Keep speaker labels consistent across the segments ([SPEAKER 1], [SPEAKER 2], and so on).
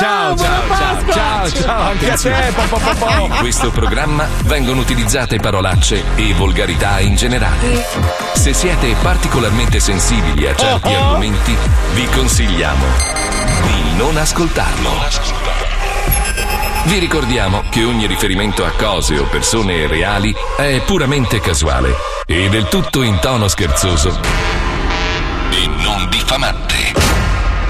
[SPEAKER 1] ciao, ciao, ciao, ciao, ciao, anche a te. po, po, po.
[SPEAKER 2] In questo programma vengono utilizzate parolacce e volgarità in generale. Se siete particolarmente sensibili a certi
[SPEAKER 1] Oh, oh.
[SPEAKER 2] argomenti, vi consigliamo di non ascoltarlo. Vi ricordiamo che ogni riferimento a cose o persone reali è puramente casuale e del tutto in tono scherzoso e non diffamante.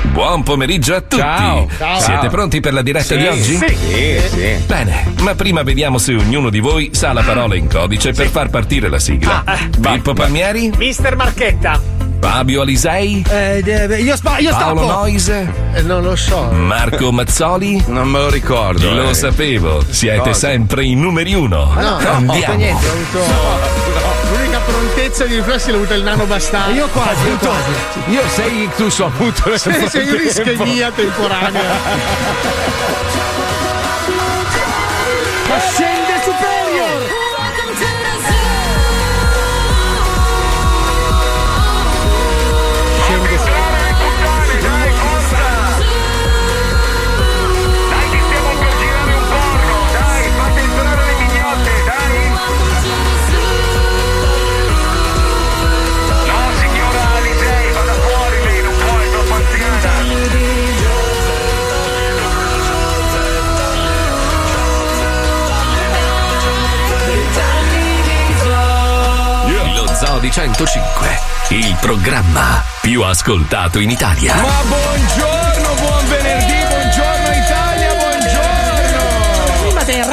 [SPEAKER 2] Buon pomeriggio a tutti!
[SPEAKER 1] Ciao. Ciao.
[SPEAKER 2] Siete pronti per la diretta
[SPEAKER 1] Sì.
[SPEAKER 2] di oggi?
[SPEAKER 1] Sì. Sì, sì.
[SPEAKER 2] Bene, ma prima vediamo se ognuno di voi sa la parola in codice per far partire la sigla.
[SPEAKER 3] Ah,
[SPEAKER 2] Pippo Palmieri?
[SPEAKER 3] Mister Marchetta.
[SPEAKER 2] Fabio Alisei?
[SPEAKER 3] Eh, io, spa- io
[SPEAKER 2] Paolo. Noise?
[SPEAKER 3] Eh, non lo so.
[SPEAKER 2] Marco Mazzoli?
[SPEAKER 1] Non me lo ricordo.
[SPEAKER 2] Lo
[SPEAKER 1] eh.
[SPEAKER 2] sapevo, siete
[SPEAKER 1] Cosa?
[SPEAKER 2] sempre i numeri uno.
[SPEAKER 3] Ma no,
[SPEAKER 2] Andiamo.
[SPEAKER 3] No, niente, ho avuto... No, L'unica prontezza di riflessi l'ho avuta il nano bastardo.
[SPEAKER 4] Io quasi, ho quasi.
[SPEAKER 1] Io sei ictus ho avuto. Sì,
[SPEAKER 3] sei un'ischemia temporanea.
[SPEAKER 2] Ma sei 1905, il programma più ascoltato in Italia.
[SPEAKER 1] Ma buongiorno, buon venerdì!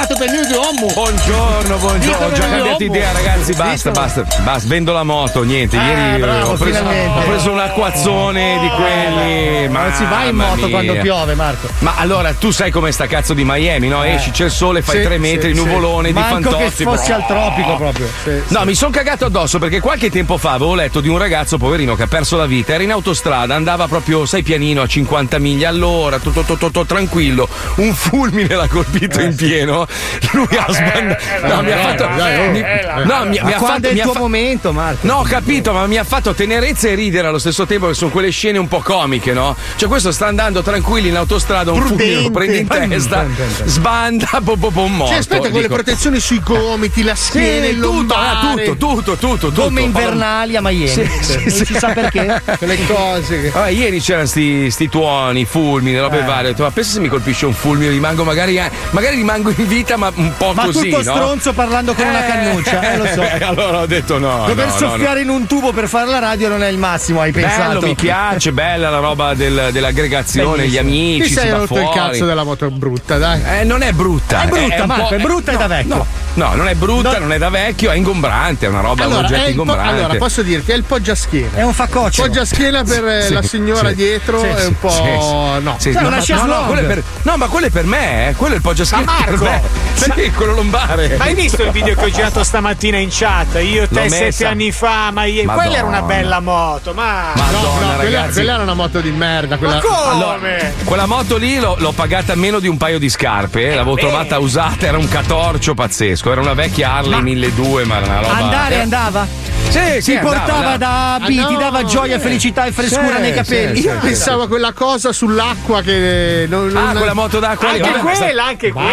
[SPEAKER 4] Errato per il uomo!
[SPEAKER 1] Buongiorno, buongiorno. Ho già cambiato idea, ragazzi. Basta, basta, basta. Vendo la moto, niente.
[SPEAKER 4] Eh,
[SPEAKER 1] Ieri
[SPEAKER 4] bravo,
[SPEAKER 1] ho, preso, ho preso un acquazzone di quelli. Ma
[SPEAKER 4] Non si va in moto quando piove, Marco.
[SPEAKER 1] Ma allora tu sai com'è sta cazzo di Miami, no?
[SPEAKER 4] Eh.
[SPEAKER 1] Esci, c'è il sole, fai
[SPEAKER 4] Sì,
[SPEAKER 1] tre metri,
[SPEAKER 4] sì,
[SPEAKER 1] nuvolone
[SPEAKER 4] sì.
[SPEAKER 1] di fantozzi.
[SPEAKER 4] che fossi
[SPEAKER 1] bro.
[SPEAKER 4] al tropico proprio. Sì,
[SPEAKER 1] No, mi sono cagato addosso perché qualche tempo fa avevo letto di un ragazzo poverino che ha perso la vita, era in autostrada, andava proprio, sai, pianino a 50 miglia all'ora, tutto, tutto, tutto tranquillo, un fulmine l'ha colpito in pieno, lui ha sbandato. No, mi ha fatto. mi- No, ha fatto.
[SPEAKER 4] il tuo momento, Marco?
[SPEAKER 1] No, ho capito, ma mi ha fatto tenerezza e ridere allo stesso tempo, che sono quelle scene un po' comiche, no? Cioè, questo sta andando tranquillo in autostrada, un fulmine lo prende in testa, sbanda, po, po, un morto.
[SPEAKER 3] Sì, aspetta, con le protezioni sui gomiti, la schiena,
[SPEAKER 1] Sì,
[SPEAKER 3] il
[SPEAKER 1] tutto, ah,
[SPEAKER 3] lombare.
[SPEAKER 1] tutto, tutto, tutto, tutto.
[SPEAKER 4] Come invernali a Miami.
[SPEAKER 1] Sì, sì,
[SPEAKER 4] non
[SPEAKER 1] sì.
[SPEAKER 4] si sa perché.
[SPEAKER 3] Quelle cose che...
[SPEAKER 1] Vabbè, ieri c'erano sti, sti tuoni, fulmini,
[SPEAKER 4] Eh.
[SPEAKER 1] robe varie. Ho detto, ma pensa se mi colpisce un fulmine, rimango magari, eh, magari rimango in vita, ma un po'
[SPEAKER 4] Ma
[SPEAKER 1] così.
[SPEAKER 4] tutto
[SPEAKER 1] no?
[SPEAKER 4] stronzo parlando con una cannuccia, eh, lo so.
[SPEAKER 1] allora ho detto no.
[SPEAKER 4] Dover
[SPEAKER 1] no, no,
[SPEAKER 4] soffiare in un tubo per fare la radio non è il massimo, hai
[SPEAKER 1] no.
[SPEAKER 4] pensato?
[SPEAKER 1] Bello, mi piace, bella la roba del- dell'aggregazione, gli amici.
[SPEAKER 3] Ti sei rotto il cazzo della moto brutta, dai.
[SPEAKER 1] Eh, non è brutta.
[SPEAKER 4] È brutta,
[SPEAKER 1] un
[SPEAKER 4] Marco,
[SPEAKER 1] po'-
[SPEAKER 4] è brutta e da
[SPEAKER 1] no,
[SPEAKER 4] vecchio.
[SPEAKER 1] No, no, non è brutta,
[SPEAKER 4] No.
[SPEAKER 1] non è da vecchio, è ingombrante, è una roba, un
[SPEAKER 3] Allora,
[SPEAKER 1] oggetto
[SPEAKER 3] è il po-
[SPEAKER 1] ingombrante.
[SPEAKER 3] allora, posso dirti, è il poggiaschiena.
[SPEAKER 4] È un faccoccio.
[SPEAKER 3] Poggiaschiena per eh,
[SPEAKER 1] Sì,
[SPEAKER 3] la signora
[SPEAKER 1] sì.
[SPEAKER 3] dietro
[SPEAKER 1] Sì,
[SPEAKER 3] è un po'. No.
[SPEAKER 1] Sì, no, ma- no, no, quello è per, no, ma quello è per me, eh. quello è il poggiaschiena
[SPEAKER 3] Ma
[SPEAKER 1] per
[SPEAKER 3] Marco!
[SPEAKER 1] Sì, quello lombare.
[SPEAKER 5] Ma hai visto il video che ho girato stamattina in chat? Io, te,
[SPEAKER 1] L'ho
[SPEAKER 5] sette anni fa, ma io.
[SPEAKER 1] Madonna.
[SPEAKER 5] Quella era una bella moto, ma.
[SPEAKER 3] No,
[SPEAKER 1] Madonna,
[SPEAKER 3] no, quella,
[SPEAKER 1] ragazzi.
[SPEAKER 3] quella era una moto di merda. Quella...
[SPEAKER 5] Ma come?
[SPEAKER 1] Allora, quella moto lì l'ho, l'ho pagata meno di un paio di scarpe, eh, l'avevo
[SPEAKER 5] beh.
[SPEAKER 1] trovata usata, era un catorcio pazzesco, era una vecchia Harley 1200, ma era una roba.
[SPEAKER 4] Andare andava?
[SPEAKER 1] Sì, sì,
[SPEAKER 4] Ti portava
[SPEAKER 1] andava.
[SPEAKER 4] da B,
[SPEAKER 3] Ah,
[SPEAKER 4] ti
[SPEAKER 3] no,
[SPEAKER 4] dava gioia, felicità e frescura
[SPEAKER 1] Sì,
[SPEAKER 4] nei capelli.
[SPEAKER 1] sì,
[SPEAKER 3] Io pensavo a quella cosa sull'acqua che. Non,
[SPEAKER 1] Ah,
[SPEAKER 3] non-
[SPEAKER 1] quella moto d'acqua lì.
[SPEAKER 5] Anche
[SPEAKER 1] vabbè, sta-
[SPEAKER 5] quella, anche quella.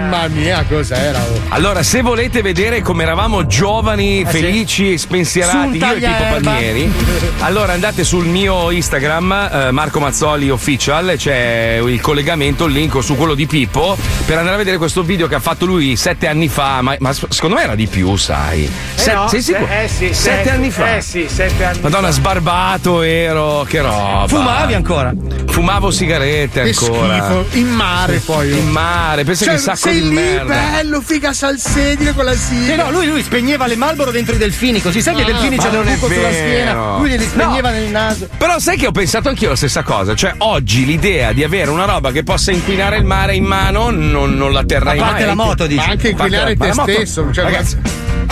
[SPEAKER 3] Mamma mia, cos'era? oh.
[SPEAKER 1] Allora, se volete vedere come eravamo giovani, felici, spensierati,
[SPEAKER 4] Sul
[SPEAKER 1] io e Pippo. Palmieri, allora andate sul mio Instagram, eh, Marco Mazzoli Official, c'è il collegamento, il link su quello di Pippo, per andare a vedere questo video che ha fatto lui sette anni fa, ma, ma secondo me era di più, sai.
[SPEAKER 5] Eh
[SPEAKER 1] Se-
[SPEAKER 5] no,
[SPEAKER 1] sei sicuro?
[SPEAKER 5] Eh sì,
[SPEAKER 1] sette anni fa.
[SPEAKER 5] Eh sì, sette anni
[SPEAKER 1] Madonna, sbarbato ero, che roba.
[SPEAKER 4] Fumavi ancora?
[SPEAKER 1] Fumavo sigarette
[SPEAKER 3] Che
[SPEAKER 1] ancora.
[SPEAKER 3] schifo. In mare poi. oh.
[SPEAKER 1] In mare, pensa
[SPEAKER 3] Cioè,
[SPEAKER 1] che sacco
[SPEAKER 3] sei
[SPEAKER 1] di
[SPEAKER 3] lì,
[SPEAKER 1] merda.
[SPEAKER 3] bello, figa salsedine con la sigla.
[SPEAKER 4] Sì, no, lui, lui spegneva le Marlboro dentro i delfini, così sai che i
[SPEAKER 3] Ah,
[SPEAKER 4] delfini
[SPEAKER 1] ma
[SPEAKER 4] c'hanno
[SPEAKER 1] non
[SPEAKER 4] un buco sulla schiena, lui li spegneva nel naso.
[SPEAKER 1] Però sai che ho pensato anch'io la stessa cosa, cioè oggi l'idea di avere una roba che possa inquinare il mare in mano non, non la terrei
[SPEAKER 4] A parte
[SPEAKER 1] mai.
[SPEAKER 4] la moto, dici.
[SPEAKER 3] Ma anche inquinare te stesso. Cioè,
[SPEAKER 1] ragazzi,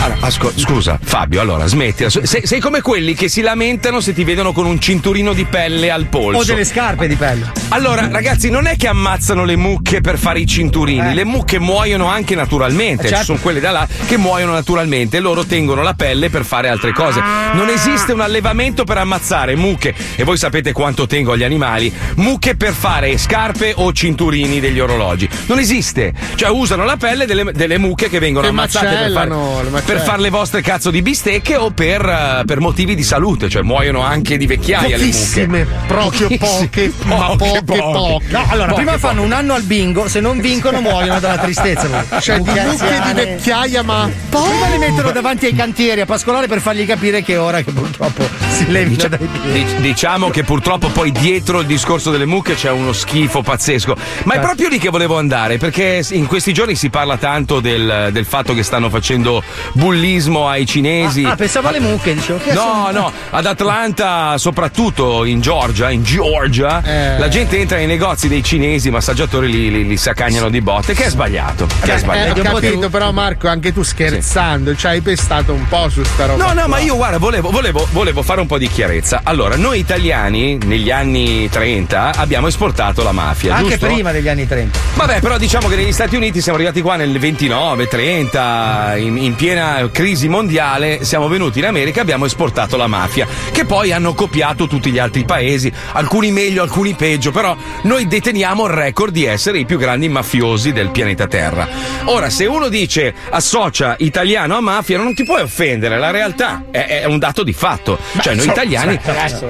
[SPEAKER 1] allora, asco- scusa, Fabio, allora smettila. Se- sei come quelli che si lamentano se ti vedono con un cinturino di pelle al polso.
[SPEAKER 4] O delle scarpe di pelle.
[SPEAKER 1] Allora, ragazzi, non è che ammazzano le mucche per fare i cinturini,
[SPEAKER 4] Eh.
[SPEAKER 1] le mucche muoiono anche naturalmente.
[SPEAKER 4] Eh, certo.
[SPEAKER 1] Ci sono quelle da là che muoiono naturalmente e loro tengono la pelle per fare altre cose. Non esiste un allevamento per ammazzare mucche, e voi sapete quanto tengo agli animali, mucche per fare scarpe o cinturini degli orologi. Non esiste. Cioè, usano la pelle delle, delle mucche che vengono
[SPEAKER 3] Che
[SPEAKER 1] ammazzate per fare, per fare le vostre cazzo di bistecche o per, eh, per motivi di salute, cioè muoiono anche di vecchiaia le mucche.
[SPEAKER 3] Pochissime, proprio poche, ma poche, poche.
[SPEAKER 4] No, allora, prima fanno un anno al bingo, se non vincono muoiono dalla tristezza.
[SPEAKER 3] Cioè, di
[SPEAKER 4] Mucche
[SPEAKER 3] di vecchiaia, ma
[SPEAKER 4] Prima li mettono davanti ai cantieri a pascolare per fargli capire che è ora che purtroppo si levino dai piedi.
[SPEAKER 1] Dic- Diciamo che purtroppo poi dietro il discorso delle mucche c'è uno schifo pazzesco. Ma è proprio lì che volevo andare, perché in questi giorni si parla tanto del, del fatto che stanno facendo bullismo ai cinesi.
[SPEAKER 4] Ah, pensavo alle mucche, dicevo. che
[SPEAKER 1] No,
[SPEAKER 4] sono-
[SPEAKER 1] no, ad Atlanta, soprattutto in Georgia, in Georgia,
[SPEAKER 3] Eh.
[SPEAKER 1] la gente entra nei negozi dei cinesi, i massaggiatori li, li, li saccagnano di botte, che è sbagliato. Che è
[SPEAKER 3] Eh,
[SPEAKER 1] sbagliato.
[SPEAKER 3] ho
[SPEAKER 4] un po'
[SPEAKER 3] capito,
[SPEAKER 4] tu.
[SPEAKER 3] però Marco, anche tu scherzando, ci hai pestato un po' su sta roba.
[SPEAKER 1] No, no,
[SPEAKER 3] qua.
[SPEAKER 1] ma io guarda, volevo, volevo- volevo fare un po' di chiarezza. Allora, noi italiani negli anni 30 abbiamo esportato la mafia.
[SPEAKER 4] Anche
[SPEAKER 1] giusto?
[SPEAKER 4] prima degli anni 30.
[SPEAKER 1] Vabbè, però diciamo che negli Stati Uniti siamo arrivati qua nel 29, 30, in, in piena crisi mondiale, siamo venuti in America e abbiamo esportato la mafia, che poi hanno copiato tutti gli altri paesi, alcuni meglio, alcuni peggio, però noi deteniamo il record di essere i più grandi mafiosi del pianeta Terra. Ora, se uno dice associa italiano a mafia, non ti puoi offendere, la realtà è, è un dato di fatto. cioè, noi italiani...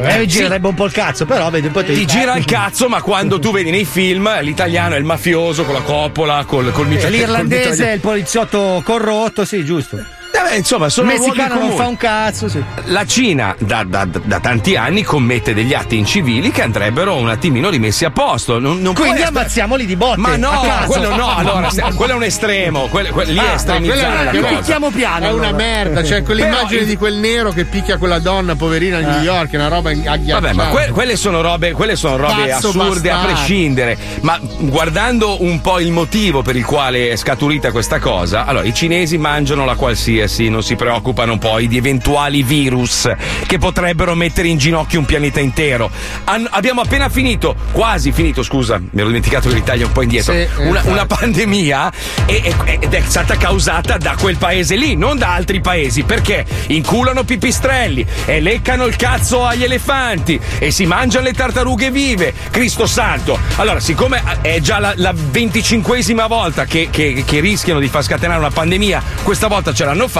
[SPEAKER 4] Eh, girerebbe un po' il cazzo, però vedi un po' te
[SPEAKER 1] Ti gira il cazzo, ma quando tu vedi nei film l'italiano è il mafioso con la coppola, col, col mitra- col
[SPEAKER 4] L'irlandese
[SPEAKER 1] mitragliatore.
[SPEAKER 4] è il poliziotto corrotto, sì, giusto. Il
[SPEAKER 1] Eh beh, insomma, sono
[SPEAKER 4] messicano non fa un cazzo, sì.
[SPEAKER 1] La Cina da, da- da tanti anni commette degli atti incivili che andrebbero un attimino rimessi a posto. Non, non
[SPEAKER 4] Quindi ammazziamoli di botte.
[SPEAKER 1] Ma
[SPEAKER 4] a
[SPEAKER 1] no, quello no, allora, se- quello è un estremo, quello- que- lì
[SPEAKER 4] Ah,
[SPEAKER 1] è
[SPEAKER 4] no,
[SPEAKER 1] estremizzare
[SPEAKER 3] è-
[SPEAKER 1] cosa.
[SPEAKER 4] Picchiamo piano.
[SPEAKER 3] È una merda, cioè quell'immagine
[SPEAKER 1] Però-
[SPEAKER 3] di quel nero che picchia quella donna poverina a New York, è una roba agghiacciata.
[SPEAKER 1] Vabbè, ma que- quelle sono robe, quelle sono robe
[SPEAKER 3] Pazzo
[SPEAKER 1] assurde a
[SPEAKER 3] bastardo.
[SPEAKER 1] prescindere. Ma guardando un po' il motivo per il quale è scaturita questa cosa, allora i cinesi mangiano la qualsiasi, non si preoccupano poi di eventuali virus che potrebbero mettere in ginocchio un pianeta intero. Han- abbiamo appena finito, quasi finito, scusa, mi ero dimenticato che l'Italia è un po' indietro.
[SPEAKER 3] Sì,
[SPEAKER 1] una, una pandemia e- e- ed è stata causata da quel paese lì, non da altri paesi, perché inculano pipistrelli e leccano il cazzo agli elefanti e si mangiano le tartarughe vive. Cristo santo! Allora, siccome è già la, la 25esima volta che, che- che rischiano di far scatenare una pandemia, questa volta ce l'hanno fatta,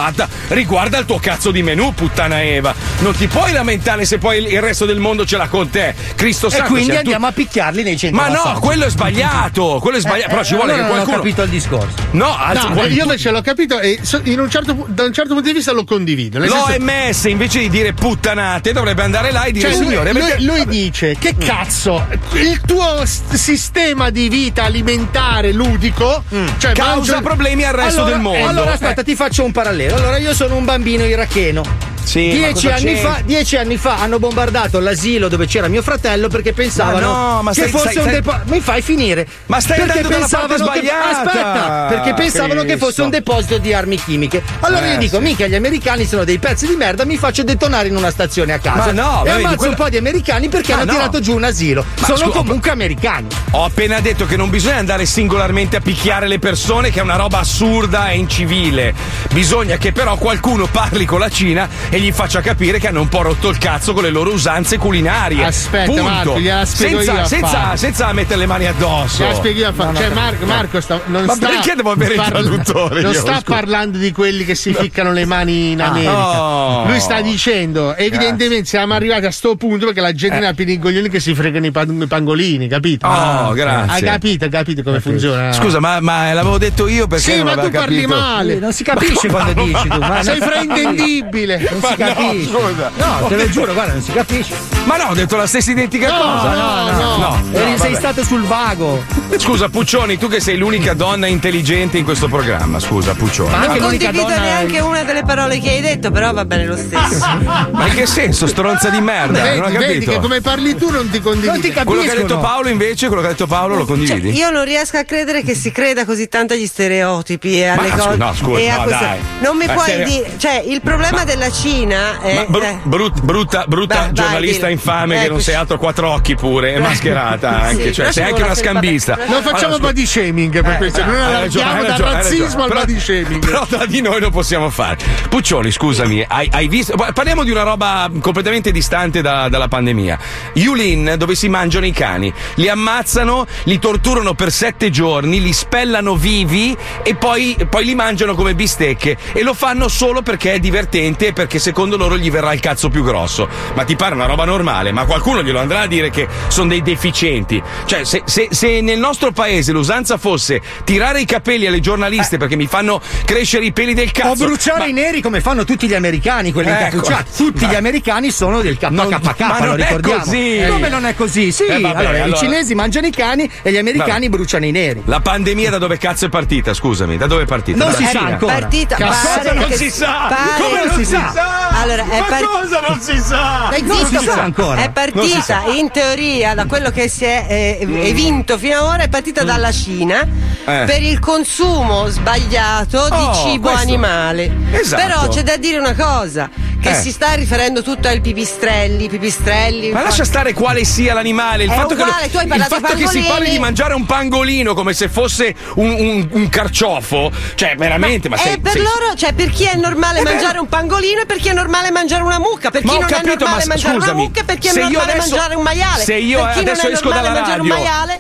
[SPEAKER 1] riguarda il tuo cazzo di menù, puttana Eva. Non ti puoi lamentare se poi il- resto del mondo ce l'ha con te. Cristo
[SPEAKER 4] E
[SPEAKER 1] santo!
[SPEAKER 4] quindi
[SPEAKER 1] siamo
[SPEAKER 4] andiamo a picchiarli nei centri.
[SPEAKER 1] Ma no,
[SPEAKER 4] massaggi.
[SPEAKER 1] quello è sbagliato, quello è sbagliato, però ci vuole
[SPEAKER 4] allora
[SPEAKER 1] che
[SPEAKER 4] non
[SPEAKER 1] qualcuno
[SPEAKER 4] ho capito il discorso.
[SPEAKER 1] No,
[SPEAKER 3] No, io invece l'ho capito e so- in un certo, da un certo punto di vista lo condivido. Nel senso-
[SPEAKER 1] L'OMS invece di dire puttanate dovrebbe andare là e dire
[SPEAKER 3] Cioè, lui,
[SPEAKER 1] signore
[SPEAKER 3] lui-
[SPEAKER 1] avete-
[SPEAKER 3] lui dice che cazzo il tuo s- sistema di vita alimentare ludico cioè
[SPEAKER 1] Mm. causa
[SPEAKER 3] mangia-
[SPEAKER 1] problemi al resto
[SPEAKER 4] allora,
[SPEAKER 1] del mondo.
[SPEAKER 4] Allora, aspetta, ti faccio un parallelo. Allora, io sono un bambino iracheno.
[SPEAKER 1] Sì,
[SPEAKER 4] Dieci anni, fa, dieci anni fa hanno bombardato l'asilo dove c'era mio fratello perché pensavano
[SPEAKER 1] no,
[SPEAKER 4] che
[SPEAKER 1] stai-
[SPEAKER 4] fosse
[SPEAKER 1] stai-
[SPEAKER 4] un deposito. Mi fai finire?
[SPEAKER 1] Ma stai
[SPEAKER 4] perché
[SPEAKER 1] andando dalla
[SPEAKER 4] pensavano che
[SPEAKER 1] sbagliata,
[SPEAKER 4] aspetta, perché pensavano che
[SPEAKER 1] Cristo.
[SPEAKER 4] fosse un deposito di armi chimiche. Allora
[SPEAKER 1] Eh,
[SPEAKER 4] io dico,
[SPEAKER 1] sì.
[SPEAKER 4] mica gli americani sono dei pezzi di merda, mi faccio detonare in una stazione a caso.
[SPEAKER 1] Ma no,
[SPEAKER 4] e ammazzo
[SPEAKER 1] quello-
[SPEAKER 4] un po' di americani perché
[SPEAKER 1] Ma
[SPEAKER 4] hanno
[SPEAKER 1] no.
[SPEAKER 4] tirato giù un asilo.
[SPEAKER 1] Ma
[SPEAKER 4] sono
[SPEAKER 1] scusa,
[SPEAKER 4] comunque americani.
[SPEAKER 1] Ho appena detto che non bisogna andare singolarmente a picchiare le persone, che è una roba assurda e incivile. Bisogna che però qualcuno parli con la Cina e gli faccia capire che hanno un po' rotto il cazzo con le loro usanze culinarie.
[SPEAKER 3] Aspetta,
[SPEAKER 1] Punto.
[SPEAKER 3] Marco, gliela spiego
[SPEAKER 1] senza,
[SPEAKER 3] io
[SPEAKER 1] senza, senza mettere le mani addosso.
[SPEAKER 3] La spieghi a fare.
[SPEAKER 1] No, no,
[SPEAKER 3] cioè,
[SPEAKER 1] no.
[SPEAKER 3] Marco, Marco sta, non
[SPEAKER 1] Ma
[SPEAKER 3] sta
[SPEAKER 1] perché devo avere il traduttore
[SPEAKER 3] Non
[SPEAKER 1] io,
[SPEAKER 3] sta
[SPEAKER 1] scusa?
[SPEAKER 3] parlando di quelli che si ficcano le mani in America.
[SPEAKER 1] Oh.
[SPEAKER 3] Lui sta dicendo, evidentemente siamo arrivati a sto punto perché la gente ne ha pieni coglioni che si fregano i, pan- i pangolini, capito?
[SPEAKER 1] Oh, grazie.
[SPEAKER 3] Hai capito, hai capito come funziona?
[SPEAKER 1] Scusa, ma, ma l'avevo detto io perché
[SPEAKER 3] Sì,
[SPEAKER 1] non
[SPEAKER 3] ma tu parli
[SPEAKER 1] capito.
[SPEAKER 3] male.
[SPEAKER 4] Non si capisce quando dici tu. Ma
[SPEAKER 3] Sei fraintendibile.
[SPEAKER 4] Non si
[SPEAKER 1] Ma no,
[SPEAKER 4] capisce.
[SPEAKER 1] scusa.
[SPEAKER 4] No, te lo giuro, guarda, non si capisce.
[SPEAKER 1] Ma no, ho detto la stessa identica
[SPEAKER 3] No,
[SPEAKER 1] cosa.
[SPEAKER 3] no, no.
[SPEAKER 1] no,
[SPEAKER 4] Eri- sei
[SPEAKER 1] vabbè.
[SPEAKER 4] stato sul vago.
[SPEAKER 1] Scusa, Puccioni, tu che sei l'unica donna intelligente in questo programma. Scusa, Puccioni.
[SPEAKER 4] Ma
[SPEAKER 1] Ma,
[SPEAKER 4] anche
[SPEAKER 6] Non condivido
[SPEAKER 4] donna.
[SPEAKER 6] neanche una delle parole che hai detto, però va bene lo stesso.
[SPEAKER 1] ma in che senso, stronza di merda? non ho
[SPEAKER 3] Vedi, vedi
[SPEAKER 1] capito.
[SPEAKER 3] che come parli tu non ti condividi.
[SPEAKER 4] Non ti capisco.
[SPEAKER 1] Quello che ha detto Paolo, invece, quello che ha detto Paolo, lo
[SPEAKER 6] Cioè,
[SPEAKER 1] condividi?
[SPEAKER 6] io non riesco a credere che si creda così tanto agli stereotipi e alle
[SPEAKER 1] Ma,
[SPEAKER 6] cose.
[SPEAKER 1] no, scusa, no, dai.
[SPEAKER 6] Non mi
[SPEAKER 1] Ma
[SPEAKER 6] puoi
[SPEAKER 1] stereo-
[SPEAKER 6] dire. Cioè, il problema della Cina è.
[SPEAKER 1] Ma bru-
[SPEAKER 6] eh,
[SPEAKER 1] brut- brutta, brutta
[SPEAKER 6] Vai, vai,
[SPEAKER 1] giornalista
[SPEAKER 6] dillo.
[SPEAKER 1] infame che non sei altro quattro occhi pure, è mascherata anche,
[SPEAKER 6] Sì,
[SPEAKER 1] cioè sei anche una scambista.
[SPEAKER 3] Non facciamo
[SPEAKER 1] Allora,
[SPEAKER 3] body shaming per questo, non
[SPEAKER 1] ragione,
[SPEAKER 3] allarghiamo dal razzismo al
[SPEAKER 1] Però-
[SPEAKER 3] body shaming.
[SPEAKER 1] Però tra di noi lo possiamo fare. Puccioni, scusami, hai, hai visto. Parliamo di una roba completamente distante da- dalla pandemia. Yulin, dove si mangiano i cani, li ammazzano, li torturano per sette giorni, li spellano vivi e poi, poi li mangiano come bistecche. E lo fanno solo perché è divertente e perché secondo loro gli verrà il cazzo più grosso. Ma ti pare una roba normale? Ma qualcuno glielo andrà a dire che sono dei deficienti. Cioè, se, se- se nel nostro paese l'usanza fosse tirare i capelli alle giornaliste perché mi fanno crescere i peli del
[SPEAKER 4] O
[SPEAKER 1] cazzo.
[SPEAKER 4] bruciare
[SPEAKER 1] ma-
[SPEAKER 4] i neri come fanno tutti gli americani, quelli
[SPEAKER 1] Ecco.
[SPEAKER 4] incappucciati. Tutti gli americani sono del
[SPEAKER 1] Non-
[SPEAKER 4] KKK,
[SPEAKER 1] ma
[SPEAKER 4] lo
[SPEAKER 1] non è
[SPEAKER 4] ricordiamo.
[SPEAKER 1] così.
[SPEAKER 4] Come non è così? Sì,
[SPEAKER 1] Eh, vabbè,
[SPEAKER 4] allora, i
[SPEAKER 1] allora-
[SPEAKER 4] cinesi mangiano i cani e gli americani
[SPEAKER 1] Vabbè.
[SPEAKER 4] bruciano i neri.
[SPEAKER 1] La pandemia da dove cazzo è partita? Scusami, da dove è partita?
[SPEAKER 4] Non
[SPEAKER 1] Dalla
[SPEAKER 4] si sa ancora.
[SPEAKER 6] partita.
[SPEAKER 3] Cazzo,
[SPEAKER 6] pare
[SPEAKER 1] non
[SPEAKER 6] che-
[SPEAKER 1] si sa!
[SPEAKER 6] pare-
[SPEAKER 1] Come non si sa?
[SPEAKER 6] Allora, è
[SPEAKER 1] Ma
[SPEAKER 6] par-
[SPEAKER 1] cosa non si sa?
[SPEAKER 6] Dai,
[SPEAKER 4] Non si sa ancora.
[SPEAKER 6] È partita in teoria da quello che si è eh, evinto fino ad ora, è partita dalla Cina
[SPEAKER 1] Eh.
[SPEAKER 6] per il consumo sbagliato di
[SPEAKER 1] Oh,
[SPEAKER 6] cibo
[SPEAKER 1] questo.
[SPEAKER 6] animale.
[SPEAKER 1] Esatto.
[SPEAKER 6] Però c'è da dire una cosa: che
[SPEAKER 1] Eh.
[SPEAKER 6] si sta riferendo tutto ai pipistrelli, pipistrelli.
[SPEAKER 1] Ma lascia stare quale sia l'animale. Il
[SPEAKER 6] È
[SPEAKER 1] fatto,
[SPEAKER 6] uguale,
[SPEAKER 1] che,
[SPEAKER 6] tu hai
[SPEAKER 1] il fatto che si parli di mangiare un pangolino come se fosse un, un- un carciofo, cioè veramente, ma,
[SPEAKER 6] Eh,
[SPEAKER 1] sei,
[SPEAKER 6] per
[SPEAKER 1] sei-
[SPEAKER 6] loro, cioè per chi è normale
[SPEAKER 1] Eh beh.
[SPEAKER 6] mangiare un pangolino e per chi è normale mangiare una mucca, per chi non
[SPEAKER 1] capito,
[SPEAKER 6] è normale
[SPEAKER 1] ma
[SPEAKER 6] mangiare
[SPEAKER 1] scusami,
[SPEAKER 6] una mucca per chi è normale
[SPEAKER 1] adesso-
[SPEAKER 6] mangiare un maiale.
[SPEAKER 1] se io
[SPEAKER 6] per chi
[SPEAKER 1] adesso
[SPEAKER 6] non è
[SPEAKER 1] esco dalla
[SPEAKER 6] mangiare un
[SPEAKER 1] radio-
[SPEAKER 6] maiale.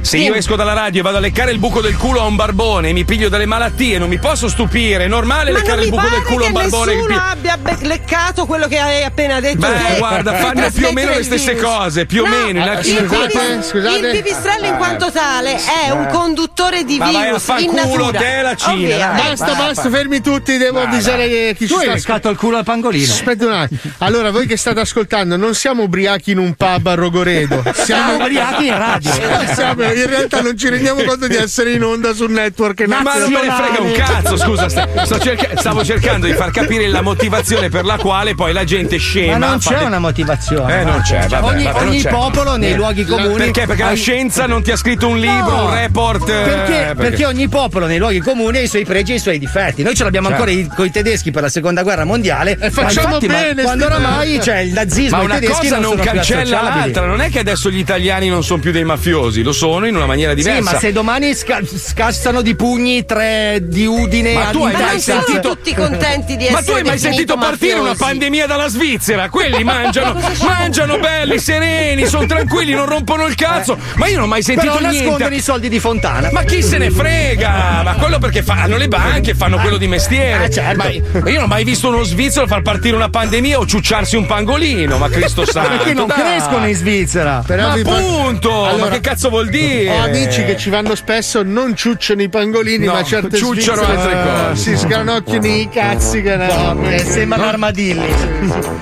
[SPEAKER 1] Se io esco dalla radio e vado a leccare il buco del culo a un barbone e mi piglio delle malattie, non mi posso stupire. È normale
[SPEAKER 6] Ma
[SPEAKER 1] leccare il buco del culo a un barbone.
[SPEAKER 6] nessuno
[SPEAKER 1] pi-
[SPEAKER 6] abbia be- leccato quello che hai appena detto.
[SPEAKER 1] Beh, guarda, fanno più o meno le stesse
[SPEAKER 6] virus.
[SPEAKER 1] cose, più o
[SPEAKER 6] No,
[SPEAKER 1] meno, in
[SPEAKER 6] il pipistrello-
[SPEAKER 3] scusate.
[SPEAKER 6] Il pipistrello in quanto tale è un conduttore di
[SPEAKER 1] Ma vai a
[SPEAKER 6] virus in
[SPEAKER 1] culo
[SPEAKER 6] natura.
[SPEAKER 1] te la Cina,
[SPEAKER 6] Ovvio.
[SPEAKER 1] dai.
[SPEAKER 3] Basta, basta, fermi tutti, devo avvisare chi ci
[SPEAKER 4] Tu hai
[SPEAKER 3] sta
[SPEAKER 4] leccato il culo al pangolino.
[SPEAKER 3] Aspetta un attimo. Allora, voi che state ascoltando, non siamo ubriachi in un pub a Rogoredo.
[SPEAKER 4] Siamo
[SPEAKER 3] Siamo
[SPEAKER 4] ubriachi in radio.
[SPEAKER 3] Siamo- in realtà non ci rendiamo conto di essere in onda sul network
[SPEAKER 1] Ma non me ne frega un cazzo, scusa, sta- sto cerca- stavo cercando di far capire la motivazione per la quale poi la gente scema.
[SPEAKER 4] Ma non c'è
[SPEAKER 1] de-
[SPEAKER 4] una motivazione.
[SPEAKER 1] Eh, non c'è, vabbè,
[SPEAKER 4] ogni
[SPEAKER 1] vabbè, non
[SPEAKER 4] ogni
[SPEAKER 1] c'è.
[SPEAKER 4] popolo nei luoghi comuni.
[SPEAKER 1] Perché? Perché la scienza non ti ha scritto un libro,
[SPEAKER 4] No,
[SPEAKER 1] un report. eh,
[SPEAKER 4] Perché, perché ogni popolo nei luoghi comuni ha i suoi pregi e i suoi difetti. Noi ce l'abbiamo
[SPEAKER 1] Certo.
[SPEAKER 4] ancora con i tedeschi per la seconda guerra mondiale.
[SPEAKER 3] E facciamo
[SPEAKER 4] ma infatti, ma
[SPEAKER 3] bene,
[SPEAKER 4] quando oramai c'è il nazismo,
[SPEAKER 1] Ma
[SPEAKER 4] i
[SPEAKER 1] una
[SPEAKER 4] tedeschi
[SPEAKER 1] cosa
[SPEAKER 4] non,
[SPEAKER 1] non cancella l'altra, non è che adesso gli italiani non sono più dei mafiosi, lo sono in una maniera diversa.
[SPEAKER 4] Sì, ma se domani sca- scassano di pugni tre di Udine
[SPEAKER 1] Ma tu hai
[SPEAKER 6] Ma
[SPEAKER 1] mai
[SPEAKER 6] sono
[SPEAKER 1] sentito-
[SPEAKER 6] tutti contenti di essere
[SPEAKER 1] Ma tu hai mai sentito partire una
[SPEAKER 6] mafiosi.
[SPEAKER 1] pandemia dalla Svizzera? Quelli mangiano, mangiano belli, sereni, sono tranquilli, non rompono il cazzo. Ma io non ho mai sentito
[SPEAKER 4] Però nascondono
[SPEAKER 1] niente.
[SPEAKER 4] i soldi di Fontana.
[SPEAKER 1] Ma chi se ne frega? Ma quello perché fanno le banche, fanno quello di mestiere.
[SPEAKER 4] Eh, certo.
[SPEAKER 1] Ma ma io non ho mai visto uno svizzero far partire una pandemia o ciucciarsi un pangolino, ma Cristo santo.
[SPEAKER 4] Perché non
[SPEAKER 1] dai.
[SPEAKER 4] crescono in Svizzera.
[SPEAKER 3] Però
[SPEAKER 1] Ma
[SPEAKER 3] vi par-
[SPEAKER 1] appunto! ma
[SPEAKER 3] Allora,
[SPEAKER 1] che cazzo vuol dire?
[SPEAKER 3] Ho amici che ci vanno spesso, non ciucciano i pangolini,
[SPEAKER 1] No,
[SPEAKER 3] ma certe
[SPEAKER 1] ciucciano altre cose.
[SPEAKER 3] Si sgranocchiano i cazzi che ne
[SPEAKER 4] Eh, sembrano armadilli.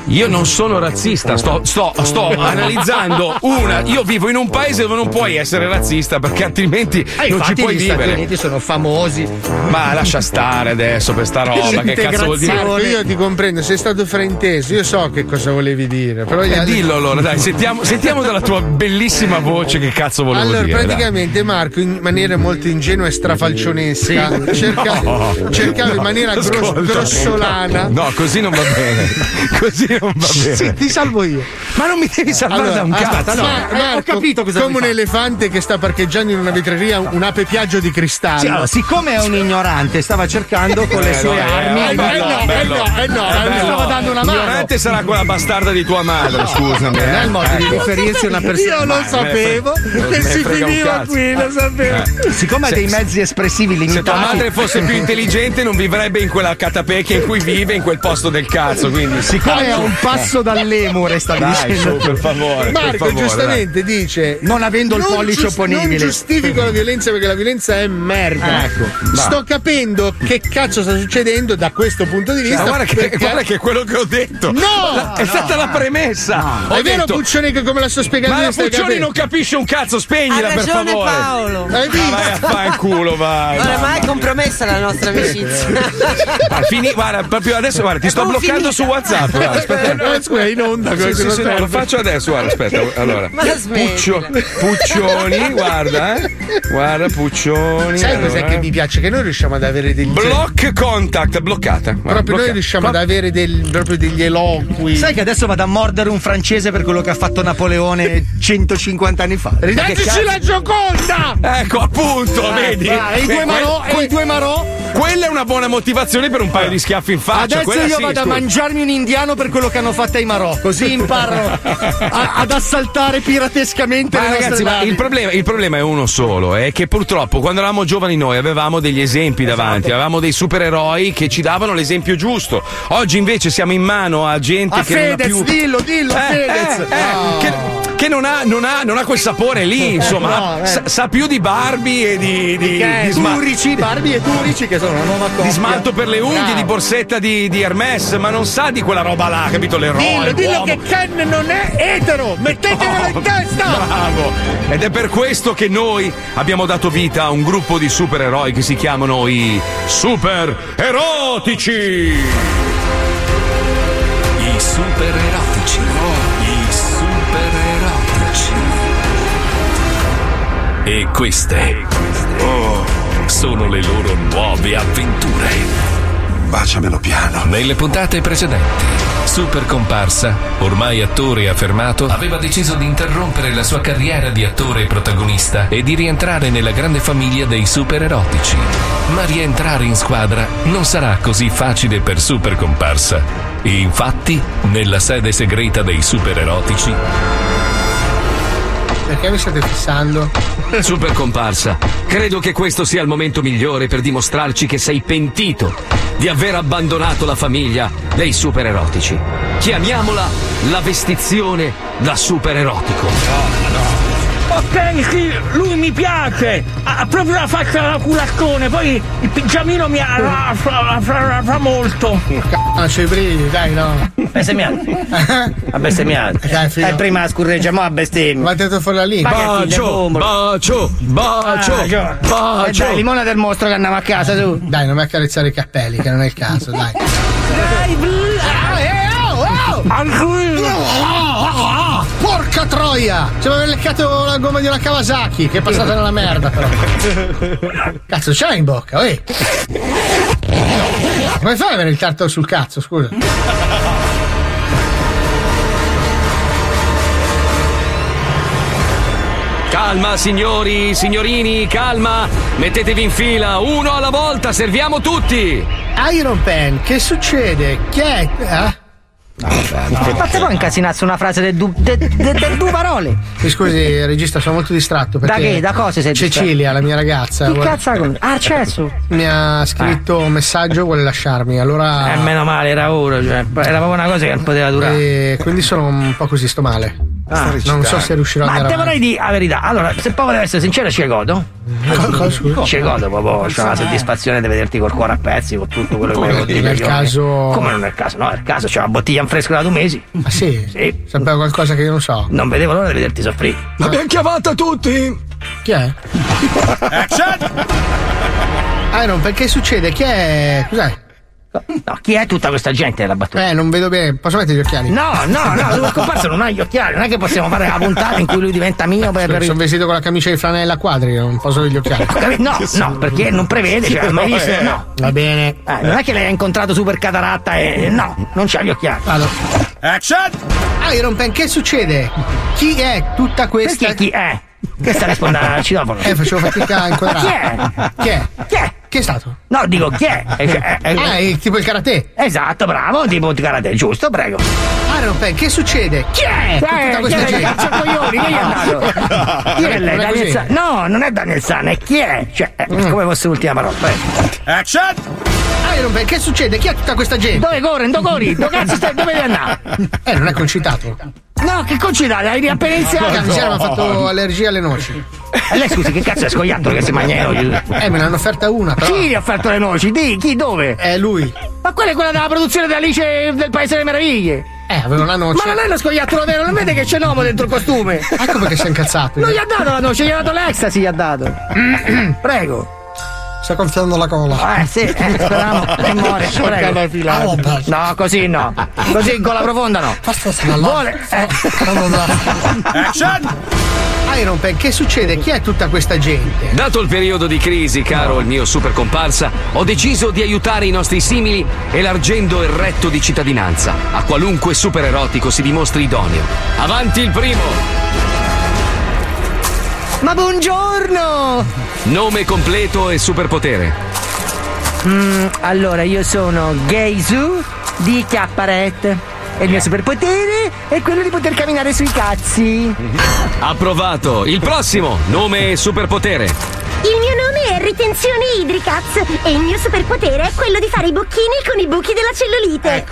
[SPEAKER 1] Io non sono razzista, sto, sto- sto analizzando una. Io vivo in un paese dove non puoi essere razzista perché altrimenti
[SPEAKER 4] Eh,
[SPEAKER 1] non ci puoi
[SPEAKER 4] gli Stati
[SPEAKER 1] vivere.
[SPEAKER 4] Uniti sono famosi.
[SPEAKER 1] Ma lascia stare adesso per sta roba, che cazzo vuol dire?
[SPEAKER 3] Marco, io ti comprendo, sei stato frainteso, io so che cosa volevi dire, però gli
[SPEAKER 1] Eh,
[SPEAKER 3] altri-
[SPEAKER 1] dillo allora, dai, sentiamo, sentiamo dalla tua bellissima voce che cazzo volevo
[SPEAKER 3] Allora,
[SPEAKER 1] dire.
[SPEAKER 3] Praticamente Marco, in maniera molto ingenua e strafalcionesca, cerca- cercava in maniera gros-
[SPEAKER 1] Ascolta.
[SPEAKER 3] grossolana.
[SPEAKER 1] No, così non va bene. Così non va bene.
[SPEAKER 3] Sì, ti salvo io.
[SPEAKER 1] Ma non mi devi salvare da un
[SPEAKER 3] aspetta,
[SPEAKER 1] cazzo.
[SPEAKER 3] no,
[SPEAKER 4] Eh, ho
[SPEAKER 3] Marco,
[SPEAKER 4] capito cosa
[SPEAKER 3] Come un
[SPEAKER 4] fare.
[SPEAKER 3] elefante che sta parcheggiando in una vetreria un ape piaggio di cristallo.
[SPEAKER 4] Sì, allora, siccome è un ignorante, stava cercando con le
[SPEAKER 1] Eh,
[SPEAKER 4] sue
[SPEAKER 1] no, eh,
[SPEAKER 4] armi.
[SPEAKER 1] eh, bello,
[SPEAKER 3] no, eh,
[SPEAKER 1] bello.
[SPEAKER 3] no, eh, no,
[SPEAKER 1] Eh, bello.
[SPEAKER 3] stava dando una mano.
[SPEAKER 1] Ignorante sarà quella bastarda di tua madre, scusami.
[SPEAKER 4] Non è il modo di
[SPEAKER 1] Ecco.
[SPEAKER 4] riferirsi a una persona.
[SPEAKER 3] Io lo sapevo che si finiva qui, lo sapevo.
[SPEAKER 4] Siccome ha dei mezzi espressivi
[SPEAKER 1] Se tua
[SPEAKER 4] limitati.
[SPEAKER 1] madre fosse più intelligente non vivrebbe in quella catapecchia in cui vive, in quel posto del cazzo, quindi
[SPEAKER 4] Siccome è a un passo dall'emure, stavi
[SPEAKER 1] Dai, Dai, su, per favore. per
[SPEAKER 7] Marco
[SPEAKER 1] favore,
[SPEAKER 7] giustamente dice:
[SPEAKER 4] Non avendo il
[SPEAKER 7] "Non
[SPEAKER 4] pollice
[SPEAKER 7] gius-
[SPEAKER 4] opponibile."
[SPEAKER 7] Non giustifico la violenza perché la violenza è merda.
[SPEAKER 1] Ecco,
[SPEAKER 7] Sto capendo che cazzo sta succedendo da questo punto di
[SPEAKER 1] dai.
[SPEAKER 7] vista.
[SPEAKER 1] Ma guarda che,
[SPEAKER 7] perché-
[SPEAKER 1] guarda che è quello che ho detto.
[SPEAKER 7] No!
[SPEAKER 1] La- è stata la premessa. Ho
[SPEAKER 7] È vero,
[SPEAKER 1] detto,
[SPEAKER 7] Puccioni, che come la sto spiegando
[SPEAKER 1] ma
[SPEAKER 7] io stai
[SPEAKER 1] Puccioni non capisce un cazzo, spegnila
[SPEAKER 6] Ha
[SPEAKER 1] per
[SPEAKER 6] ragione
[SPEAKER 1] favore.
[SPEAKER 6] Paolo.
[SPEAKER 7] Hai
[SPEAKER 1] Ma
[SPEAKER 7] visto?
[SPEAKER 1] vai a vai.
[SPEAKER 6] Non è
[SPEAKER 1] vai.
[SPEAKER 6] mai compromessa la nostra amicizia.
[SPEAKER 1] Ah, fini- guarda, proprio adesso guarda, ti sto bloccando
[SPEAKER 6] finita.
[SPEAKER 1] su WhatsApp. Guarda, aspetta.
[SPEAKER 7] No, scusa, è in onda.
[SPEAKER 1] Sì,
[SPEAKER 7] questo
[SPEAKER 1] sì,
[SPEAKER 7] non
[SPEAKER 1] sì, no,
[SPEAKER 7] serve.
[SPEAKER 1] lo faccio adesso, guarda, aspetta. Allora.
[SPEAKER 6] Smettila.
[SPEAKER 1] Puccioni, guarda, eh. Guarda, Puccioni.
[SPEAKER 7] Sai
[SPEAKER 1] allora.
[SPEAKER 7] cos'è che mi piace? Che noi riusciamo ad avere degli.
[SPEAKER 1] Block contact, bloccata. Guarda,
[SPEAKER 7] Proprio noi
[SPEAKER 1] bloccata.
[SPEAKER 7] riusciamo ad avere del- proprio degli eloqui.
[SPEAKER 4] Sai che adesso vado a mordere un francese per quello che ha fatto Napoleone 150 anni fa?
[SPEAKER 7] Ridateci la Gioconda!
[SPEAKER 1] Ecco, appunto, vedi?
[SPEAKER 4] Ah, e i due
[SPEAKER 1] Eh,
[SPEAKER 4] marò,
[SPEAKER 1] que-
[SPEAKER 4] e i due marò.
[SPEAKER 1] Quella è una buona motivazione per un paio di schiaffi in faccia.
[SPEAKER 4] Adesso
[SPEAKER 1] quella
[SPEAKER 4] io
[SPEAKER 1] sì,
[SPEAKER 4] vado a
[SPEAKER 1] scusa.
[SPEAKER 4] mangiarmi un indiano per quello che hanno fatto ai marò, così imparo a- ad assaltare piratescamente
[SPEAKER 1] Ma
[SPEAKER 4] le
[SPEAKER 1] ragazzi, ma il problema, il problema è uno solo: è che purtroppo quando eravamo giovani noi avevamo degli esempi
[SPEAKER 4] Esatto.
[SPEAKER 1] davanti, avevamo dei supereroi che ci davano l'esempio giusto. Oggi invece siamo in mano a gente
[SPEAKER 4] A
[SPEAKER 1] che non ha
[SPEAKER 4] Fedez,
[SPEAKER 1] più.
[SPEAKER 4] dillo, dillo,
[SPEAKER 1] Eh,
[SPEAKER 4] Fedez.
[SPEAKER 1] eh, eh, che, che non, ha, non, ha, non ha quel sapore lì, insomma,
[SPEAKER 4] no, eh.
[SPEAKER 1] sa, sa più di Barbie e di, di,
[SPEAKER 4] è
[SPEAKER 1] di sma-
[SPEAKER 4] Turici, Barbie e Turici che sono una nuova coppia.
[SPEAKER 1] di smalto per le unghie, di borsetta di, di Hermes, ma non sa di quella roba là, capito? L'eroe.
[SPEAKER 7] Dillo, dillo che Ken non è etero! Mettetevelo in testa!
[SPEAKER 1] Bravo! Ed è per questo che noi abbiamo dato vita a un gruppo di supereroi che si chiamano i Super Erotici!
[SPEAKER 2] I super erotici. I super erotici. E queste oh, sono le loro nuove avventure.
[SPEAKER 8] Baciamelo piano.
[SPEAKER 2] Nelle puntate precedenti, Super Comparsa, ormai attore affermato, aveva deciso di interrompere la sua carriera di attore protagonista e di rientrare nella grande famiglia dei super erotici. Ma rientrare in squadra non sarà così facile per Super Comparsa. E infatti, nella sede segreta dei super erotici,
[SPEAKER 7] Perché mi state fissando?
[SPEAKER 9] Super comparsa, credo che questo sia il momento migliore per dimostrarci che sei pentito di aver abbandonato la famiglia dei super erotici. Chiamiamola la vestizione da super erotico.
[SPEAKER 10] Ok, sì, lui mi piace. Ha ha proprio la faccia da culaccone. Poi il pigiamino mi ha fa, fa- fa molto.
[SPEAKER 7] Ah, c'è i brividi, dai, no.
[SPEAKER 11] Bestemmiato. A bestemmiato.
[SPEAKER 7] Dai, figlio.
[SPEAKER 11] Eh, prima scorreggiamo a bestemmia.
[SPEAKER 7] Ma tirato fuori la
[SPEAKER 11] il bombolo.
[SPEAKER 1] bacio, bacio,
[SPEAKER 11] Ah. Eh,
[SPEAKER 1] bacio.
[SPEAKER 11] dai, limona del mostro che andiamo a casa tu.
[SPEAKER 7] Dai, non mi accarezzare i capelli, che non è il caso, dai. Porca troia! Ci aveva leccato la gomma di una Kawasaki, che è passata nella merda, però. Cazzo, c'hai in bocca, oi! Come fai ad avere il tartaro sul cazzo, scusa?
[SPEAKER 9] Calma, signori, signorini, calma. Mettetevi in fila, uno alla volta, serviamo tutti.
[SPEAKER 7] Iron Pen, che succede? Chi è? Eh?
[SPEAKER 11] Ma te puoi incasinarsi una frase del du, de, de, de due parole?
[SPEAKER 7] Mi scusi, regista, sono molto distratto perché.
[SPEAKER 11] Da che? Da cosa sei distratto?
[SPEAKER 7] Cecilia, la mia ragazza.
[SPEAKER 11] Che
[SPEAKER 7] vuole-
[SPEAKER 11] cazzo ha con... Ah, accesso!
[SPEAKER 7] Mi ha scritto un messaggio, vuole lasciarmi. Allora.
[SPEAKER 11] Eh, meno male, era ora, cioè, era proprio una cosa che non poteva durare.
[SPEAKER 7] E quindi sono un po' così, sto male.
[SPEAKER 11] Ah.
[SPEAKER 7] non so se riuscirò ad
[SPEAKER 11] Ma te vorrei dire la verità. Allora, se poi volevo essere sincero, ci godo.
[SPEAKER 7] Scusa?
[SPEAKER 11] Ci godo proprio, c'è una soddisfazione di vederti col cuore a pezzi con tutto quello che detto.
[SPEAKER 7] Nel caso.
[SPEAKER 11] Come non è il caso? No, è il caso, c'è una bottiglia in fresco da due mesi.
[SPEAKER 7] Ah, sì?
[SPEAKER 11] Sì.
[SPEAKER 7] Sapevo qualcosa che io non so.
[SPEAKER 11] Non vedevo l'ora di vederti soffrire.
[SPEAKER 1] L'abbiamo chiamata tutti!
[SPEAKER 7] Chi è? Iron, perché succede? Chi è? Cos'è?
[SPEAKER 11] No, chi è tutta questa gente della battuta?
[SPEAKER 7] Eh, non vedo bene. Posso mettere gli occhiali?
[SPEAKER 11] No, no, no, lui comparso non ha gli occhiali, non è che possiamo fare la puntata in cui lui diventa mio per. per...
[SPEAKER 7] Sono vestito con la camicia di flanella a quadri, non posso avere gli occhiali.
[SPEAKER 11] No, no, perché non prevede, cioè, mai visto? No.
[SPEAKER 7] Va bene.
[SPEAKER 11] Eh, non è che lei ha incontrato super cataratta e. No, non c'ha gli occhiali.
[SPEAKER 7] Vado. Iron Pen, che succede? Chi è tutta questa?
[SPEAKER 11] Perché chi è? Che sta rispondendo al citofono?
[SPEAKER 7] Eh, facevo fatica a inquadrare.
[SPEAKER 11] Chi è?
[SPEAKER 7] Chi è?
[SPEAKER 11] Chi è?
[SPEAKER 7] Chi è stato?
[SPEAKER 11] No, dico chi è? Eh,
[SPEAKER 7] Ah, è tipo il karate.
[SPEAKER 11] Esatto, bravo, tipo di karate, giusto, prego.
[SPEAKER 7] Iron Pen, che succede? Chi è? Tutta
[SPEAKER 11] Eh, chi
[SPEAKER 7] questa
[SPEAKER 11] è?
[SPEAKER 7] gente.
[SPEAKER 11] Cazzo coglioni, che gli è andato? Chi è lei?
[SPEAKER 7] È
[SPEAKER 11] Daniel. San? No, non è Daniel San, è chi è? Cioè, eh,
[SPEAKER 7] Mm.
[SPEAKER 11] come fosse l'ultima parola. prego.
[SPEAKER 7] Iron Man, che succede? Chi è tutta questa gente?
[SPEAKER 11] Dove corri? Dove corri? Dove cazzo stai? Dove devi andare?
[SPEAKER 7] Eh, non è concitato.
[SPEAKER 11] No, che concitare, hai appena iniziato.
[SPEAKER 7] Porca miseria, mi ha fatto allergia alle noci.
[SPEAKER 11] E lei scusi, che cazzo è scoiattolo che si mangia oggi?
[SPEAKER 7] Eh, me ne hanno offerta una, però.
[SPEAKER 11] Chi gli ha offerto le noci? Di, chi, dove?
[SPEAKER 7] È lui.
[SPEAKER 11] Ma quella è quella della produzione di Alice del Paese delle Meraviglie.
[SPEAKER 7] Eh, aveva una noce.
[SPEAKER 11] Ma non è lo scoiattolo vero, non vede che c'è l'uomo dentro il costume?
[SPEAKER 7] Ecco perché si è incazzato.
[SPEAKER 11] Non gli ha dato la noce, gli ha dato l'ecstasy, gli ha dato. Prego.
[SPEAKER 7] Sta gonfiando la cola.
[SPEAKER 11] Eh sì, eh, speriamo che muore. Prego.
[SPEAKER 7] Ah, beh.
[SPEAKER 11] No, così no. Così in gola profonda no. Vuole. Eh.
[SPEAKER 7] Iron Pen, che succede? Chi è tutta questa gente?
[SPEAKER 1] Dato il periodo di crisi, caro il mio super comparsa, ho deciso di aiutare i nostri simili elargendo il retto di cittadinanza a qualunque super erotico si dimostri idoneo. Avanti il primo!
[SPEAKER 11] Ma buongiorno!
[SPEAKER 1] Nome completo e superpotere.
[SPEAKER 11] Mm, allora, io sono Geisu di Chiapparet. E il mio superpotere è quello di poter camminare sui cazzi.
[SPEAKER 1] Approvato. Il prossimo, nome e superpotere.
[SPEAKER 12] Il mio nome è Ritenzione Idricaz e il mio superpotere è quello di fare i bocchini con i buchi della cellulite.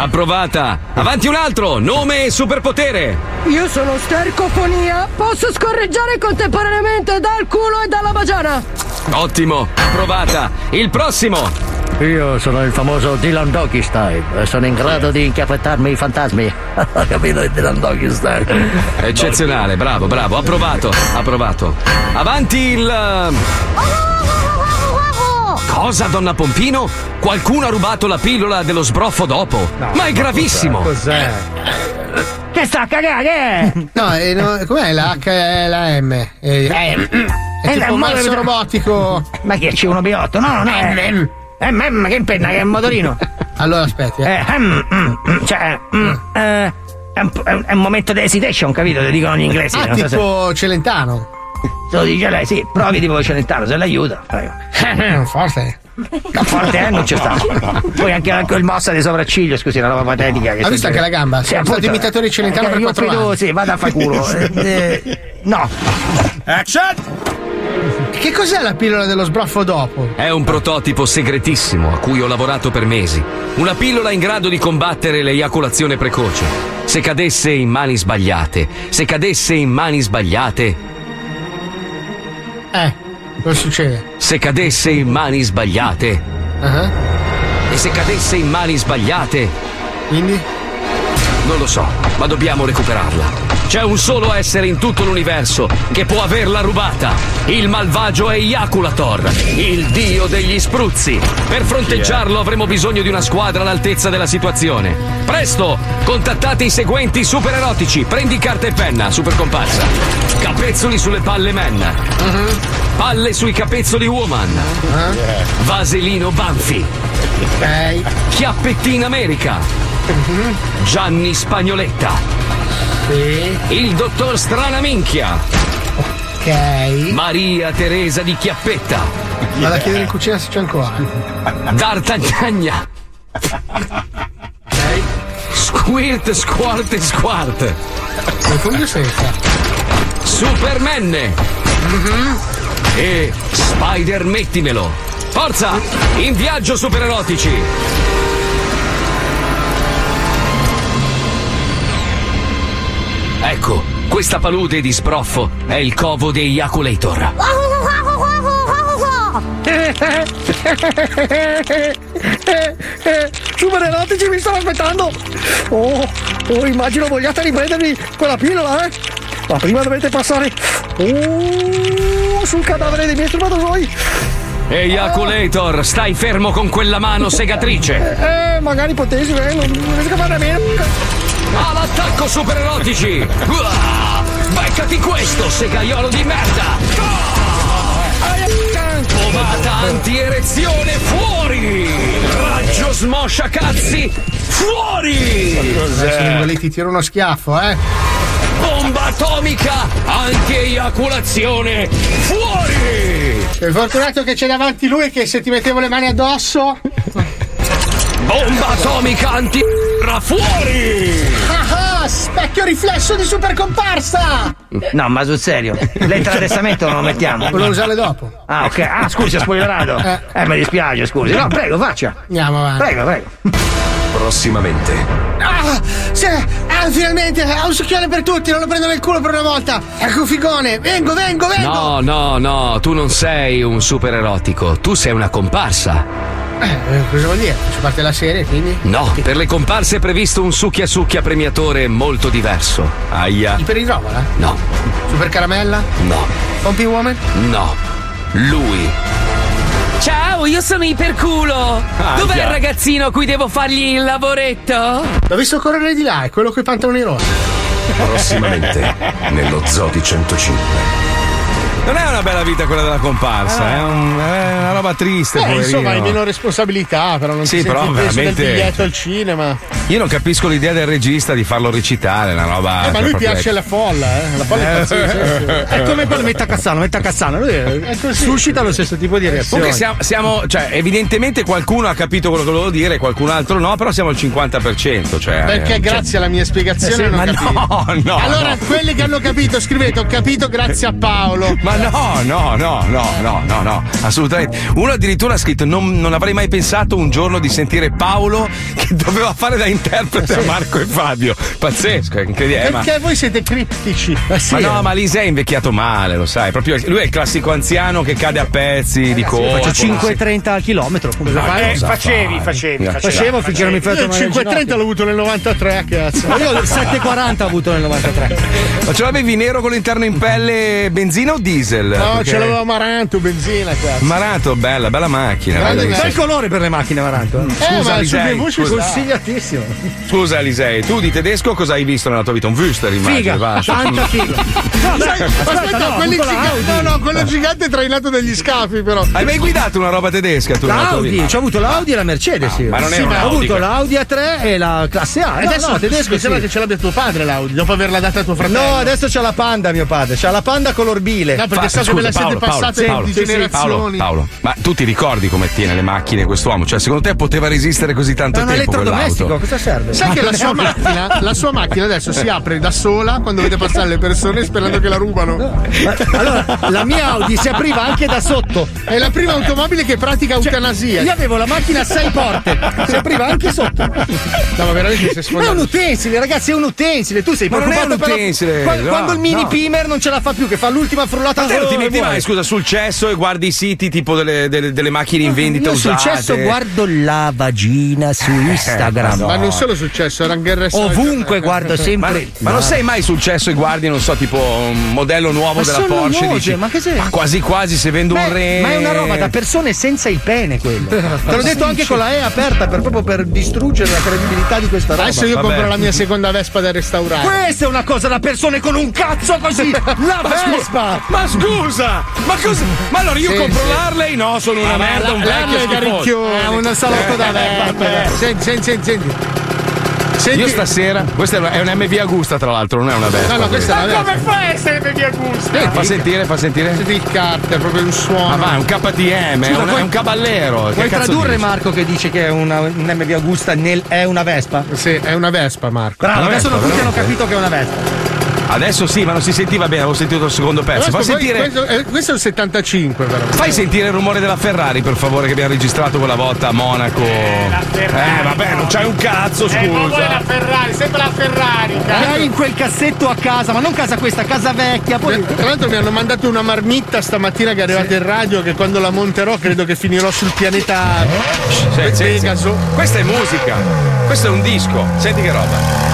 [SPEAKER 1] Approvata. Avanti un altro, nome e superpotere.
[SPEAKER 13] Io sono stercofonia. Posso scorreggiare contemporaneamente dal culo e dalla bagiana.
[SPEAKER 1] Ottimo. Approvata. Il prossimo.
[SPEAKER 14] Io sono il famoso Dylan Doggy Style e sono in grado di inchiappettarmi i fantasmi. Capito? Il Dylan Doggy Style.
[SPEAKER 1] Eccezionale, bravo, bravo. Approvato. Approvato. Avanti il. Cosa, donna Pompino? Qualcuno ha rubato la pillola dello sbroffo dopo? Ma è gravissimo!
[SPEAKER 7] Cos'è?
[SPEAKER 11] Che sta a cagare? Che è?
[SPEAKER 7] No, eh, no, com'è la H e la M? Eh, è
[SPEAKER 11] Eh,
[SPEAKER 7] tipo
[SPEAKER 11] no,
[SPEAKER 7] un
[SPEAKER 11] ma-
[SPEAKER 7] marzo robotico.
[SPEAKER 11] Ma che c'è uno B8? No, no, è. Eh, mm, che impenna, che è un motorino.
[SPEAKER 7] Allora aspetti, eh.
[SPEAKER 11] Eh, mm, mm, mm, cioè, mm, eh, è, un, è un- momento di hesitation, capito? Lo dicono gli inglesi.
[SPEAKER 7] Ah,
[SPEAKER 11] non so se-
[SPEAKER 7] tipo Celentano.
[SPEAKER 11] Se lo dice lei, sì, provi tipo Celentano, se l'aiuta. prego.
[SPEAKER 7] Forte.
[SPEAKER 11] No, forte, eh, non c'è stato. Poi anche, anche il mossa di sopracciglio, scusi, una roba patetica. che
[SPEAKER 7] Ha visto anche la gamba?
[SPEAKER 11] Sì,
[SPEAKER 7] Sono
[SPEAKER 11] appunto.
[SPEAKER 7] stati imitatori di Celentano
[SPEAKER 11] Eh,
[SPEAKER 7] per
[SPEAKER 11] io
[SPEAKER 7] quattro
[SPEAKER 11] credo,
[SPEAKER 7] anni.
[SPEAKER 11] Sì, vada a fa culo. Eh, eh, no.
[SPEAKER 7] Action! Che cos'è la pillola dello sbroffo dopo?
[SPEAKER 1] È un prototipo segretissimo a cui ho lavorato per mesi. Una pillola in grado di combattere l'eiaculazione precoce. Se cadesse in mani sbagliate, se cadesse in mani sbagliate,
[SPEAKER 7] Eh, cosa succede?
[SPEAKER 1] se cadesse in mani sbagliate,
[SPEAKER 7] Ah,
[SPEAKER 1] e se cadesse in mani sbagliate,
[SPEAKER 7] Quindi?
[SPEAKER 1] Non lo so, ma dobbiamo recuperarla. C'è un solo essere in tutto l'universo che può averla rubata. Il malvagio Eiaculator, il dio degli spruzzi. Per fronteggiarlo avremo bisogno di una squadra all'altezza della situazione. Presto, contattate i seguenti super erotici. Prendi carta e penna, super comparsa. Capezzoli sulle palle men. Palle sui capezzoli woman. Vaselino Banfi. Chiappettina America. Gianni Spagnoletta. Il dottor Stranaminchia.
[SPEAKER 7] Ok.
[SPEAKER 1] Maria Teresa di Chiappetta.
[SPEAKER 7] Vado a chiedere in cucina se c'è ancora.
[SPEAKER 1] D'Artagnan. Squirt, squirt e squart.
[SPEAKER 7] Nel fondo senza.
[SPEAKER 1] Superman. E Spider mettimelo. Forza! In viaggio super Ecco, questa palude di sbroffo è il covo dei Iaculator.
[SPEAKER 13] Super erotici mi stanno aspettando! Oh, oh, immagino vogliate riprendermi quella pillola, eh! Ma prima dovete passare oh, sul cadavere dei miei spermatozoi!
[SPEAKER 1] Eiaculator, stai fermo con quella mano segatrice.
[SPEAKER 13] Eh, magari potessi, eh, non, riesco a fare a meno.
[SPEAKER 1] All'attacco super erotici! Beccati questo, segaiolo di merda! Pomata anti-erezione fuori! Raggio smoscia cazzi fuori!
[SPEAKER 7] Adesso lì ti tiro uno schiaffo, eh.
[SPEAKER 1] Bomba atomica anti-eiaculazione fuori!
[SPEAKER 7] Sei fortunato che c'è davanti lui che se ti mettevo le mani addosso.
[SPEAKER 1] Bomba atomica anti fuori!
[SPEAKER 7] Specchio riflesso di super comparsa!
[SPEAKER 11] No, ma sul serio. Testamento non lo mettiamo.
[SPEAKER 7] Volevo usarle dopo.
[SPEAKER 11] Ah, ok. Ah, scusi, ho spoilerato.
[SPEAKER 7] Eh.
[SPEAKER 11] Eh, mi dispiace, scusi. No, prego, faccia.
[SPEAKER 7] Andiamo avanti.
[SPEAKER 11] Prego, prego.
[SPEAKER 2] Prossimamente.
[SPEAKER 7] Ah, se Ah, finalmente! Ha un succhione per tutti, non lo prendo nel culo per una volta! Ecco figone! Vengo, vengo, vengo!
[SPEAKER 15] No, no, no, tu non sei un super erotico, tu sei una comparsa.
[SPEAKER 7] Eh, cosa vuol dire? Faccio parte della serie, quindi?
[SPEAKER 15] No, per le comparse è previsto un succhia succhia premiatore molto diverso. Aia.
[SPEAKER 7] Iperidrovola?
[SPEAKER 15] No,
[SPEAKER 7] Super caramella?
[SPEAKER 15] no,
[SPEAKER 7] Pompi woman?
[SPEAKER 15] no. Lui.
[SPEAKER 16] Ciao, io sono Iperculo. Dov'è il ragazzino a cui devo fargli il lavoretto?
[SPEAKER 7] L'ho visto correre di là, è quello con i pantaloni rossi.
[SPEAKER 2] Prossimamente nello Zodi 105.
[SPEAKER 1] Non è una bella vita quella della comparsa,
[SPEAKER 7] Ah.
[SPEAKER 1] è, un- è una roba triste.
[SPEAKER 7] Eh, insomma, hai meno responsabilità, però non
[SPEAKER 1] Sì,
[SPEAKER 7] ti
[SPEAKER 1] però
[SPEAKER 7] senti il peso del
[SPEAKER 1] veramente-
[SPEAKER 7] biglietto al cinema.
[SPEAKER 1] Io non capisco l'idea del regista di farlo recitare, una roba.
[SPEAKER 7] Eh, ma a lui
[SPEAKER 1] proprio-
[SPEAKER 7] piace la folla, eh. La folla è
[SPEAKER 1] Eh.
[SPEAKER 7] pazzesca.
[SPEAKER 4] È come quello Metta Cassano, Metta Cassano, lui è- suscita lo stesso tipo di reazione.
[SPEAKER 1] Comunque siamo, siamo- cioè, evidentemente qualcuno ha capito quello che volevo dire, qualcun altro no, però siamo al 50%. Cioè,
[SPEAKER 7] Perché
[SPEAKER 1] eh,
[SPEAKER 7] grazie alla mia spiegazione
[SPEAKER 1] Eh sì,
[SPEAKER 7] non ho
[SPEAKER 1] ma
[SPEAKER 7] capito.
[SPEAKER 1] no, no,
[SPEAKER 7] allora,
[SPEAKER 1] no.
[SPEAKER 7] quelli che hanno capito, scrivete, ho capito grazie a Paolo.
[SPEAKER 1] Ma no, no, no, no, no, no, no, assolutamente. Uno addirittura ha scritto: non, non avrei mai pensato un giorno di sentire Paolo che doveva fare da interprete a Marco e Fabio. Pazzesco, è incredibile. eh, ma-
[SPEAKER 7] Perché voi siete criptici.
[SPEAKER 1] Ma no, ma Lisa è invecchiato male, lo sai. Proprio, lui è il classico anziano che cade a pezzi di colpo.
[SPEAKER 4] Faccio 5,30 al chilometro.
[SPEAKER 1] Cosa fai?
[SPEAKER 7] Eh, facevi, facevi, facevi.
[SPEAKER 4] Facevo finché non mi fai
[SPEAKER 7] il 530 l'ho avuto nel 93, cazzo.
[SPEAKER 4] Ma io il 740 ho avuto nel 93.
[SPEAKER 1] Ma ce l'avevi nero con l'interno in pelle benzina o diesel?
[SPEAKER 7] No,
[SPEAKER 1] Perché-
[SPEAKER 7] ce l'avevo Amaranto, benzina, cazzo.
[SPEAKER 1] Marato, bella, bella macchina.
[SPEAKER 7] Grande
[SPEAKER 1] bella.
[SPEAKER 4] Bel colore per le macchine, Maranto.
[SPEAKER 7] Eh,
[SPEAKER 1] Scusa,
[SPEAKER 7] ma sulle
[SPEAKER 1] Lisei,
[SPEAKER 7] voci
[SPEAKER 1] scusa.
[SPEAKER 4] Consigliatissimo.
[SPEAKER 1] Scusa Elisei, tu di tedesco cosa hai visto nella tua vita? Un Wüster immagino.
[SPEAKER 4] Figa,
[SPEAKER 1] va.
[SPEAKER 4] tanta figa. No,
[SPEAKER 7] Sai, aspetta,
[SPEAKER 4] no,
[SPEAKER 7] quelli
[SPEAKER 4] la
[SPEAKER 7] giganti- no, no, quello gigante trainato dagli scafi, però.
[SPEAKER 1] Hai mai guidato una roba tedesca tu
[SPEAKER 4] L'Audi, ho avuto l'Audi e la Mercedes. io.
[SPEAKER 1] ma non è
[SPEAKER 4] Sì, ma Ho avuto l'Audi A3 e la classe A.
[SPEAKER 7] E
[SPEAKER 4] No,
[SPEAKER 7] adesso
[SPEAKER 4] no, tedesco
[SPEAKER 7] mi sembra che ce l'abbia tuo padre l'Audi, dopo averla data a tuo fratello.
[SPEAKER 4] No, adesso c'ha la panda, mio padre. C'ha la panda color bile.
[SPEAKER 7] No, perché
[SPEAKER 1] Fa-
[SPEAKER 7] so che ve la
[SPEAKER 1] scusa,
[SPEAKER 7] siete
[SPEAKER 1] Paolo, Paolo,
[SPEAKER 7] passate
[SPEAKER 1] Paolo, sì, Paolo,
[SPEAKER 7] generazioni.
[SPEAKER 1] Paolo, ma tu ti ricordi come tiene le macchine quest'uomo? Cioè, secondo te poteva resistere così tanto
[SPEAKER 4] È un
[SPEAKER 1] tempo
[SPEAKER 4] elettrodomestico, cosa serve?
[SPEAKER 7] Sai
[SPEAKER 4] Ma
[SPEAKER 7] che la
[SPEAKER 4] non è
[SPEAKER 7] sua, macchina, la sua macchina adesso si apre da sola quando vede passare le persone sperando che la rubano.
[SPEAKER 4] Ma- Allora, la mia Audi si apriva anche da sotto.
[SPEAKER 7] È la prima automobile che pratica eutanasia.
[SPEAKER 4] Io avevo la macchina a sei porte, si apriva anche sotto.
[SPEAKER 7] No, ma veramente si è
[SPEAKER 4] È
[SPEAKER 7] sfondato.
[SPEAKER 4] un utensile, ragazzi, è un utensile. Tu sei
[SPEAKER 1] Ma non è
[SPEAKER 4] preoccupato
[SPEAKER 1] un
[SPEAKER 4] per la-
[SPEAKER 1] utensile,
[SPEAKER 4] Qua-
[SPEAKER 1] no,
[SPEAKER 4] Quando il mini
[SPEAKER 1] no.
[SPEAKER 4] Pimer non ce la fa più, che fa l'ultima frullata
[SPEAKER 1] Ma te non ti metti mai, scusa, sul cesso e guardi i siti tipo delle, delle- delle macchine in vendita
[SPEAKER 4] Io sul
[SPEAKER 1] usate?
[SPEAKER 4] cesso guardo la vagina su Instagram.
[SPEAKER 7] Ma non solo successo, era anche il resto.
[SPEAKER 4] Ovunque guardo
[SPEAKER 1] Ma,
[SPEAKER 4] sempre.
[SPEAKER 1] ma non sei mai sul cesso e guardi, non so, tipo un modello nuovo
[SPEAKER 4] Ma
[SPEAKER 1] della
[SPEAKER 4] sono
[SPEAKER 1] Porsche?
[SPEAKER 4] nuove,
[SPEAKER 1] dici,
[SPEAKER 4] ma che sei?
[SPEAKER 1] Ma quasi quasi se vendo
[SPEAKER 4] Beh,
[SPEAKER 1] un re.
[SPEAKER 4] Ma è una roba da persone senza il pene quello. Te l'ho detto anche con la E aperta per, proprio per distruggere la credibilità di questa roba.
[SPEAKER 7] Adesso io
[SPEAKER 1] Vabbè.
[SPEAKER 7] compro la mia seconda Vespa da restaurare.
[SPEAKER 4] Questa è una cosa da persone con un cazzo così! La
[SPEAKER 1] Ma
[SPEAKER 4] Vespa!
[SPEAKER 1] Ma scusa! Ma cosa? Ma allora io
[SPEAKER 7] Sì,
[SPEAKER 1] compro
[SPEAKER 7] sì.
[SPEAKER 1] l'Harley? No, sono una
[SPEAKER 7] Ah, ma
[SPEAKER 1] merda,
[SPEAKER 7] la-
[SPEAKER 1] un vecchio
[SPEAKER 7] è
[SPEAKER 1] schifoso.
[SPEAKER 4] È un salotto da Vespa.
[SPEAKER 7] Senti, senti, senti, senti. Senti-
[SPEAKER 1] Io stasera, questa è una- è un MV Augusta tra l'altro, non è una Vespa.
[SPEAKER 7] No, no, questa è una Vespa.
[SPEAKER 5] fa a essere per via gusto?
[SPEAKER 1] Fa sentire, fa sentire.
[SPEAKER 7] Senti il cart, è proprio un suono.
[SPEAKER 1] Ma va, è un KTM, è,
[SPEAKER 4] Scusa,
[SPEAKER 1] un,
[SPEAKER 4] puoi-
[SPEAKER 1] è un caballero.
[SPEAKER 4] Vuoi tradurre
[SPEAKER 1] dici?
[SPEAKER 4] Marco che dice che è una, un MV Augusta nel, è una Vespa?
[SPEAKER 7] Sì, è una Vespa, Marco.
[SPEAKER 4] Bravo,
[SPEAKER 1] Una
[SPEAKER 4] adesso tutti hanno capito che è una Vespa.
[SPEAKER 1] Adesso sì, ma non si sentiva bene, avevo sentito il secondo pezzo. Fa sentire.
[SPEAKER 7] questo, è, questo è un 75, però.
[SPEAKER 1] Fai sentire il rumore della Ferrari, per favore, che abbiamo registrato quella volta a Monaco. Eh, vabbè, non c'hai un cazzo,
[SPEAKER 5] Eh, ma vuoi la
[SPEAKER 1] scusa.
[SPEAKER 5] Ferrari, sempre la Ferrari,
[SPEAKER 4] Hai in quel cassetto a casa, ma non casa questa, casa vecchia. Poi...
[SPEAKER 7] Tra l'altro mi hanno mandato una marmitta stamattina che è arrivata in radio che quando la monterò credo che finirò sul pianeta
[SPEAKER 1] Sì, sì, sì.
[SPEAKER 7] Pegaso.
[SPEAKER 1] Questa è musica. Questo è un disco. Senti che roba.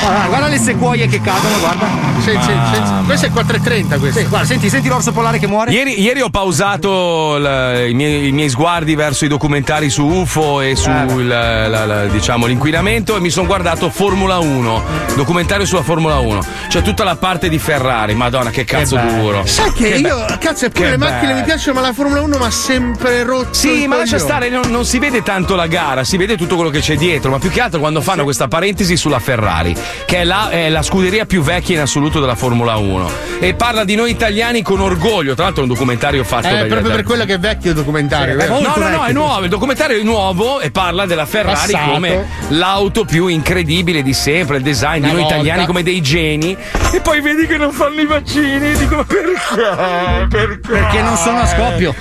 [SPEAKER 4] Guarda, guarda le sequoie che cadono, guarda.
[SPEAKER 7] Senti, senti, senti. Questo è 430 questo.
[SPEAKER 4] Sì, guarda, senti, senti l'orso polare che muore.
[SPEAKER 1] Ieri, ieri ho pausato il- i, miei, i miei sguardi verso i documentari su UFO e su il, la- la- diciamo, l'inquinamento e mi sono guardato Formula 1, documentario sulla Formula 1. C'è tutta la parte di Ferrari, madonna che cazzo duro.
[SPEAKER 7] Sai che, io, cazzo, eppure
[SPEAKER 1] Che
[SPEAKER 7] le macchine
[SPEAKER 1] bello.
[SPEAKER 7] mi piacciono, ma la Formula 1 mi ha sempre rotto.
[SPEAKER 1] Sì, ma lascia stare, non, non si vede tanto la gara, si vede tutto quello che c'è dietro, ma più che altro quando fanno questa parentesi sulla Ferrari, che è la, è la scuderia più vecchia in assoluto della Formula 1. E parla di noi italiani con orgoglio, tra l'altro è un documentario fatto
[SPEAKER 7] Eh,
[SPEAKER 1] dagli-
[SPEAKER 7] proprio per quello che è vecchio il documentario, vero?
[SPEAKER 1] No, no, no, è nuovo, il documentario è nuovo e parla della Ferrari
[SPEAKER 7] Passato.
[SPEAKER 1] come l'auto più incredibile di sempre, il design
[SPEAKER 7] Una
[SPEAKER 1] di noi
[SPEAKER 7] volta.
[SPEAKER 1] italiani come dei geni. E poi vedi che non fanno i vaccini, dico perché? Perché?
[SPEAKER 4] Perché non sono a scoppio.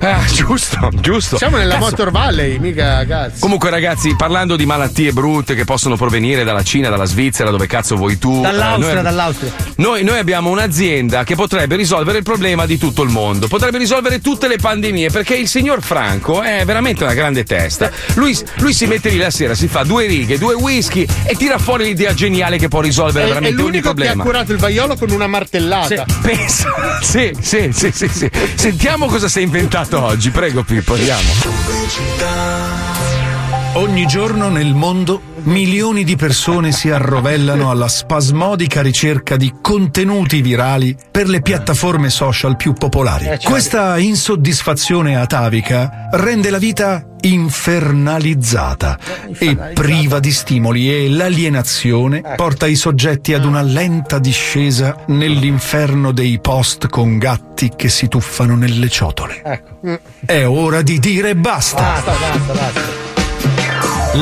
[SPEAKER 1] Ah, giusto, giusto.
[SPEAKER 7] Siamo nella
[SPEAKER 1] Cazzo.
[SPEAKER 7] Motor Valley, mica cazzo.
[SPEAKER 1] Comunque, ragazzi, parlando di malattie brutte che possono provenire dalla Cina, dalla Svizzera, dove cazzo vuoi tu.
[SPEAKER 4] Dall'Austria,
[SPEAKER 1] Eh, noi-
[SPEAKER 4] dall'Austria.
[SPEAKER 1] noi, noi abbiamo un'azienda che potrebbe risolvere il problema di tutto il mondo, potrebbe risolvere tutte le pandemie, perché il signor Franco è veramente una grande testa. Lui, lui si mette lì la sera, si fa due righe, due whisky e tira fuori l'idea geniale che può risolvere
[SPEAKER 7] È, è
[SPEAKER 1] veramente ogni
[SPEAKER 7] l'unico che ha
[SPEAKER 1] problema.
[SPEAKER 7] curato il vaiolo con una martellata.
[SPEAKER 1] Pensa. Sì, sì, sì, sì, sì. Sentiamo cosa si è inventato oggi. Prego, Pippo, andiamo.
[SPEAKER 17] Ogni giorno nel mondo milioni di persone si arrovellano alla spasmodica ricerca di contenuti virali per le piattaforme social più popolari. Questa insoddisfazione atavica rende la vita infernalizzata e priva di stimoli e l'alienazione porta i soggetti ad una lenta discesa nell'inferno dei post con gatti che si tuffano nelle ciotole. È ora di dire basta.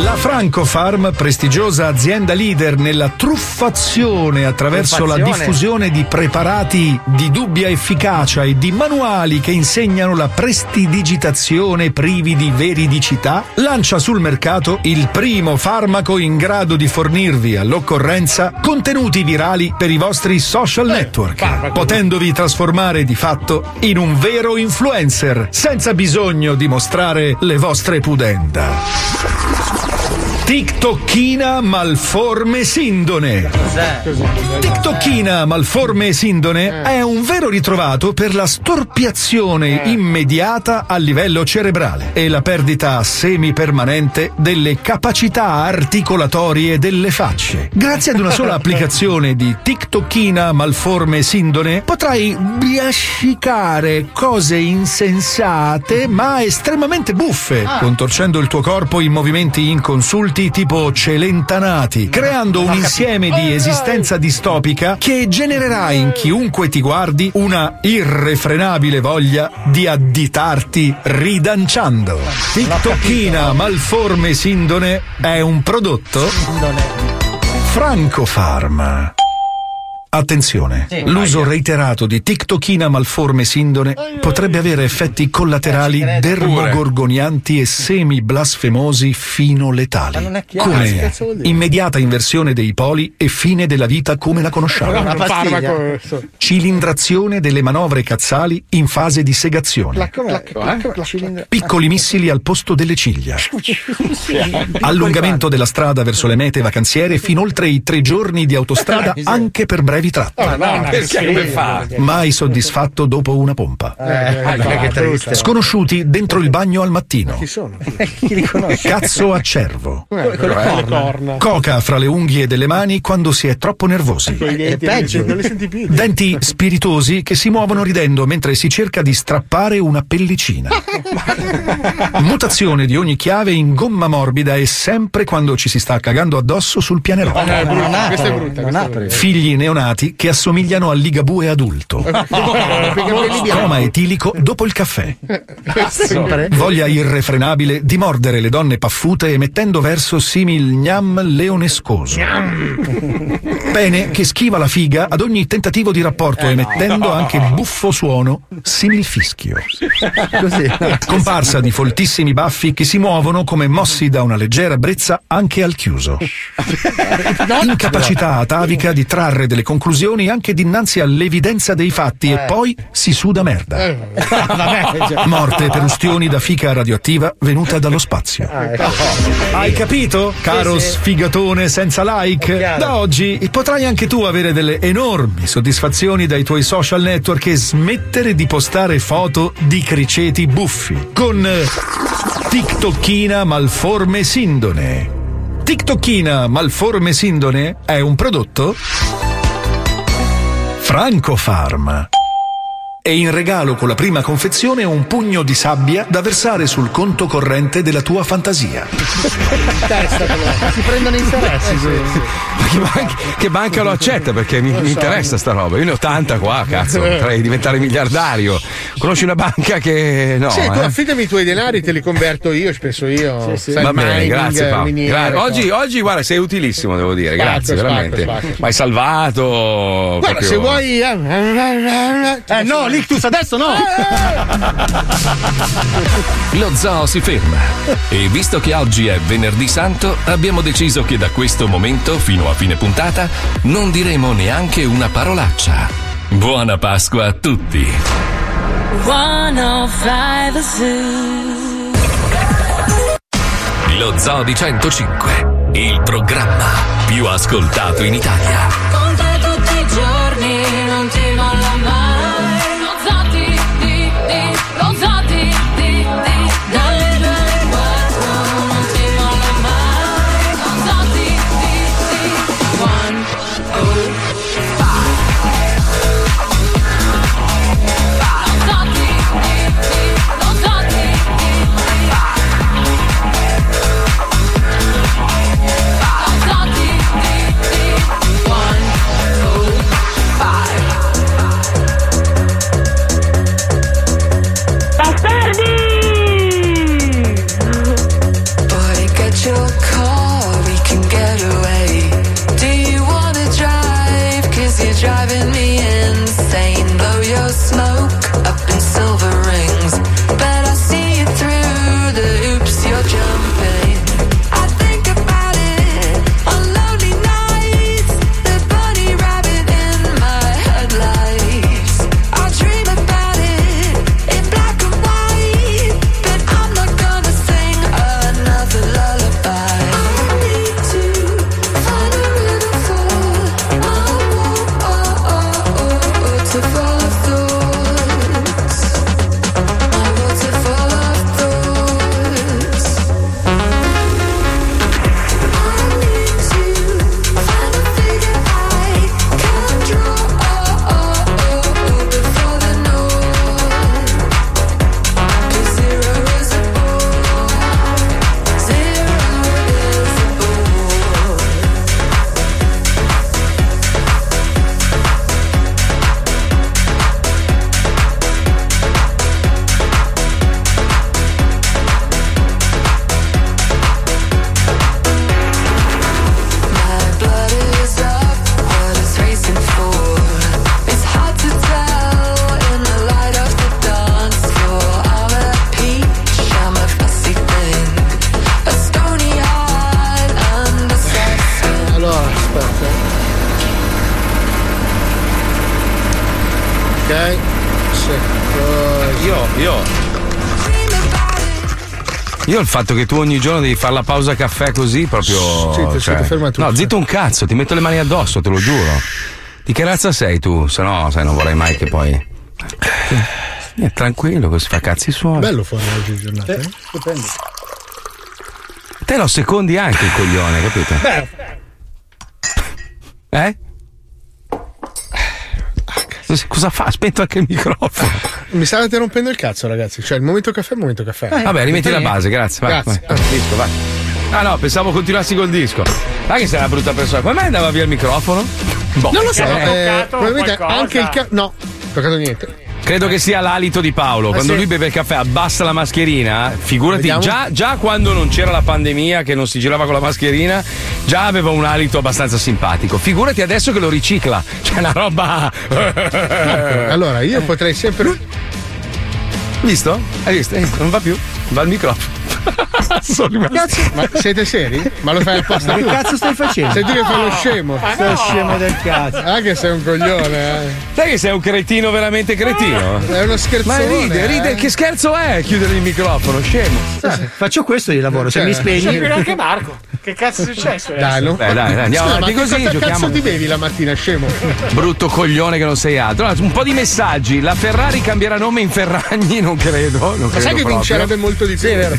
[SPEAKER 17] La Francofarm, prestigiosa azienda leader nella truffazione attraverso la diffusione di preparati di dubbia efficacia e di manuali che insegnano la prestidigitazione privi di veridicità, lancia sul mercato il primo farmaco in grado di fornirvi all'occorrenza contenuti virali per i vostri social network, potendovi trasformare di fatto in un vero influencer, senza bisogno di mostrare le vostre pudenda. TikTokina malforme sindone. TikTokina malforme sindone è un vero ritrovato per la storpiazione immediata a livello cerebrale e la perdita semipermanente delle capacità articolatorie delle facce. Grazie ad una sola applicazione di TikTokina malforme sindone potrai biascicare cose insensate ma estremamente buffe, contorcendo il tuo corpo in movimenti inconsulti tipo celentanati, creando un insieme di esistenza distopica che genererà in chiunque ti guardi una irrefrenabile voglia di additarti ridanciando. TikTokina malforme sindone è un prodotto Francofarm. Attenzione, l'uso reiterato di TikTokina malforme sindone potrebbe avere effetti collaterali dermogorgonianti e semi-blasfemosi fino letali, come
[SPEAKER 4] dire?
[SPEAKER 17] immediata inversione dei poli e fine della vita come la conosciamo. Cilindrazione delle manovre cazzali in fase di segazione. Piccoli missili al posto delle ciglia. Allungamento della strada verso le mete vacanziere fino oltre i tre giorni di autostrada anche per brevi tratti.
[SPEAKER 7] Oh, no,
[SPEAKER 1] perché come fa?
[SPEAKER 17] Mai soddisfatto dopo una pompa.
[SPEAKER 4] Eh, che triste.
[SPEAKER 17] Sconosciuti dentro il bagno al mattino.
[SPEAKER 7] Chi sono?
[SPEAKER 4] Chi li conosce?
[SPEAKER 17] Cazzo a cervo.
[SPEAKER 7] Eh, le corna.
[SPEAKER 17] Coca fra le unghie delle mani quando si è troppo nervosi.
[SPEAKER 7] I denti,
[SPEAKER 4] peggio.
[SPEAKER 7] non li senti più.
[SPEAKER 17] Denti spiritosi che si muovono ridendo mentre si cerca di strappare una pellicina. Mutazione di ogni chiave in gomma morbida e sempre quando ci si sta cagando addosso sul.
[SPEAKER 7] Eh, è è è brutta.
[SPEAKER 17] Figli neonati che assomigliano al ligabue adulto. Coma etilico dopo il caffè. Voglia irrefrenabile di mordere le donne paffute emettendo verso simil gnam leonescoso. Pene che schiva la figa ad ogni tentativo di rapporto emettendo anche buffo suono simil fischio. Comparsa di foltissimi baffi che si muovono come mossi da una leggera brezza anche al chiuso. Incapacità atavica di trarre delle conclusioni anche dinanzi all'evidenza dei fatti e poi si suda merda. Morte per ustioni da fica radioattiva venuta dallo spazio. Hai capito, caro
[SPEAKER 4] Sì, sì.
[SPEAKER 17] sfigatone senza like? Da oggi potrai anche tu avere delle enormi soddisfazioni dai tuoi social network e smettere di postare foto di criceti buffi con eh, TikTokina malforme sindone. TikTokina malforme sindone è un prodotto Francofarm. E in regalo con la prima confezione un pugno di sabbia da versare sul conto corrente della tua fantasia.
[SPEAKER 4] Si prendono interessi.
[SPEAKER 1] Ma che banca, che banca lo accetta? Perché mi, mi interessa sta roba. Io ne ho tanta qua, cazzo. Potrei diventare miliardario. Conosci una banca che. No.
[SPEAKER 7] sì, tu
[SPEAKER 1] eh?
[SPEAKER 7] affidami i tuoi denari, te li converto io, spesso io. Sai,
[SPEAKER 1] Va bene,
[SPEAKER 7] mining,
[SPEAKER 1] grazie Paolo.
[SPEAKER 7] miniere,
[SPEAKER 1] Gra- oggi,
[SPEAKER 7] cose.
[SPEAKER 1] oggi, guarda, sei utilissimo, devo dire.
[SPEAKER 7] Spacco,
[SPEAKER 1] grazie,
[SPEAKER 7] spacco,
[SPEAKER 1] veramente. Ma hai salvato.
[SPEAKER 7] Guarda,
[SPEAKER 1] proprio-
[SPEAKER 7] se vuoi. Eh,
[SPEAKER 4] Eh no, l'ictus, adesso no!
[SPEAKER 18] Lo zoo si ferma. E visto che oggi è venerdì santo, abbiamo deciso che da questo momento fino a fine puntata non diremo neanche una parolaccia. Buona Pasqua a tutti.
[SPEAKER 16] 105 Zoo.
[SPEAKER 18] Lo Zoo di 105, il programma più ascoltato in Italia.
[SPEAKER 1] Fatto che tu ogni giorno devi fare la pausa caffè così proprio.
[SPEAKER 7] Sì, ti siete fermati
[SPEAKER 1] No, zitto un cazzo, ti metto le mani addosso, te lo giuro. Di che razza sei tu? Se no, sai, non vorrei mai che poi. Eh, tranquillo, così fa cazzi suoi.
[SPEAKER 7] Bello fuori oggi giornata. eh?
[SPEAKER 4] Stupendo.
[SPEAKER 1] Te lo secondi anche il coglione, capito?
[SPEAKER 7] Beh,
[SPEAKER 1] Eh? Cosa- Cosa fa? Spento anche il microfono.
[SPEAKER 7] mi state rompendo il cazzo, ragazzi. Cioè, il momento caffè è il momento caffè.
[SPEAKER 1] Vabbè, rimetti la base, grazie. Vai,
[SPEAKER 7] Grazie.
[SPEAKER 1] vai. Disco, vai. Ah no, pensavo continuassi col disco. Dai che sei una brutta persona. Come mai andava via il microfono? Boh.
[SPEAKER 7] Non lo so,
[SPEAKER 1] Eh,
[SPEAKER 7] eh, probabilmente anche il ca- No, toccato niente.
[SPEAKER 1] Credo che sia l'alito di Paolo. Quando
[SPEAKER 7] sì.
[SPEAKER 1] lui beve il caffè, abbassa la mascherina. Figurati, già, già quando non c'era la pandemia, che non si girava con la mascherina, già aveva un alito abbastanza simpatico. Figurati adesso che lo ricicla. C'è una roba.
[SPEAKER 7] Allora, io potrei sempre.
[SPEAKER 1] Visto? Hai visto? Eh, Non va più. Va il microfono.
[SPEAKER 7] Cazzo, ma siete seri? Ma lo fai apposta
[SPEAKER 4] Ma che cazzo stai facendo?
[SPEAKER 7] Sei tu che fai lo scemo.
[SPEAKER 4] Stai scemo del cazzo.
[SPEAKER 7] Anche sei un coglione, eh.
[SPEAKER 1] Sai che sei un cretino veramente cretino?
[SPEAKER 7] È uno scherzone.
[SPEAKER 1] Ma ride, ride.
[SPEAKER 7] eh.
[SPEAKER 1] Che scherzo è chiudere il microfono? Scemo.
[SPEAKER 4] Sai, Faccio questo di lavoro, se
[SPEAKER 7] Cioè,
[SPEAKER 4] mi
[SPEAKER 5] C'è
[SPEAKER 4] spegni.
[SPEAKER 5] anche Marco. Che cazzo è successo?
[SPEAKER 7] Dai, no?
[SPEAKER 1] Beh, dai, dai, andiamo avanti
[SPEAKER 7] ma che
[SPEAKER 1] così.
[SPEAKER 7] cosa
[SPEAKER 1] Giochiamo.
[SPEAKER 7] cazzo ti bevi la mattina, scemo?
[SPEAKER 1] Brutto coglione che non sei altro. Allora, un po' di messaggi. La Ferrari cambierà nome in Ferragni? Non credo. Non
[SPEAKER 7] Ma
[SPEAKER 1] credo
[SPEAKER 7] sai che
[SPEAKER 1] proprio.
[SPEAKER 7] vincerebbe molto di più? Sì, vero.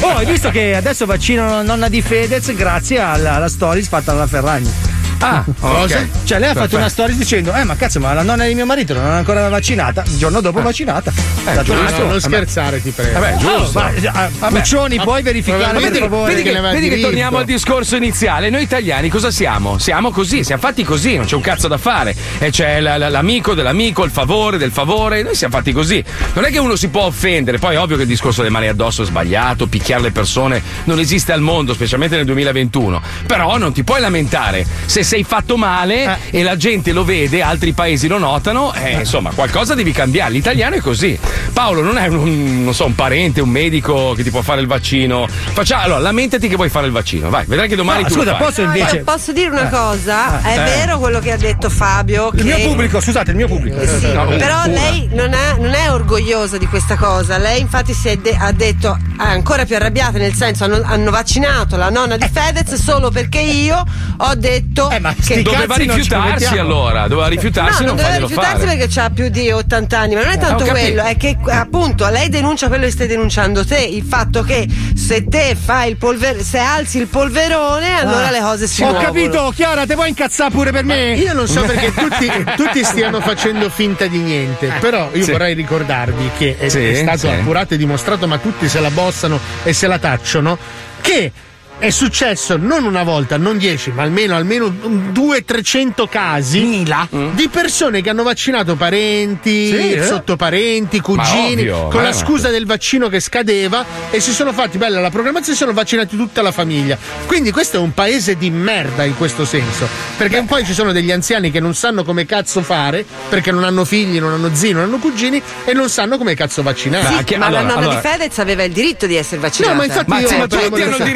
[SPEAKER 4] Oh, hai visto che adesso vaccinano nonna di Fedez grazie alla, alla stories fatta dalla Ferragni.
[SPEAKER 1] Ah,
[SPEAKER 7] Cosa?
[SPEAKER 4] Cioè, lei ha fatto una storia dicendo: Eh, ma cazzo, ma la nonna di mio marito non è ancora vaccinata. Il giorno dopo vaccinata. Dato
[SPEAKER 1] giusto.
[SPEAKER 7] non
[SPEAKER 1] Vabbè.
[SPEAKER 7] scherzare, ti prego.
[SPEAKER 1] Vabbè, giusto.
[SPEAKER 4] Oh, ma, eh,
[SPEAKER 1] Vabbè.
[SPEAKER 4] Puccioni, puoi verificare per
[SPEAKER 7] Vedi-
[SPEAKER 4] favore?
[SPEAKER 1] Vedi che, vedi che torniamo al discorso iniziale. Noi italiani cosa siamo? Siamo così, siamo fatti così, non c'è un cazzo da fare. E c'è la- la- l'amico dell'amico, il favore del favore. Noi siamo fatti così. Non è che uno si può offendere. Poi ovvio che il discorso delle mani addosso è sbagliato, picchiare le persone non esiste al mondo, specialmente nel 2021. Però non ti puoi lamentare se sei fatto male e la gente lo vede, altri paesi lo notano, eh, insomma, qualcosa devi cambiare. L'italiano è così. Paolo non è un, non so, un parente, un medico che ti può fare il vaccino. Faccia, allora, lamentati che vuoi fare il vaccino. Vai, vedrai che domani
[SPEAKER 4] No,
[SPEAKER 1] tu
[SPEAKER 4] scusa,
[SPEAKER 1] lo fai.
[SPEAKER 4] posso invece-
[SPEAKER 6] posso dire una
[SPEAKER 4] Eh.
[SPEAKER 6] cosa? È
[SPEAKER 1] Eh.
[SPEAKER 6] vero quello che ha detto Fabio.
[SPEAKER 4] Il
[SPEAKER 6] che-
[SPEAKER 4] mio pubblico, scusate, il mio pubblico.
[SPEAKER 6] Eh sì,
[SPEAKER 4] No,
[SPEAKER 6] però
[SPEAKER 4] una.
[SPEAKER 6] lei non è, non è orgogliosa di questa cosa. Lei, infatti, si è de- ha detto è ancora più arrabbiata, nel senso hanno, hanno vaccinato la nonna di Fedez solo perché io ho detto che
[SPEAKER 1] Doveva rifiutarsi allora, doveva rifiutarsi
[SPEAKER 6] No,
[SPEAKER 1] non
[SPEAKER 6] non doveva rifiutarsi
[SPEAKER 1] fare.
[SPEAKER 6] perché ha più di 80 anni, ma non è tanto
[SPEAKER 1] ho capito.
[SPEAKER 6] quello, è che appunto lei denuncia quello che stai denunciando te, il fatto che se te fai il polverone, se alzi il polverone, allora
[SPEAKER 11] Ah.
[SPEAKER 6] le cose si
[SPEAKER 11] Ho
[SPEAKER 6] muovono.
[SPEAKER 11] capito, Chiara, te vuoi incazzare pure per me?
[SPEAKER 7] Io non so perché tutti, tutti stiano facendo finta di niente, però io
[SPEAKER 11] Sì.
[SPEAKER 7] vorrei ricordarvi che è,
[SPEAKER 11] Sì,
[SPEAKER 7] è stato
[SPEAKER 11] sì.
[SPEAKER 7] appurato e dimostrato, ma tutti se la bossano e se la tacciono, che è successo non una volta, non dieci, ma almeno, almeno 200-300 casi di persone che hanno vaccinato parenti,
[SPEAKER 11] Sì, eh?
[SPEAKER 7] sottoparenti, cugini,
[SPEAKER 11] ovvio,
[SPEAKER 7] con la scusa del vaccino che scadeva e si sono fatti bella la programmazione e si sono vaccinati tutta la famiglia. Quindi questo è un paese di merda in questo senso, perché poi ci sono degli anziani che non sanno come cazzo fare, perché non hanno figli, non hanno zii, non hanno cugini e non sanno come cazzo vaccinare.
[SPEAKER 6] Sì, ma la nonna di Fedez aveva il diritto di essere vaccinata.
[SPEAKER 7] No, ma infatti
[SPEAKER 1] Ma,
[SPEAKER 7] io-
[SPEAKER 1] sì, ma tutti hanno
[SPEAKER 7] del-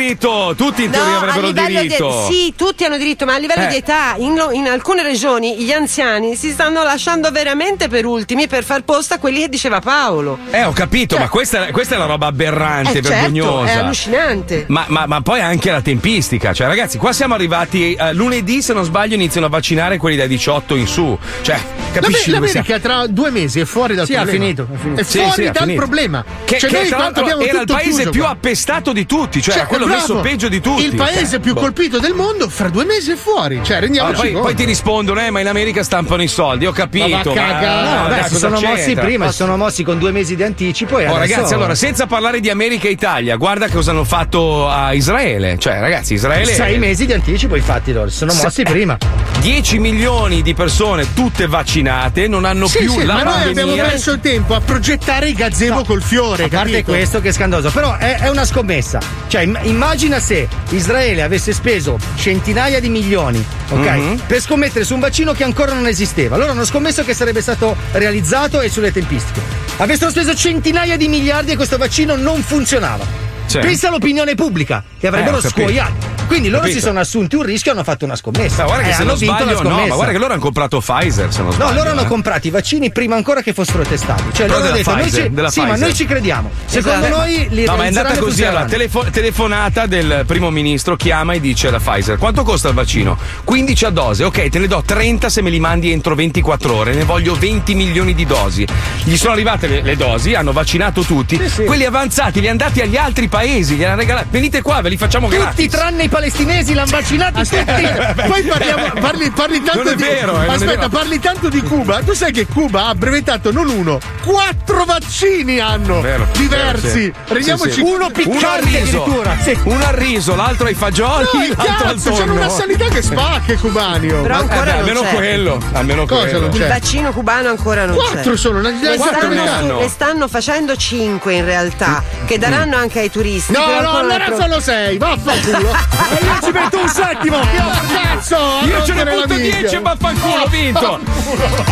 [SPEAKER 1] tutti in teoria
[SPEAKER 6] No,
[SPEAKER 1] avrebbero diritto.
[SPEAKER 6] di sì, tutti hanno diritto, ma a livello
[SPEAKER 1] Eh.
[SPEAKER 6] di età, in, in alcune regioni gli anziani si stanno lasciando veramente per ultimi per far posto a quelli che diceva Paolo.
[SPEAKER 1] Eh, ho capito, ma questa, questa è la roba aberrante,
[SPEAKER 6] Eh, certo,
[SPEAKER 1] vergognosa.
[SPEAKER 6] è allucinante.
[SPEAKER 1] Ma, ma- ma poi anche la tempistica, cioè ragazzi, qua siamo arrivati eh, lunedì, se non sbaglio, iniziano a vaccinare quelli dai 18 in su. Cioè, capisci?
[SPEAKER 7] L'America tra due mesi è fuori dal
[SPEAKER 1] Sì,
[SPEAKER 7] problema.
[SPEAKER 1] finito, ha finito.
[SPEAKER 7] È
[SPEAKER 1] Sì,
[SPEAKER 7] fuori
[SPEAKER 1] sì, ha
[SPEAKER 7] dal
[SPEAKER 1] finito.
[SPEAKER 7] problema.
[SPEAKER 1] Che,
[SPEAKER 7] Cioè,
[SPEAKER 1] che
[SPEAKER 7] noi
[SPEAKER 1] tra l'altro
[SPEAKER 7] abbiamo
[SPEAKER 1] era il paese
[SPEAKER 7] chiuso
[SPEAKER 1] più
[SPEAKER 7] qua.
[SPEAKER 1] appestato di tutti, cioè,
[SPEAKER 7] Cioè,
[SPEAKER 1] quello
[SPEAKER 7] bravo.
[SPEAKER 1] messo peggio di tutti.
[SPEAKER 7] Il paese più
[SPEAKER 1] boh.
[SPEAKER 7] colpito del mondo fra due mesi è fuori. Cioè,
[SPEAKER 1] Ah,
[SPEAKER 7] rendiamoci
[SPEAKER 1] poi,
[SPEAKER 7] conto.
[SPEAKER 1] poi ti rispondono, eh, ma in America stampano i soldi, ho capito.
[SPEAKER 7] Ma
[SPEAKER 1] ma-
[SPEAKER 4] No,
[SPEAKER 1] dai,
[SPEAKER 4] si sono mossi
[SPEAKER 1] c'entra?
[SPEAKER 4] prima, si sono mossi con due mesi di anticipo e
[SPEAKER 1] Oh,
[SPEAKER 4] adesso...
[SPEAKER 1] ragazzi, allora, senza parlare di America e Italia, guarda cosa hanno fatto a Israele. Cioè, ragazzi, Israele.
[SPEAKER 4] Sei mesi di anticipo, infatti, loro si sono mossi prima.
[SPEAKER 1] 10 milioni di persone tutte vaccinate non hanno
[SPEAKER 7] Sì,
[SPEAKER 1] più
[SPEAKER 7] sì,
[SPEAKER 1] la
[SPEAKER 7] ma noi abbiamo
[SPEAKER 1] pandemia.
[SPEAKER 7] perso il tempo a progettare il gazebo
[SPEAKER 4] No,
[SPEAKER 7] col fiore.
[SPEAKER 4] A parte
[SPEAKER 7] capito?
[SPEAKER 4] questo che è scandaloso, però è, è una scommessa. Cioè, im- immagina se Israele avesse speso centinaia di milioni, ok?
[SPEAKER 1] Mhm.
[SPEAKER 4] Per scommettere su un vaccino che ancora non esisteva. Loro hanno scommesso che sarebbe stato realizzato e sulle tempistiche. Avessero speso centinaia di miliardi e questo vaccino non funzionava.
[SPEAKER 1] Sì.
[SPEAKER 4] Pensa all'opinione pubblica, che avrebbero
[SPEAKER 1] Eh,
[SPEAKER 4] scuoiato. Quindi loro
[SPEAKER 1] Capito.
[SPEAKER 4] si sono assunti un rischio e hanno fatto una scommessa.
[SPEAKER 1] Ma guarda che
[SPEAKER 4] e
[SPEAKER 1] se
[SPEAKER 4] hanno
[SPEAKER 1] non
[SPEAKER 4] vinto
[SPEAKER 1] sbaglio,
[SPEAKER 4] la
[SPEAKER 1] no,
[SPEAKER 4] scommessa.
[SPEAKER 1] ma guarda che loro hanno comprato Pfizer, se non
[SPEAKER 4] No,
[SPEAKER 1] sbaglio.
[SPEAKER 4] loro hanno
[SPEAKER 1] eh.
[SPEAKER 4] comprato i vaccini prima ancora che fossero testati. Cioè,
[SPEAKER 1] Però
[SPEAKER 4] loro hanno detto: noi
[SPEAKER 1] Pfizer,
[SPEAKER 4] ci,
[SPEAKER 1] della
[SPEAKER 4] sì, ma
[SPEAKER 1] Pfizer.
[SPEAKER 4] noi ci crediamo. Secondo
[SPEAKER 1] Esatto.
[SPEAKER 4] noi li
[SPEAKER 1] No, ma è andata così. Allora, telefo- telefonata del primo ministro chiama e dice alla Pfizer: Quanto costa il vaccino? 15 a dose. Ok, te ne do 30 se me li mandi entro 24 ore. Ne voglio 20 milioni di dosi. Gli sono arrivate le, le dosi, hanno vaccinato tutti. Quelli avanzati li hanno dati agli altri paesi. Gli hanno regalato. Venite qua, ve li facciamo
[SPEAKER 4] Tutti
[SPEAKER 1] gratis.
[SPEAKER 4] tranne i palestinesi l'hanno vaccinato tutti.
[SPEAKER 7] Poi parliamo, parli, parli tanto
[SPEAKER 1] Non è
[SPEAKER 7] di.
[SPEAKER 1] vero, eh, non è
[SPEAKER 7] aspetta,
[SPEAKER 1] vero.
[SPEAKER 7] parli tanto di Cuba. Tu sai che Cuba ha brevettato non uno, quattro vaccini hanno
[SPEAKER 1] Vero,
[SPEAKER 7] diversi.
[SPEAKER 1] vero, sì. Sì, sì.
[SPEAKER 7] uno
[SPEAKER 1] al
[SPEAKER 7] piccante addirittura. Sì.
[SPEAKER 1] uno al riso, l'altro ai fagioli,
[SPEAKER 7] No, il
[SPEAKER 1] l'altro al
[SPEAKER 7] cazzo, c'hanno
[SPEAKER 1] tonno.
[SPEAKER 7] una sanità che spacca i cubani. oh.
[SPEAKER 6] Però
[SPEAKER 7] Ma-
[SPEAKER 6] ancora
[SPEAKER 1] Eh almeno
[SPEAKER 6] c'è.
[SPEAKER 1] quello, almeno
[SPEAKER 7] Cosa
[SPEAKER 1] quello.
[SPEAKER 6] Il vaccino cubano ancora non
[SPEAKER 7] Quattro
[SPEAKER 6] c'è.
[SPEAKER 7] sono, una-
[SPEAKER 6] ne
[SPEAKER 7] quattro
[SPEAKER 6] stanno,
[SPEAKER 7] ne
[SPEAKER 6] stanno facendo cinque in realtà, che daranno anche ai turisti.
[SPEAKER 7] No,
[SPEAKER 6] però
[SPEAKER 7] no,
[SPEAKER 6] ancora
[SPEAKER 7] allora
[SPEAKER 6] pro-
[SPEAKER 7] sono sei, vaffanculo.
[SPEAKER 11] E io ci metto un settimo.
[SPEAKER 7] Cazzo, a
[SPEAKER 1] Io ce ne
[SPEAKER 7] minchia.
[SPEAKER 1] 10 e vaffanculo, ho vinto.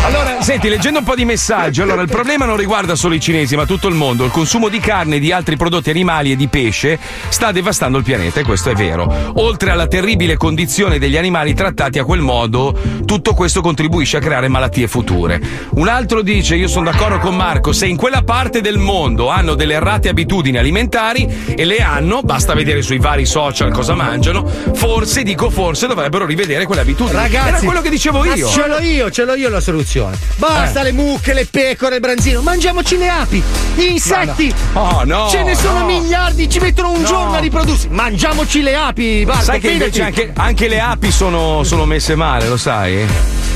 [SPEAKER 1] Allora, senti, leggendo un po' di messaggi, allora il problema non riguarda solo i cinesi, ma tutto il mondo. Il consumo di carne e di altri prodotti animali e di pesce sta devastando il pianeta, e questo è vero. Oltre alla terribile condizione degli animali trattati a quel modo, tutto questo contribuisce a creare malattie future. Un altro dice: Io sono d'accordo con Marco, se in quella parte del mondo hanno delle errate abitudini alimentari e le hanno, basta vedere sui vari social cosa mangiano, forse, dico forse, dovrebbero rivedere quelle abitudini.
[SPEAKER 4] Ragazzi,
[SPEAKER 1] Era quello che dicevo io.
[SPEAKER 4] Ce l'ho io, ce l'ho io la soluzione. Basta
[SPEAKER 1] Eh.
[SPEAKER 4] le mucche, le pecore, il branzino. Mangiamoci le api, gli insetti.
[SPEAKER 1] Oh, no,
[SPEAKER 4] Ce ne sono
[SPEAKER 1] no.
[SPEAKER 4] miliardi, ci mettono un
[SPEAKER 1] No.
[SPEAKER 4] giorno a riprodursi. Mangiamoci le api, Barco,
[SPEAKER 1] Sai che
[SPEAKER 4] fidati.
[SPEAKER 1] invece anche, anche le api sono, sono messe male, lo sai?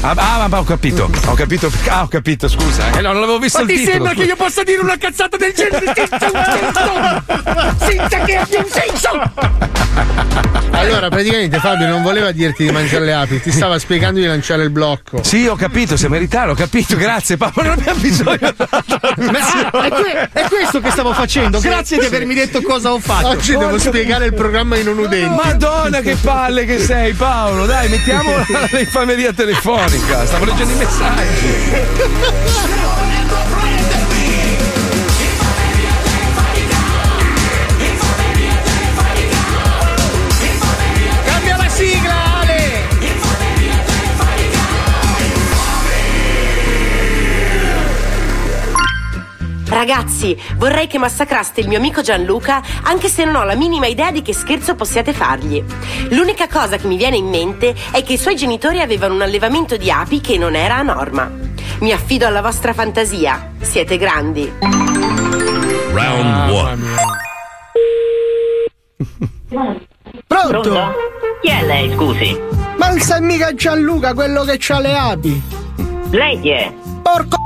[SPEAKER 1] Ah, ah, ma ho capito, ho capito. Ah, ho capito, scusa. Eh, no, non avevo visto
[SPEAKER 11] Ma
[SPEAKER 1] il
[SPEAKER 11] ti
[SPEAKER 1] titolo.
[SPEAKER 11] sembra
[SPEAKER 1] scusa.
[SPEAKER 11] che io possa dire una cazzata del genere senza un che abbia un senso?
[SPEAKER 7] Allora, praticamente Fabio non voleva dirti di mangiare le api, ti stava spiegando di lanciare il blocco.
[SPEAKER 1] Sì, ho capito, siamo in ritardo, ho capito, grazie Paolo, non abbiamo bisogno
[SPEAKER 4] Ma- ah, è, que- è questo che stavo facendo. Grazie di avermi detto cosa ho fatto.
[SPEAKER 7] Oggi devo
[SPEAKER 4] Porca-
[SPEAKER 7] spiegare il programma in non udenti.
[SPEAKER 1] Madonna che palle che sei Paolo, dai mettiamo l'infameria telefonica, stavo leggendo i messaggi.
[SPEAKER 19] Ragazzi, vorrei che massacraste il mio amico Gianluca, anche se non ho la minima idea di che scherzo possiate fargli. L'unica cosa che mi viene in mente è che i suoi genitori avevano un allevamento di api che non era a norma. Mi affido alla vostra fantasia. Siete grandi.
[SPEAKER 20] Round one.
[SPEAKER 3] Pronto?
[SPEAKER 21] Chi è lei, scusi?
[SPEAKER 3] Ma non sei mica Gianluca, quello che c'ha le api?
[SPEAKER 21] Lei chi è?
[SPEAKER 3] Porco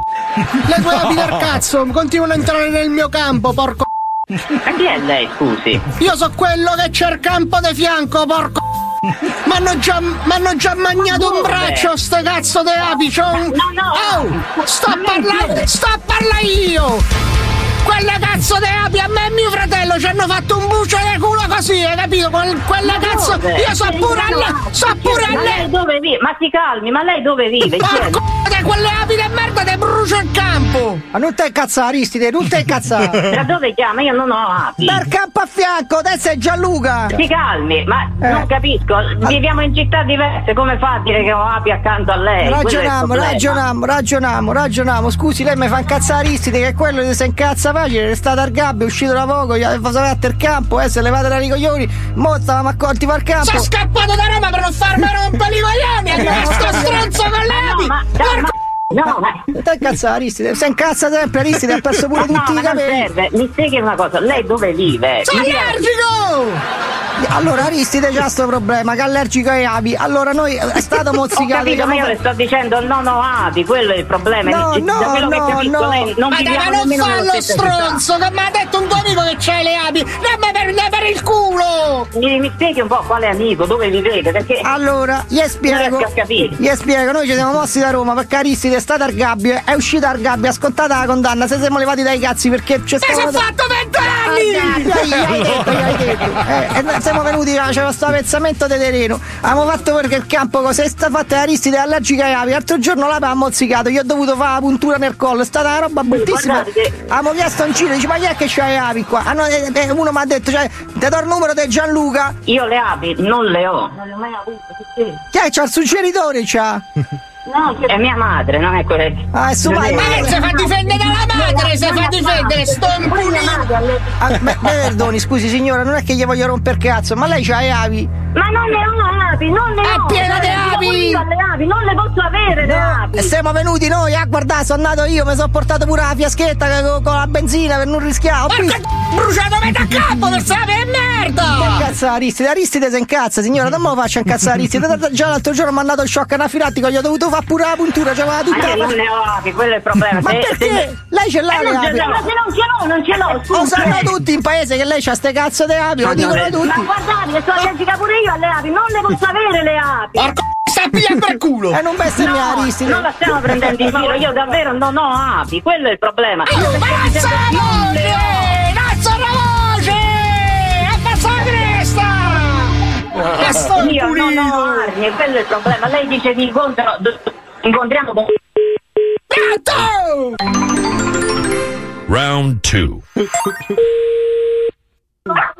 [SPEAKER 3] Le tue api del cazzo continuano a entrare nel mio campo, porco
[SPEAKER 21] Ma chi è lei, scusi?
[SPEAKER 3] Io so quello che c'è il campo di fianco, porco M'hanno già, m'hanno già magnato un braccio, ste cazzo di api, c'ho un... Oh, sto a parlare, sto a parlare io! Quelle cazzo di api a me e mio fratello ci hanno fatto un bucio di culo così, hai capito? Quel- quelle cazzo...
[SPEAKER 21] Dove?
[SPEAKER 3] Io so pure a le... So pure a
[SPEAKER 21] Ma lei
[SPEAKER 3] le...
[SPEAKER 21] dove vive? Ma si calmi, ma lei dove vive?
[SPEAKER 3] Porco di quelle api di merda te brucio il campo!
[SPEAKER 11] Ma non te incazzare, Aristide, non te incazzare!
[SPEAKER 21] Da dove chiama? Io non ho api.
[SPEAKER 11] Dal campo a fianco, adesso è Gianluca!
[SPEAKER 21] Si calmi, ma
[SPEAKER 11] Eh.
[SPEAKER 21] non capisco. Viviamo in città diverse, come fa a dire che ho api accanto a lei?
[SPEAKER 11] Ragioniamo, ragioniamo, ragioniamo, ragioniamo. Scusi, lei mi fa incazzare Aristide che quello che si incazza facile, è stato al gabbio, è uscito da poco, gli ha fatto il campo, eh, si è levato dai coglioni, mo stavamo accolti per campo.
[SPEAKER 3] Sono scappato da Roma per non farmi rompere i coglioni! È rimasto stronzo con le api! Porco
[SPEAKER 21] No, ma...
[SPEAKER 11] Te incazza Aristide, si incazza sempre Aristide, ha perso pure
[SPEAKER 21] No,
[SPEAKER 11] tutti
[SPEAKER 21] ma
[SPEAKER 11] i
[SPEAKER 21] non
[SPEAKER 11] capelli.
[SPEAKER 21] serve. Mi spieghi una cosa, lei dove vive?
[SPEAKER 3] Sono allergico!
[SPEAKER 11] Allora Aristide c'ha sto problema, che è allergico ai api. Allora noi è stato
[SPEAKER 21] Ho
[SPEAKER 11] mozzicato.
[SPEAKER 21] capito, ma io
[SPEAKER 11] diciamo-
[SPEAKER 21] le sto dicendo non ho api, quello è il problema.
[SPEAKER 11] No, no, no,
[SPEAKER 21] capisco,
[SPEAKER 11] no.
[SPEAKER 21] lei non
[SPEAKER 3] Ma dai, ma non fa lo
[SPEAKER 21] città.
[SPEAKER 3] stronzo che mi ha detto un tuo amico che c'hai le api! Non per, non per il culo!
[SPEAKER 21] Mi, mi spieghi un po' quale amico, dove vivete? Perché
[SPEAKER 11] Allora, gli spiego. Gli spiego, noi ci siamo mossi da Roma perché Aristide è stato al gabbio, è uscito dal gabbio, ha scontato la condanna, se siamo levati dai cazzi perché c'è stato.
[SPEAKER 3] sei fatto vent'anni!
[SPEAKER 11] Hai hai detto, hai detto. Eh, e noi siamo venuti, c'era questo pezzamento di terreno. Abbiamo fatto perché il campo cos'è sta fatta Aristide allergica ai api. L'altro giorno l'ape ha mozzicato, io ho dovuto fare la puntura nel collo, è stata una roba bruttissima. Abbiamo chiesto un giro, dice ma chi è che c'ha le api qua? Ah, no, eh, eh, uno mi ha detto, cioè, ti do il numero di Gianluca.
[SPEAKER 21] Io le api non le ho.
[SPEAKER 11] Chi è? C'ha il suggeritore, c'ha.
[SPEAKER 21] No, è mia madre, non è quella.
[SPEAKER 11] Ah, è- madre.
[SPEAKER 3] Ma lei si fa difendere dalla madre, si fa difendere, sto impulino!
[SPEAKER 11] Ah, beh, perdoni, scusi signora, non è che gli voglio romper cazzo, ma lei c'ha le api.
[SPEAKER 21] Ma non ne ho api, non ne
[SPEAKER 3] È
[SPEAKER 21] ho.
[SPEAKER 3] piena di
[SPEAKER 21] Io
[SPEAKER 3] api!
[SPEAKER 21] non le posso avere le api.
[SPEAKER 11] E siamo venuti noi, ah guardate, sono andato io, mi sono portato pure la fiaschetta che- con, con la benzina per non rischiare. Visto-
[SPEAKER 3] Porca bruciato metà campo per sapere
[SPEAKER 11] Che
[SPEAKER 3] merda!
[SPEAKER 11] cazzo Aristide? Aristide si incazza, signora, non me lo faccio incazzare Aristide. Già l'altro giorno mi ha mandato il shock anafilattico, gli ho dovuto fare pure la puntura, c'aveva
[SPEAKER 21] Ma
[SPEAKER 11] tutta
[SPEAKER 21] io
[SPEAKER 11] la
[SPEAKER 21] non ne ho api, quello è il problema.
[SPEAKER 11] Ma
[SPEAKER 21] Se-
[SPEAKER 11] perché?
[SPEAKER 21] se-
[SPEAKER 11] Lei ce l'ha
[SPEAKER 21] Eh,
[SPEAKER 11] le
[SPEAKER 21] non
[SPEAKER 11] api?
[SPEAKER 21] ma se non ce l'ho, non ce l'ho,
[SPEAKER 11] Lo sanno tutti in paese che lei c'ha ste cazzo di api, lo
[SPEAKER 21] Ma
[SPEAKER 11] dicono tutti.
[SPEAKER 21] Ma guardate, che sono allergica pure io alle api, non le posso avere le api.
[SPEAKER 3] Porco sta a pigliare per culo!
[SPEAKER 11] E non bestemmiare
[SPEAKER 21] No, non la stiamo prendendo in giro, io davvero non ho api, quello è il problema. Io dicendo
[SPEAKER 3] la voce! Alza la voce! Abbassa la cresta! Che sto
[SPEAKER 21] Io non ho armi, quello è il problema. Lei dice di incontrano, incontriamo con...
[SPEAKER 3] Pronto!
[SPEAKER 20] Round two.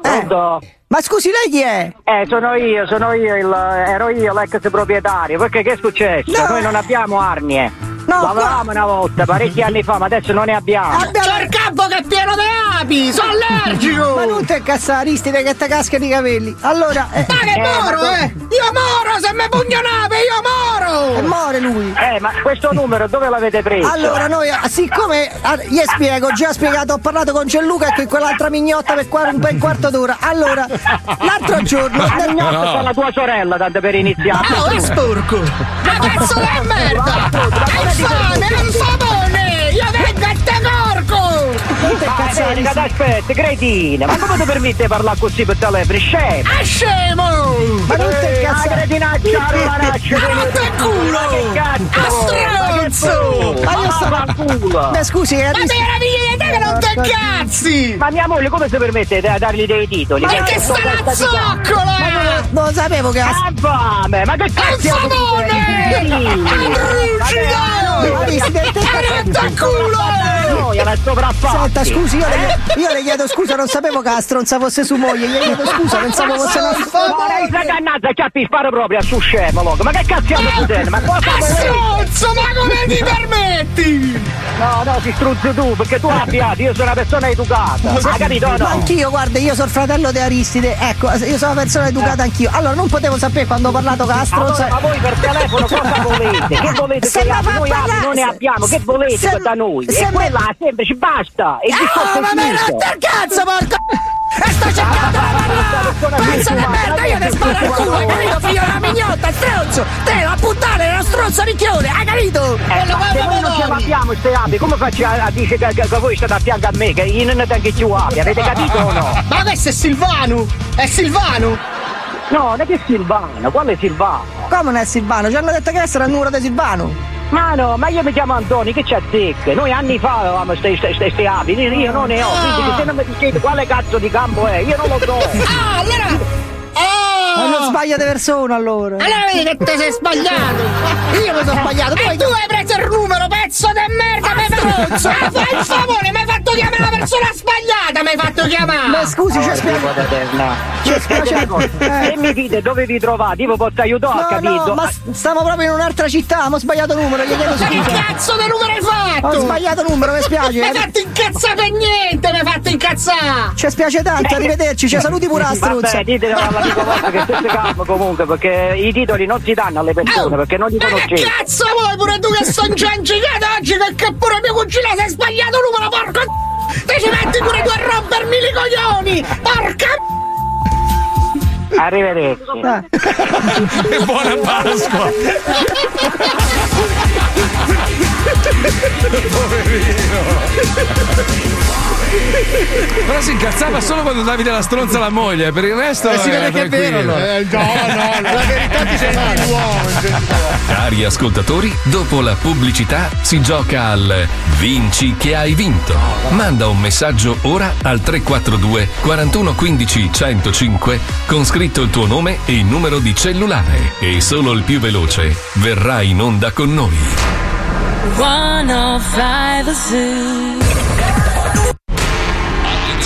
[SPEAKER 21] Pronto?
[SPEAKER 11] Ma scusi, lei chi è?
[SPEAKER 21] Eh, sono io, sono io, il, ero io l'ex proprietario. Perché che è successo?
[SPEAKER 11] No.
[SPEAKER 21] Noi non abbiamo armi. eh.
[SPEAKER 11] No,
[SPEAKER 21] L'avevamo una volta, parecchi anni fa, ma adesso non ne abbiamo.
[SPEAKER 3] C'è il campo che è pieno di api! Sono allergico!
[SPEAKER 11] Ma non te cazzo Aristide che te casca di capelli. Allora. Eh,
[SPEAKER 3] Ma che moro, eh! Io moro, se mi pugnalate, io moro!
[SPEAKER 11] E muore lui.
[SPEAKER 22] Eh, ma questo numero dove l'avete preso?
[SPEAKER 11] Allora, noi, ah, siccome ah, gli spiego, già spiegato, ho parlato con Gianluca e con quell'altra mignotta per qua- un bel quarto d'ora. Allora, l'altro giorno.
[SPEAKER 22] La mignotta sta la tua sorella, tanto per iniziare.
[SPEAKER 3] Oh, è sporco! Ma cazzo di merda! È infame, è infamone!
[SPEAKER 22] Ma vedi che aspetti, cretina, ma come ti permette di parlare così per telefono? Scemo!
[SPEAKER 3] Ah, scemo!
[SPEAKER 11] Ma non te
[SPEAKER 22] Eh,
[SPEAKER 11] cazzo.
[SPEAKER 22] la cretinaccia, la romanaccia,
[SPEAKER 3] Ma culo!
[SPEAKER 22] Ma che cazzo!
[SPEAKER 3] A stronzo!
[SPEAKER 11] Ma io sto.
[SPEAKER 22] culo!
[SPEAKER 11] Ma scusi,
[SPEAKER 3] Ma
[SPEAKER 11] Aristide.
[SPEAKER 3] te meraviglia di te che non te cazzi!
[SPEAKER 22] Ma mia moglie come si permette di dargli dei titoli?
[SPEAKER 3] Ma che sta la zoccola!
[SPEAKER 11] Non lo sapevo che.
[SPEAKER 22] Ah, fame, ma che cazzo!
[SPEAKER 3] Rugido!
[SPEAKER 11] Aristide, te
[SPEAKER 3] Arretta a culo!
[SPEAKER 22] Noia, la sopraffatti!
[SPEAKER 11] Senta, scusi, io
[SPEAKER 22] Eh?
[SPEAKER 11] le, io le chiedo scusa, non sapevo che la stronza fosse su moglie, gli chiedo scusa, pensavo fosse una
[SPEAKER 22] Ma lei sta cannata, chiappi sparo proprio a su scemo, loco. Ma che cazzo stiamo facendo? Ma cosa
[SPEAKER 3] Ma
[SPEAKER 22] volete?
[SPEAKER 3] stronzo, ma come ti permetti?
[SPEAKER 22] No, no, ti struzzi tu, perché tu abbiati, io sono una persona educata. Hai capito o
[SPEAKER 11] Ma
[SPEAKER 22] no?
[SPEAKER 11] anch'io, guarda, io sono il fratello di Aristide, ecco, io sono una persona educata anch'io. Allora non potevo sapere quando ho parlato con la stronza.
[SPEAKER 22] Allora, ma voi per telefono cosa volete? Che volete
[SPEAKER 11] Se
[SPEAKER 22] che
[SPEAKER 11] fa
[SPEAKER 22] Noi non ne abbiamo, che volete
[SPEAKER 11] se-
[SPEAKER 22] da noi?
[SPEAKER 11] se
[SPEAKER 22] E
[SPEAKER 11] mi-
[SPEAKER 22] quella semplice, basta!
[SPEAKER 3] Ah,
[SPEAKER 22] discorso
[SPEAKER 3] ma
[SPEAKER 22] è
[SPEAKER 3] me
[SPEAKER 22] finito!
[SPEAKER 3] rotta il cazzo, porca! E sto cercando la parola! Pezzo di merda, io ti sparo al culo, hai capito, figlio della mignotta, stronzo! Te, la puttana, è uno stronzo ricchione, hai capito?
[SPEAKER 22] Eh,
[SPEAKER 3] Quello
[SPEAKER 22] ma se noi non ce l'abbiamo ste api, come faccio a, a dire che, che- che voi state a fianco a me, che io non ne tengo più api, avete capito o no?
[SPEAKER 3] Ma questo è Silvano! È Silvano!
[SPEAKER 22] No, non è che Silvano, quale Silvano?
[SPEAKER 11] Come non è Silvano? Ci hanno detto che questo era il numero di Silvano.
[SPEAKER 22] Ma no, ma io mi chiamo Antoni, che c'è zecche? Noi anni fa avevamo queste api, io non ne ho, quindi se non mi dicete quale cazzo di campo è, io non lo so.
[SPEAKER 3] Ah, allora...
[SPEAKER 11] Ma non sbaglia di persona allora.
[SPEAKER 3] Allora vedi che te sei sbagliato!
[SPEAKER 11] Io mi sono sbagliato, tu
[SPEAKER 3] E
[SPEAKER 11] hai
[SPEAKER 3] tu hai preso il numero, pezzo di merda, me stronzo! Ah, fai il favore, mi hai fatto chiamare la persona sbagliata, mi hai fatto chiamare!
[SPEAKER 11] Ma scusi. Ci
[SPEAKER 22] spiace, se mi dite dove vi trovate, io vi posso aiutare, ho
[SPEAKER 11] No,
[SPEAKER 22] capito?
[SPEAKER 11] no, ma stiamo proprio in un'altra città, abbiamo sbagliato numero, gli chiedo
[SPEAKER 3] Ma che
[SPEAKER 11] scusa.
[SPEAKER 3] cazzo di numero hai fatto?
[SPEAKER 11] Ho sbagliato numero, mi spiace.
[SPEAKER 3] Mi hai fatto incazzare per niente, mi hai fatto incazzare!
[SPEAKER 11] Ci spiace tanto, arrivederci, ci saluti pure la struzza.
[SPEAKER 22] Vabbè, ditelo all'amico vostro che siete calmo comunque, perché i titoli non si danno alle persone, perché non li
[SPEAKER 3] Ma che
[SPEAKER 22] conoscete.
[SPEAKER 3] cazzo vuoi pure tu che sono già ingigato oggi che pure mio cugino si è sbagliato numero, porco Te ci metti pure tu a rompermi i coglioni! Porca
[SPEAKER 22] Arrivederci.
[SPEAKER 1] E buona Pasqua! Però si incazzava solo quando davi della stronza alla moglie, per il resto.
[SPEAKER 7] Eh, si vede che è vero, allora. Eh, no, no, la verità dice no.
[SPEAKER 2] Cari ascoltatori, dopo la pubblicità si gioca al Vinci che hai vinto. Manda un messaggio ora al 342 41 15 105 con scritto il tuo nome e il numero di cellulare e solo il più veloce verrà in onda con noi.
[SPEAKER 16] 105 Zoo.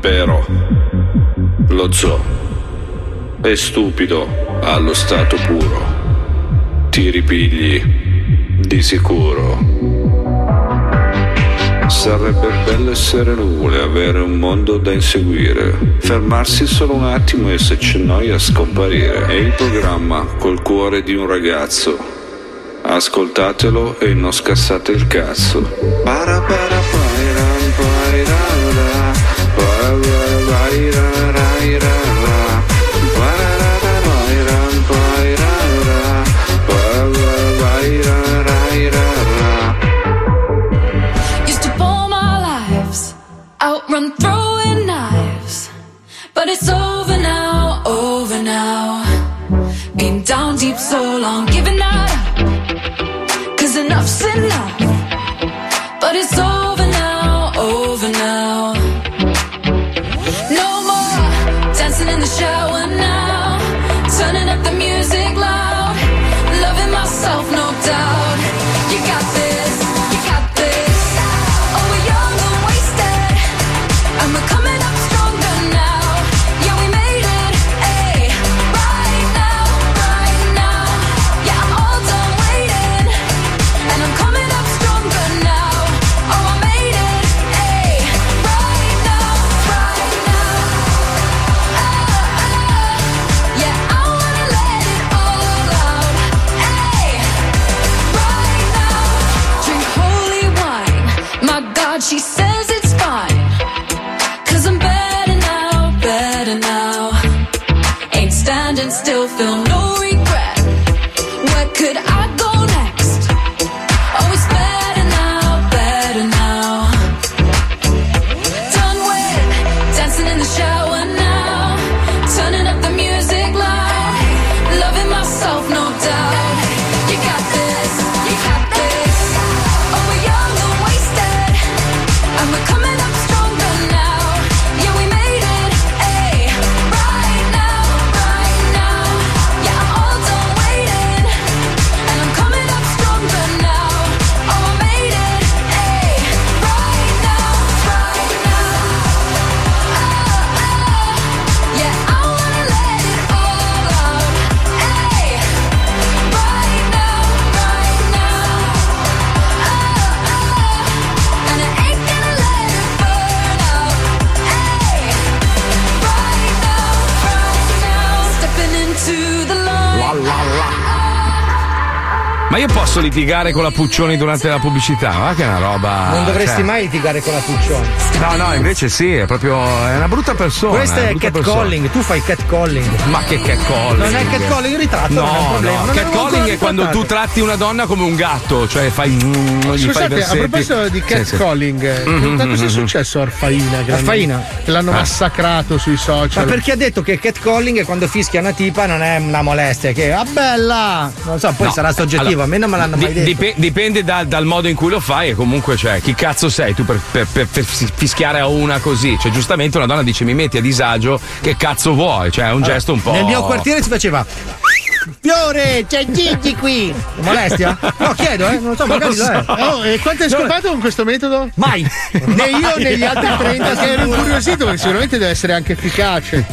[SPEAKER 23] Però lo zoo è stupido allo stato puro. Ti ripigli di sicuro. Sarebbe bello essere nuvole, avere un mondo da inseguire, fermarsi solo un attimo e se c'è noia scomparire. È il programma col cuore di un ragazzo. Ascoltatelo e non scassate il cazzo. Para para pairan
[SPEAKER 16] down deep so long, giving out. Cause enough's enough. But it's over
[SPEAKER 1] posso litigare con la Puccioni durante la pubblicità? Ma che è una roba.
[SPEAKER 4] Non dovresti
[SPEAKER 1] cioè-
[SPEAKER 4] mai litigare con la Puccioni.
[SPEAKER 1] No, no, invece sì, è proprio. È una brutta persona.
[SPEAKER 4] Questo
[SPEAKER 1] una
[SPEAKER 4] è
[SPEAKER 1] brutta
[SPEAKER 4] catcalling, tu fai catcalling.
[SPEAKER 1] Ma che catcalling?
[SPEAKER 4] Non è catcalling, ritratto
[SPEAKER 1] No,
[SPEAKER 4] non è un problema.
[SPEAKER 1] no, catcalling è quando tu tratti una donna come un gatto, cioè fai. mm, gli fai
[SPEAKER 7] Scusate, a proposito di
[SPEAKER 1] Sì, sì.
[SPEAKER 7] catcalling,
[SPEAKER 1] Mhm,
[SPEAKER 7] cosa è successo a Orfaina?
[SPEAKER 4] Orfaina?
[SPEAKER 7] l'hanno, che l'hanno
[SPEAKER 4] Ah.
[SPEAKER 7] massacrato sui
[SPEAKER 4] Ma
[SPEAKER 7] social.
[SPEAKER 4] perché ha detto che catcalling è quando fischia una tipa non è una molestia, che ah bella! Non so, poi
[SPEAKER 1] No,
[SPEAKER 4] sarà soggettivo,
[SPEAKER 1] allora,
[SPEAKER 4] a me non me l'hanno mai detto.
[SPEAKER 1] dipe- dipende da- dal modo in cui lo fai e comunque cioè chi cazzo sei tu per, per- per- per fischiare a una così cioè giustamente una donna dice mi metti a disagio che cazzo vuoi cioè è un
[SPEAKER 4] Allora,
[SPEAKER 1] gesto un po'
[SPEAKER 4] Nel mio quartiere si faceva. Fiore, c'è Gigi qui! Molestia? No, chiedo, eh, non so, magari lo è.
[SPEAKER 7] Oh, e quanto hai scopato con questo metodo?
[SPEAKER 4] Mai! Né io né gli altri 30
[SPEAKER 7] Che ero incuriosito perché sicuramente deve essere anche efficace.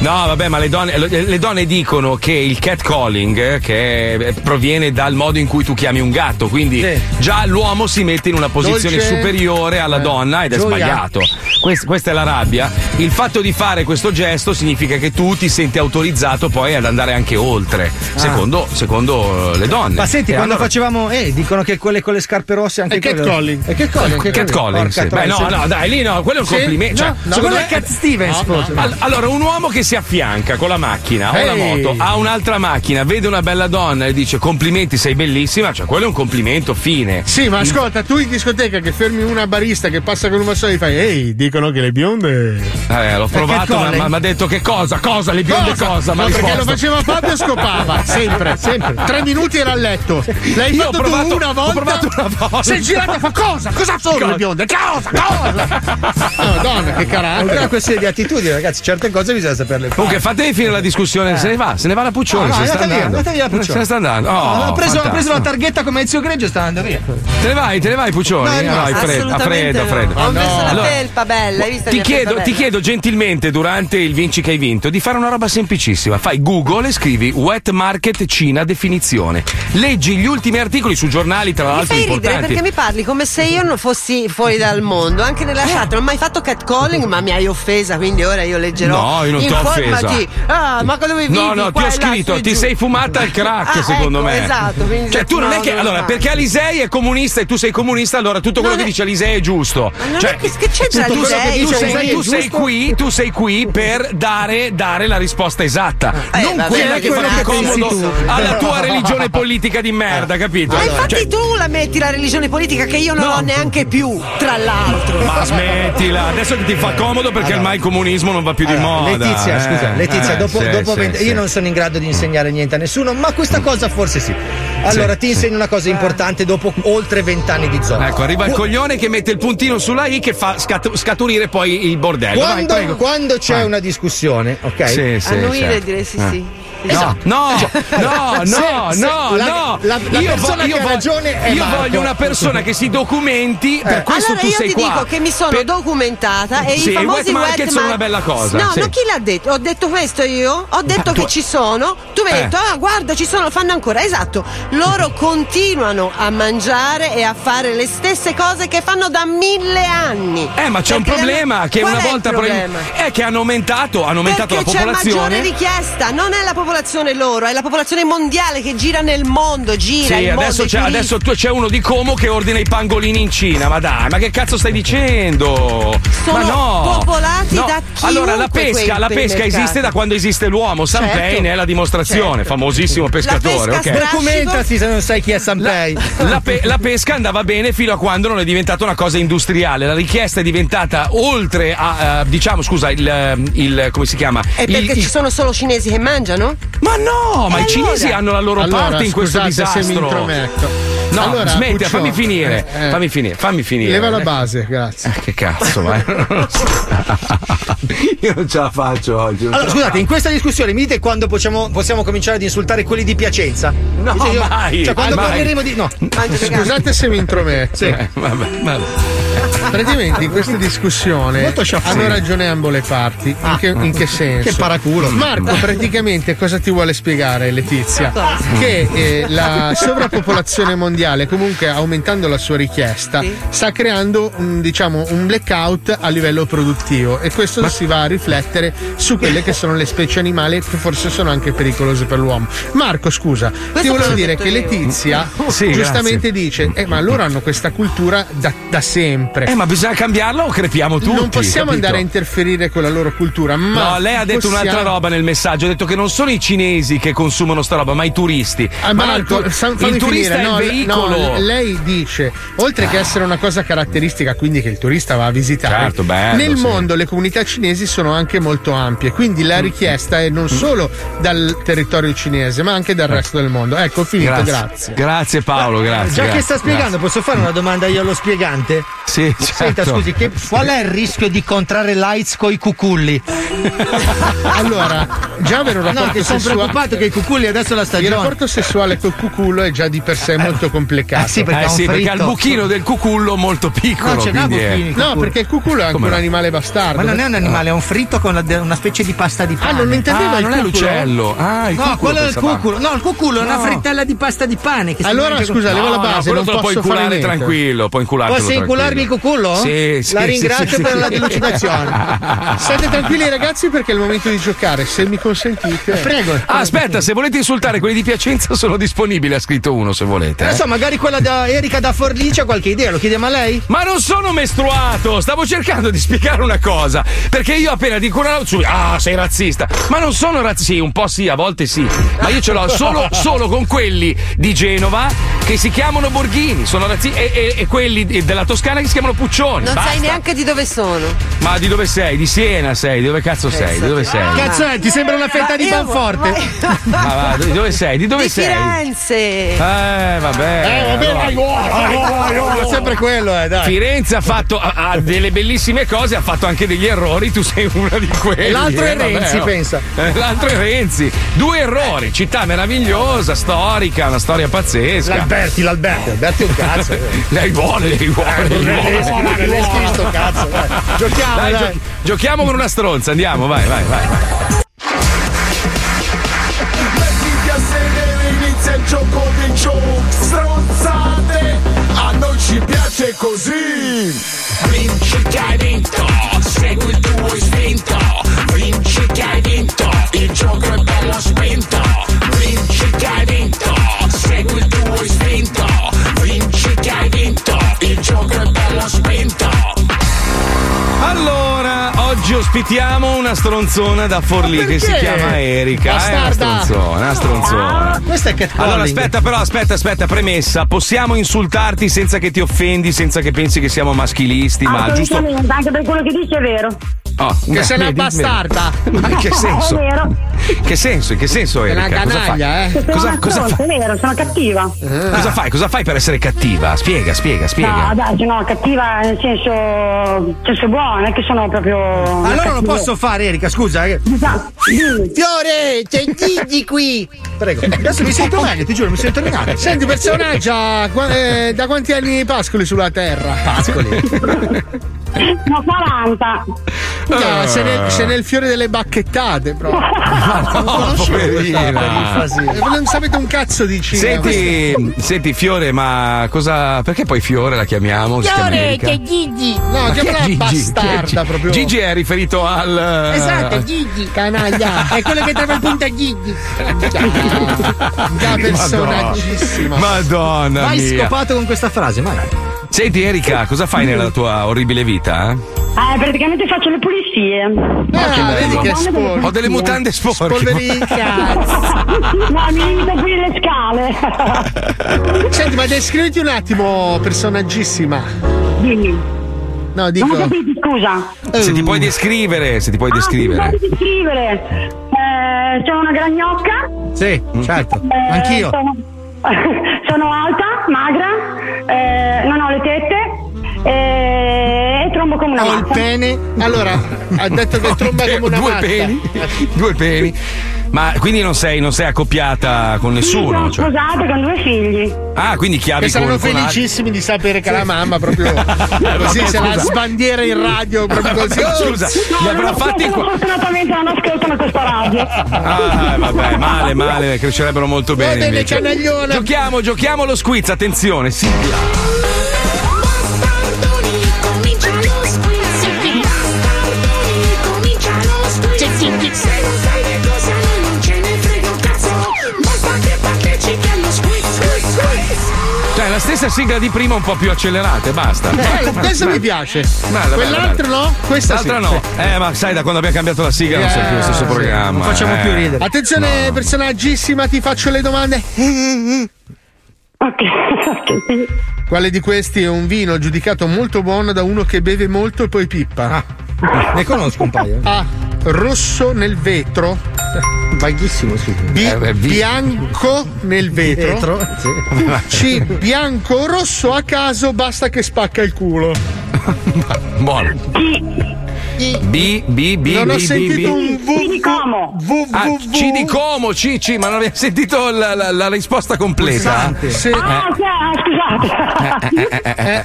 [SPEAKER 1] No, vabbè, ma le donne, le donne dicono che il catcalling eh, che eh, proviene dal modo in cui tu chiami un gatto, quindi già l'uomo si mette in una posizione
[SPEAKER 7] Dolce.
[SPEAKER 1] superiore alla
[SPEAKER 7] Eh.
[SPEAKER 1] donna ed è
[SPEAKER 7] Gioia.
[SPEAKER 1] sbagliato. Quest- questa è la rabbia. Il fatto di fare questo gesto significa che tu ti senti autorizzato poi ad andare anche oltre, secondo, secondo, eh, le donne.
[SPEAKER 4] Ma senti,
[SPEAKER 1] E
[SPEAKER 4] quando
[SPEAKER 1] allora-
[SPEAKER 4] facevamo. Eh, dicono che quelle con le scarpe rosse anche
[SPEAKER 7] È
[SPEAKER 4] quello-
[SPEAKER 7] catcalling.
[SPEAKER 4] È catcalling.
[SPEAKER 1] Cat calling, sì.
[SPEAKER 4] Porca
[SPEAKER 1] Beh, no, no,
[SPEAKER 4] sì.
[SPEAKER 1] dai, lì no, quello è un
[SPEAKER 4] Sì?
[SPEAKER 1] complimento.
[SPEAKER 4] No,
[SPEAKER 1] Cioè,
[SPEAKER 4] no,
[SPEAKER 1] secondo
[SPEAKER 4] quello
[SPEAKER 1] me-
[SPEAKER 4] è Cat Stevens,
[SPEAKER 1] No, no. All- Allora, un uomo che si affianca con la macchina o la
[SPEAKER 7] Ehi.
[SPEAKER 1] moto a un'altra macchina, vede una bella donna e dice complimenti, sei bellissima, cioè quello è un complimento, fine.
[SPEAKER 7] Sì, ma ascolta, tu in discoteca che fermi una barista che passa con un vassoio e fai Ehi, dicono che le bionde.
[SPEAKER 1] Eh, l'ho provato, ma mi ha detto che cosa? Cosa? Le bionde cosa?
[SPEAKER 7] No,
[SPEAKER 1] Ma
[SPEAKER 7] perché lo faceva Fabio scopava, sempre, sempre. Tre minuti era a letto. L'hai
[SPEAKER 1] Io ho
[SPEAKER 7] fatto
[SPEAKER 1] provato-
[SPEAKER 7] tu una
[SPEAKER 1] ho
[SPEAKER 7] volta?
[SPEAKER 1] provato una volta.
[SPEAKER 7] Sei girato e fa cosa? Cosa sono
[SPEAKER 1] Cosa?
[SPEAKER 7] le bionde? Cosa? Cosa? Madonna, che
[SPEAKER 4] È una
[SPEAKER 7] carattere.
[SPEAKER 4] questione di attitudine, ragazzi. Certe cose bisogna saperle fare.
[SPEAKER 1] Comunque, fatevi finire la discussione, se ne va, se ne va la Puccione,
[SPEAKER 4] No, no,
[SPEAKER 1] se ne sta
[SPEAKER 4] andata via,
[SPEAKER 1] andando.
[SPEAKER 4] via la Puccione.
[SPEAKER 1] Se ne sta andando. Oh,
[SPEAKER 4] ha, preso, ha preso la targhetta come Ezio Greggio e sta andando via.
[SPEAKER 1] Te ne vai, te ne vai, Puccioni?
[SPEAKER 4] No, è
[SPEAKER 1] No, hai freddo,
[SPEAKER 6] Assolutamente
[SPEAKER 1] freddo,
[SPEAKER 6] no.
[SPEAKER 1] freddo.
[SPEAKER 6] Ho messo la
[SPEAKER 1] Allora,
[SPEAKER 6] felpa bella, hai visto
[SPEAKER 1] Ti chiedo, ti chiedo gentilmente durante il Vinci che hai vinto di fare una roba semplicissima. Fai Google e scrivi Wet Market Cina definizione. Leggi gli ultimi articoli su giornali, tra
[SPEAKER 6] Mi
[SPEAKER 1] l'altro
[SPEAKER 6] fai ridere
[SPEAKER 1] importanti.
[SPEAKER 6] perché mi parli come se io non fossi fuori dal mondo. Anche nella chat non ho mai fatto catcalling, ma mi hai offesa, quindi ora io leggerò.
[SPEAKER 1] No, io non ti ho
[SPEAKER 6] Informati.
[SPEAKER 1] offesa.
[SPEAKER 6] Ah, ma dove vivi?
[SPEAKER 1] No, no, ti ho scritto, ti sei fumata il crack,
[SPEAKER 6] Ah,
[SPEAKER 1] secondo
[SPEAKER 6] ecco,
[SPEAKER 1] me.
[SPEAKER 6] Esatto,
[SPEAKER 1] Cioè, tu non è
[SPEAKER 6] no,
[SPEAKER 1] che. Allora, perché Alisei è comunista e tu sei comunista, allora tutto quello
[SPEAKER 6] Non
[SPEAKER 1] che
[SPEAKER 6] è-
[SPEAKER 1] dice Alisei è giusto. Cioè,
[SPEAKER 6] che, che Alisei?
[SPEAKER 1] tu sei, tu sei qui, tu sei qui per dare, dare la risposta esatta.
[SPEAKER 6] Eh,
[SPEAKER 1] non
[SPEAKER 6] vabbè,
[SPEAKER 1] quella che fa comodo alla tua religione politica di merda, capito?
[SPEAKER 6] Ma infatti
[SPEAKER 1] Cioè,
[SPEAKER 6] tu la metti la religione politica che io non ho neanche più, tra l'altro.
[SPEAKER 1] ma smettila, adesso che ti fa comodo perché ormai il comunismo non va più di moda.
[SPEAKER 4] Letizia,
[SPEAKER 1] eh.
[SPEAKER 4] Scusa, Letizia,
[SPEAKER 1] Eh,
[SPEAKER 4] dopo,
[SPEAKER 1] sì,
[SPEAKER 4] dopo
[SPEAKER 1] sì,
[SPEAKER 4] vent-
[SPEAKER 1] sì.
[SPEAKER 4] io non sono in grado di insegnare niente a nessuno, ma questa cosa forse sì. Allora,
[SPEAKER 1] Sì,
[SPEAKER 4] ti
[SPEAKER 1] sì.
[SPEAKER 4] insegno una cosa importante dopo oltre vent'anni di zona.
[SPEAKER 1] Ecco, arriva il coglione che mette il puntino sulla I che fa scat- scaturire poi il bordello. Vai,
[SPEAKER 4] Quando,
[SPEAKER 1] prego.
[SPEAKER 4] quando c'è
[SPEAKER 1] Vai.
[SPEAKER 4] una discussione, ok?
[SPEAKER 1] Sì, sì,
[SPEAKER 6] Annuire
[SPEAKER 1] certo.
[SPEAKER 6] e dire sì,
[SPEAKER 1] Eh.
[SPEAKER 6] sì.
[SPEAKER 1] No, no, no,
[SPEAKER 4] Se-
[SPEAKER 1] no,
[SPEAKER 4] se-
[SPEAKER 1] no,
[SPEAKER 4] la-
[SPEAKER 1] no.
[SPEAKER 4] la- la
[SPEAKER 1] io
[SPEAKER 4] persona che ha ragione è
[SPEAKER 1] io
[SPEAKER 4] Marco.
[SPEAKER 1] voglio una persona che si documenti, per questo
[SPEAKER 6] allora
[SPEAKER 1] tu
[SPEAKER 6] io
[SPEAKER 1] sei
[SPEAKER 6] ti
[SPEAKER 1] qua.
[SPEAKER 6] dico che mi sono
[SPEAKER 1] Per-
[SPEAKER 6] documentata e
[SPEAKER 1] Sì,
[SPEAKER 6] i famosi
[SPEAKER 1] wet market sono
[SPEAKER 6] mar-
[SPEAKER 1] una bella cosa,
[SPEAKER 6] No,
[SPEAKER 1] sì.
[SPEAKER 6] no, chi l'ha detto? Ho detto questo io? Ho detto
[SPEAKER 1] tu-
[SPEAKER 6] che ci sono. Tu mi hai
[SPEAKER 1] Eh.
[SPEAKER 6] detto, ah, guarda, ci sono, fanno ancora. Esatto. Loro continuano a mangiare e a fare le stesse cose che fanno da mille anni.
[SPEAKER 1] Eh, ma c'è un
[SPEAKER 6] Perché
[SPEAKER 1] problema
[SPEAKER 6] le-
[SPEAKER 1] che
[SPEAKER 6] Qual
[SPEAKER 1] una
[SPEAKER 6] è il
[SPEAKER 1] volta
[SPEAKER 6] problema?
[SPEAKER 1] è che hanno aumentato, hanno aumentato
[SPEAKER 6] Perché
[SPEAKER 1] la
[SPEAKER 6] c'è maggiore
[SPEAKER 1] popolazione.
[SPEAKER 6] richiesta, non è la popolazione loro, è la popolazione mondiale che gira nel mondo, gira
[SPEAKER 1] Sì,
[SPEAKER 6] il mondo.
[SPEAKER 1] adesso
[SPEAKER 6] i
[SPEAKER 1] c'è, adesso tu- c'è uno di Como che ordina i pangolini in Cina. Ma dai, ma che cazzo stai dicendo?
[SPEAKER 6] Sono
[SPEAKER 1] ma no!
[SPEAKER 6] popolati
[SPEAKER 1] No.
[SPEAKER 6] da
[SPEAKER 1] Allora, la pesca, la pesca esiste da quando esiste l'uomo. Sam
[SPEAKER 6] Certo.
[SPEAKER 1] Payne è la dimostrazione,
[SPEAKER 6] Certo.
[SPEAKER 1] famosissimo pescatore. ok?
[SPEAKER 4] Documentati se non sai chi è Sanpei.
[SPEAKER 1] La, pe- la pesca andava bene fino a quando non è diventata una cosa industriale. La richiesta è diventata oltre a, eh, diciamo, scusa, il, il- come si chiama?
[SPEAKER 6] È perché
[SPEAKER 1] il-
[SPEAKER 6] ci sono solo cinesi che mangiano?
[SPEAKER 1] Ma no, ma
[SPEAKER 6] E
[SPEAKER 1] i cinesi
[SPEAKER 6] allora?
[SPEAKER 1] hanno la loro
[SPEAKER 7] Allora,
[SPEAKER 1] parte in questo
[SPEAKER 7] scusate se mi
[SPEAKER 1] disastro.
[SPEAKER 7] intrometto.
[SPEAKER 1] No,
[SPEAKER 7] Allora,
[SPEAKER 1] smetti,
[SPEAKER 7] Puccio,
[SPEAKER 1] fammi finire,
[SPEAKER 7] eh, eh.
[SPEAKER 1] fammi finire, fammi finire.
[SPEAKER 7] Leva la
[SPEAKER 1] Eh,
[SPEAKER 7] base, grazie.
[SPEAKER 1] Che cazzo, ma io non ce la faccio oggi.
[SPEAKER 4] Allora, scusate, in questa discussione mi dite quando possiamo, possiamo cominciare ad insultare quelli di Piacenza?
[SPEAKER 1] No,
[SPEAKER 4] io-
[SPEAKER 1] mai,
[SPEAKER 4] Cioè, quando
[SPEAKER 1] mai.
[SPEAKER 4] parleremo di. No.
[SPEAKER 7] Scusate se mi intrometto.
[SPEAKER 4] Sì.
[SPEAKER 1] Eh, vabbè, vabbè.
[SPEAKER 7] Praticamente in questa discussione hanno ragione ambo le parti. In che, in che senso?
[SPEAKER 4] Che paraculo.
[SPEAKER 7] Marco praticamente cosa ti vuole spiegare Letizia? Che eh, la sovrappopolazione mondiale comunque aumentando la sua richiesta sta creando un, diciamo, un blackout a livello produttivo e questo si va a riflettere su quelle che sono le specie animali che forse sono anche pericolose per l'uomo. Marco scusa, ti volevo dire che
[SPEAKER 6] io.
[SPEAKER 7] Letizia
[SPEAKER 1] Sì,
[SPEAKER 7] giustamente dice eh, ma loro hanno questa cultura da, da sempre.
[SPEAKER 1] Eh, ma bisogna cambiarla o crepiamo tutti?
[SPEAKER 7] non possiamo
[SPEAKER 1] capito?
[SPEAKER 7] andare a interferire con la loro cultura, ma
[SPEAKER 1] No, lei ha detto
[SPEAKER 7] possiamo-
[SPEAKER 1] un'altra roba nel messaggio. Ha detto che non sono i cinesi che consumano sta roba, ma i turisti.
[SPEAKER 7] Ah,
[SPEAKER 1] ma
[SPEAKER 7] Marco,
[SPEAKER 1] il, tu- il turista
[SPEAKER 7] finire.
[SPEAKER 1] è
[SPEAKER 7] No,
[SPEAKER 1] il veicolo.
[SPEAKER 7] no, lei dice, oltre che essere una cosa caratteristica, quindi che il turista va a visitare,
[SPEAKER 1] Certo, bello,
[SPEAKER 7] nel
[SPEAKER 1] sì.
[SPEAKER 7] mondo le comunità cinesi sono anche molto ampie, quindi
[SPEAKER 1] Mm.
[SPEAKER 7] la richiesta è non solo dal territorio cinese, ma anche dal resto del mondo. Ecco, ho finito,
[SPEAKER 1] Grazie.
[SPEAKER 7] grazie.
[SPEAKER 1] Grazie Paolo, grazie.
[SPEAKER 4] Già che
[SPEAKER 1] grazie,
[SPEAKER 4] sta spiegando, posso fare una domanda io allo spiegante?
[SPEAKER 1] Sì,
[SPEAKER 4] Senta,
[SPEAKER 1] certo.
[SPEAKER 4] scusi, che- qual è il rischio di contrarre l'AIDS coi cuculli?
[SPEAKER 7] Allora, già avere un
[SPEAKER 4] No,
[SPEAKER 7] rapporto
[SPEAKER 4] che sono
[SPEAKER 7] sessuale.
[SPEAKER 4] preoccupato che i cuculli adesso è la
[SPEAKER 7] Il
[SPEAKER 4] stagione.
[SPEAKER 7] rapporto sessuale col cuculo è già di per sé molto complicato.
[SPEAKER 4] eh sì, perché
[SPEAKER 1] Eh
[SPEAKER 4] ha un
[SPEAKER 1] sì, perché ha il buchino del cucullo molto piccolo.
[SPEAKER 4] No,
[SPEAKER 1] è-
[SPEAKER 4] buchini.
[SPEAKER 7] No,
[SPEAKER 4] cuculo.
[SPEAKER 7] perché il cuculo è anche
[SPEAKER 1] Come
[SPEAKER 7] un
[SPEAKER 1] no?
[SPEAKER 7] animale bastardo.
[SPEAKER 4] Ma non è un animale, è un fritto con una, una specie di pasta di pane.
[SPEAKER 7] Ah, non intendeva
[SPEAKER 1] Ah,
[SPEAKER 7] il
[SPEAKER 1] non è
[SPEAKER 7] cuculo?
[SPEAKER 1] l'uccello. Ah, il
[SPEAKER 4] No,
[SPEAKER 1] cuculo
[SPEAKER 4] quello è il cuculo. No, il cuculo è una
[SPEAKER 1] No.
[SPEAKER 4] frittella di pasta di pane. Che
[SPEAKER 7] Allora,
[SPEAKER 4] con-
[SPEAKER 7] scusa, leva la
[SPEAKER 1] No, no,
[SPEAKER 7] base, non
[SPEAKER 1] te lo puoi inculare tranquillo, puoi inculartelo
[SPEAKER 4] Posso incularmi il cucullo?
[SPEAKER 1] Sì, sì,
[SPEAKER 4] La ringrazio
[SPEAKER 1] sì,
[SPEAKER 4] per
[SPEAKER 1] sì.
[SPEAKER 4] la delucidazione.
[SPEAKER 7] State tranquilli ragazzi perché è il momento di giocare, se mi consentite.
[SPEAKER 4] Prego.
[SPEAKER 1] Ah, aspetta, se volete insultare quelli di Piacenza sono disponibili, ha scritto uno se volete.
[SPEAKER 4] Non
[SPEAKER 1] eh.
[SPEAKER 4] so, magari quella da Erika da Forlì c'ha qualche idea, lo chiediamo a lei?
[SPEAKER 1] Ma non sono mestruato, stavo cercando di spiegare una cosa. Perché io appena dico una ah, sei razzista. Ma non sono razzista, sì, un po' sì, a volte sì. Ma io ce l'ho solo, solo con quelli di Genova che si chiamano Borghini, sono razzisti, e, e- e quelli della Toscana che si chiamano Puccioni.
[SPEAKER 6] Non
[SPEAKER 1] Basta.
[SPEAKER 6] sai neanche di dove sono.
[SPEAKER 1] Ma di dove sei? Di Siena sei? Di dove cazzo sei? Di dove sei?
[SPEAKER 4] Cazzo è, ti sembra una fetta di panforte?
[SPEAKER 1] Ma va, di dove sei? Di dove
[SPEAKER 6] Di
[SPEAKER 1] sei?
[SPEAKER 6] Firenze.
[SPEAKER 1] Eh, vabbè.
[SPEAKER 4] Eh, vabbè,
[SPEAKER 1] allora-
[SPEAKER 4] vai, vai, vai, vai, sempre quello, eh, dai.
[SPEAKER 1] Firenze ha fatto ha, ha delle bellissime cose, ha fatto anche degli errori, tu sei una di quelli.
[SPEAKER 4] E l'altro è
[SPEAKER 1] eh, vabbè,
[SPEAKER 4] Renzi,
[SPEAKER 1] oh.
[SPEAKER 4] pensa.
[SPEAKER 1] Eh, L'altro è Renzi. Due errori, città meravigliosa, storica, una storia pazzesca.
[SPEAKER 4] L'Alberti, l'Alberti, Alberti è un cazzo.
[SPEAKER 1] Lei vuole, lei vuole. lei vuole.
[SPEAKER 4] Berleschi sto cazzo, dai. Giochiamo,
[SPEAKER 1] Dai,
[SPEAKER 4] dai.
[SPEAKER 1] gio- giochiamo con una stronza, andiamo, vai, vai, vai.
[SPEAKER 18] Mettiti a sedere, inizia il gioco dei show Stronzate, a noi ci piace così Vinci che hai
[SPEAKER 1] ospitiamo una stronzona da Forlì che si chiama Erika. È una
[SPEAKER 4] Bastarda.
[SPEAKER 1] stronzona, una stronzona.
[SPEAKER 4] Questo è catcalling.
[SPEAKER 1] Allora aspetta però, aspetta, aspetta, premessa. Possiamo insultarti senza che ti offendi, senza che pensi che siamo maschilisti, ma giusto...
[SPEAKER 24] Anche per quello che dici è vero.
[SPEAKER 1] Oh,
[SPEAKER 7] Che sei una
[SPEAKER 1] vedi, vedi.
[SPEAKER 7] bastarda.
[SPEAKER 1] Ma in che senso?
[SPEAKER 24] È vero.
[SPEAKER 1] Che senso? In che senso
[SPEAKER 7] È una
[SPEAKER 1] Erika? Cosa fai?
[SPEAKER 7] canaglia, eh.
[SPEAKER 1] Cosa, cosa
[SPEAKER 24] stronza,
[SPEAKER 1] fai?
[SPEAKER 24] è vero, sono cattiva.
[SPEAKER 1] Cosa fai? Cosa fai per essere cattiva? Spiega, spiega, spiega.
[SPEAKER 24] No, dai, no, cattiva nel senso, nel senso buono, non è che sono proprio.
[SPEAKER 4] Allora lo posso fare, Erika, scusa. eh.
[SPEAKER 24] Esatto.
[SPEAKER 4] Fiore, c'è Gigi qui. Prego. Adesso mi sento meglio, ti giuro, mi sento minato.
[SPEAKER 7] Senti, personaggio, eh, da quanti anni pascoli sulla terra?
[SPEAKER 4] Pascoli.
[SPEAKER 24] No, 40.
[SPEAKER 7] No, sei, nel, sei nel fiore delle bacchettate proprio.
[SPEAKER 1] no,
[SPEAKER 7] conoscevo
[SPEAKER 1] poverina.
[SPEAKER 7] Eh, Non sapete un cazzo di cinema.
[SPEAKER 1] Senti, senti Fiore, ma cosa. Perché poi Fiore la chiamiamo? Chiama Erika?
[SPEAKER 11] Gigi.
[SPEAKER 7] No,
[SPEAKER 1] Ma è
[SPEAKER 7] chiamala
[SPEAKER 1] Gigi?
[SPEAKER 7] bastarda proprio.
[SPEAKER 1] Gigi è riferito al.
[SPEAKER 11] Esatto, Gigi.
[SPEAKER 7] Canaglia.
[SPEAKER 11] È quello che trova il punto a Gigi.
[SPEAKER 7] Già personaggissima.
[SPEAKER 1] Madonna
[SPEAKER 4] Mai
[SPEAKER 1] mia.
[SPEAKER 4] scopato con questa frase, mai.
[SPEAKER 1] Senti Erika, cosa fai nella tua orribile vita? eh?
[SPEAKER 24] Eh, praticamente faccio le pulizie.
[SPEAKER 7] Ah, vedi che sporco.
[SPEAKER 1] Ho delle mutande sporche.
[SPEAKER 24] No, mi limito qui le scale.
[SPEAKER 7] Senti, ma descriviti un attimo, personaggissima.
[SPEAKER 24] Dimmi.
[SPEAKER 7] No, dico.
[SPEAKER 24] Non ho capito, scusa.
[SPEAKER 1] Se ti puoi descrivere, se ti puoi
[SPEAKER 24] Ah,
[SPEAKER 1] descrivere.
[SPEAKER 24] devi descrivere. Eh, sono una gragnocca.
[SPEAKER 4] Sì, certo.
[SPEAKER 24] Eh,
[SPEAKER 4] Anch'io.
[SPEAKER 24] Sono, sono alta, eh, non ho le tette eh, trombo come una
[SPEAKER 7] Ho il
[SPEAKER 24] mazza.
[SPEAKER 7] pene. Allora, ha detto che tromba come una
[SPEAKER 1] Due
[SPEAKER 7] matta.
[SPEAKER 1] peni. Due peni. Ma quindi non sei, non sei accoppiata con
[SPEAKER 24] Sì,
[SPEAKER 1] nessuno?
[SPEAKER 24] sono
[SPEAKER 1] cioè-
[SPEAKER 24] sposata con due figli.
[SPEAKER 1] Ah, quindi chiavi
[SPEAKER 7] Che
[SPEAKER 1] con,
[SPEAKER 7] saranno
[SPEAKER 1] con altri-
[SPEAKER 7] felicissimi di sapere che la mamma proprio
[SPEAKER 1] Vabbè,
[SPEAKER 7] così se la sbandiera in radio proprio così.
[SPEAKER 1] Ma scusa, li
[SPEAKER 24] No,
[SPEAKER 1] avrà
[SPEAKER 24] non
[SPEAKER 1] fatti qua.
[SPEAKER 24] fortunatamente non ascoltano questa radio.
[SPEAKER 1] Ah, vabbè, male, male, crescerebbero molto bene.
[SPEAKER 7] bene,
[SPEAKER 1] invece.
[SPEAKER 7] canaglione.
[SPEAKER 1] Giochiamo, giochiamo lo squiz, attenzione, sigla. Stessa sigla di prima, un po' più accelerata, e basta.
[SPEAKER 7] Eh, questo mi piace.
[SPEAKER 1] Bella,
[SPEAKER 7] Quell'altro
[SPEAKER 1] bella,
[SPEAKER 7] no? Questa
[SPEAKER 1] L'altra
[SPEAKER 7] sì.
[SPEAKER 1] no. Eh, ma sai, da quando abbiamo cambiato la sigla non sei più lo stesso
[SPEAKER 7] Eh, sì,
[SPEAKER 1] programma.
[SPEAKER 7] non facciamo
[SPEAKER 1] eh.
[SPEAKER 7] più ridere. Attenzione, personaggissima, ti faccio le domande. Quale di questi è un vino giudicato molto buono da uno che beve molto e poi pippa?
[SPEAKER 4] Ne conosco un paio.
[SPEAKER 7] A. Rosso nel vetro.
[SPEAKER 4] Vaghissimo, sì.
[SPEAKER 7] B.
[SPEAKER 4] Eh,
[SPEAKER 7] bianco nel vetro.
[SPEAKER 4] Vetro, sì.
[SPEAKER 7] C. Bianco o rosso a caso, basta che spacca il culo.
[SPEAKER 1] Buono. B, B, B,
[SPEAKER 7] Non
[SPEAKER 1] B,
[SPEAKER 7] ho
[SPEAKER 1] B,
[SPEAKER 7] sentito
[SPEAKER 1] B.
[SPEAKER 7] un V. di Como. V,
[SPEAKER 1] Ah, C di Como, C, C, ma non abbiamo sentito la, la- la risposta completa?
[SPEAKER 7] Sì.
[SPEAKER 24] Ah, ah, scusate.
[SPEAKER 1] Eh, eh, eh,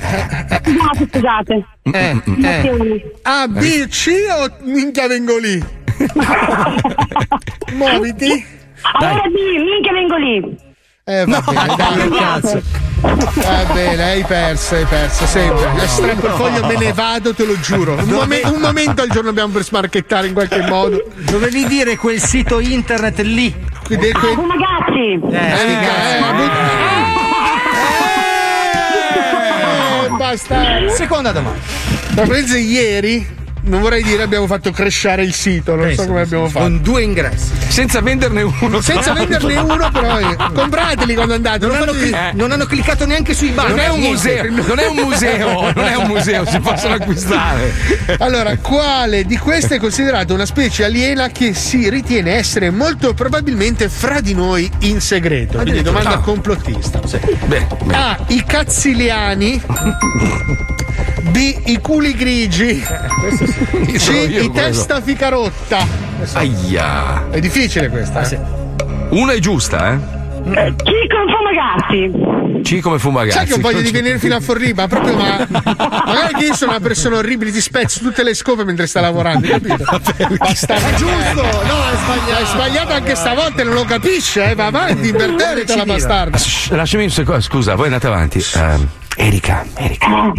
[SPEAKER 1] eh,
[SPEAKER 24] Scusate, scusate.
[SPEAKER 7] Eh, eh. A, B, C o minchia vengo lì? Muoviti.
[SPEAKER 24] Allora di, minchia vengo lì.
[SPEAKER 7] Eh, va bene, dai, cazzo. Va bene, hai perso, hai perso, sempre. Eh, strappo il foglio, me ne vado, te lo giuro. Un, mome- un momento al giorno abbiamo per smarchettare in qualche modo.
[SPEAKER 4] Dovevi dire quel sito internet lì.
[SPEAKER 7] Quindi, que-
[SPEAKER 24] Ah, ragazzi.
[SPEAKER 7] Eh, mica, eh, but- eh, basta.
[SPEAKER 4] Seconda domanda.
[SPEAKER 7] Da prese ieri, non vorrei dire abbiamo fatto crescere il sito, non so come abbiamo fatto.
[SPEAKER 4] Con due ingressi.
[SPEAKER 1] Senza venderne uno.
[SPEAKER 7] Senza venderne uno, però eh, comprateli quando andate.
[SPEAKER 4] Non
[SPEAKER 7] non
[SPEAKER 4] hanno, cli- non hanno cliccato neanche sui banner.
[SPEAKER 1] Non è un museo, non è un museo, non è un museo, si possono acquistare.
[SPEAKER 7] Allora, quale di queste è considerata una specie aliena che si ritiene essere molto probabilmente fra di noi in segreto? Quindi domanda
[SPEAKER 1] Ah.
[SPEAKER 7] complottista.
[SPEAKER 1] Beh, beh.
[SPEAKER 7] A. I cazziliani. B. I culi grigi. C.
[SPEAKER 1] sono io
[SPEAKER 7] I
[SPEAKER 1] quello.
[SPEAKER 7] testa ficarotta.
[SPEAKER 1] Aia.
[SPEAKER 7] È difficile questa. eh?
[SPEAKER 1] Una è giusta, eh?
[SPEAKER 24] Chi con Fumagazzi?
[SPEAKER 1] C come fumagazzi.
[SPEAKER 7] Sai che ho voglia di venire fino a Forlì, ma proprio ma. Magari che io sono una persona orribile, ti spezzo tutte le scope mentre sta lavorando, capito? Bastardo.
[SPEAKER 4] È giusto, no, è sbagliato.
[SPEAKER 7] È sbagliato anche stavolta, non lo capisce, eh? Va avanti, la bastarda.
[SPEAKER 1] Lasciami un secondo, scusa, voi andate avanti. Ehm, Erika, Erika.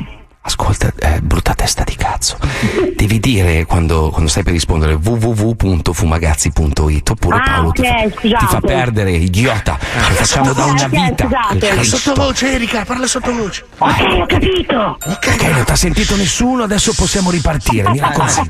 [SPEAKER 1] Ascolta, eh, brutta testa di cazzo. Devi dire quando, quando stai per rispondere www.fumagazzi.it oppure
[SPEAKER 24] Ah,
[SPEAKER 1] Paolo ti,
[SPEAKER 24] ok,
[SPEAKER 1] fa, ti fa perdere, idiota. Lo facciamo da
[SPEAKER 24] Ok,
[SPEAKER 1] una
[SPEAKER 24] ok,
[SPEAKER 1] vita.
[SPEAKER 7] Parla sottovoce, Erika, parla sottovoce.
[SPEAKER 24] Ok, ho capito.
[SPEAKER 1] Ok, non ti ha sentito nessuno, adesso possiamo ripartire. Mi raccomando.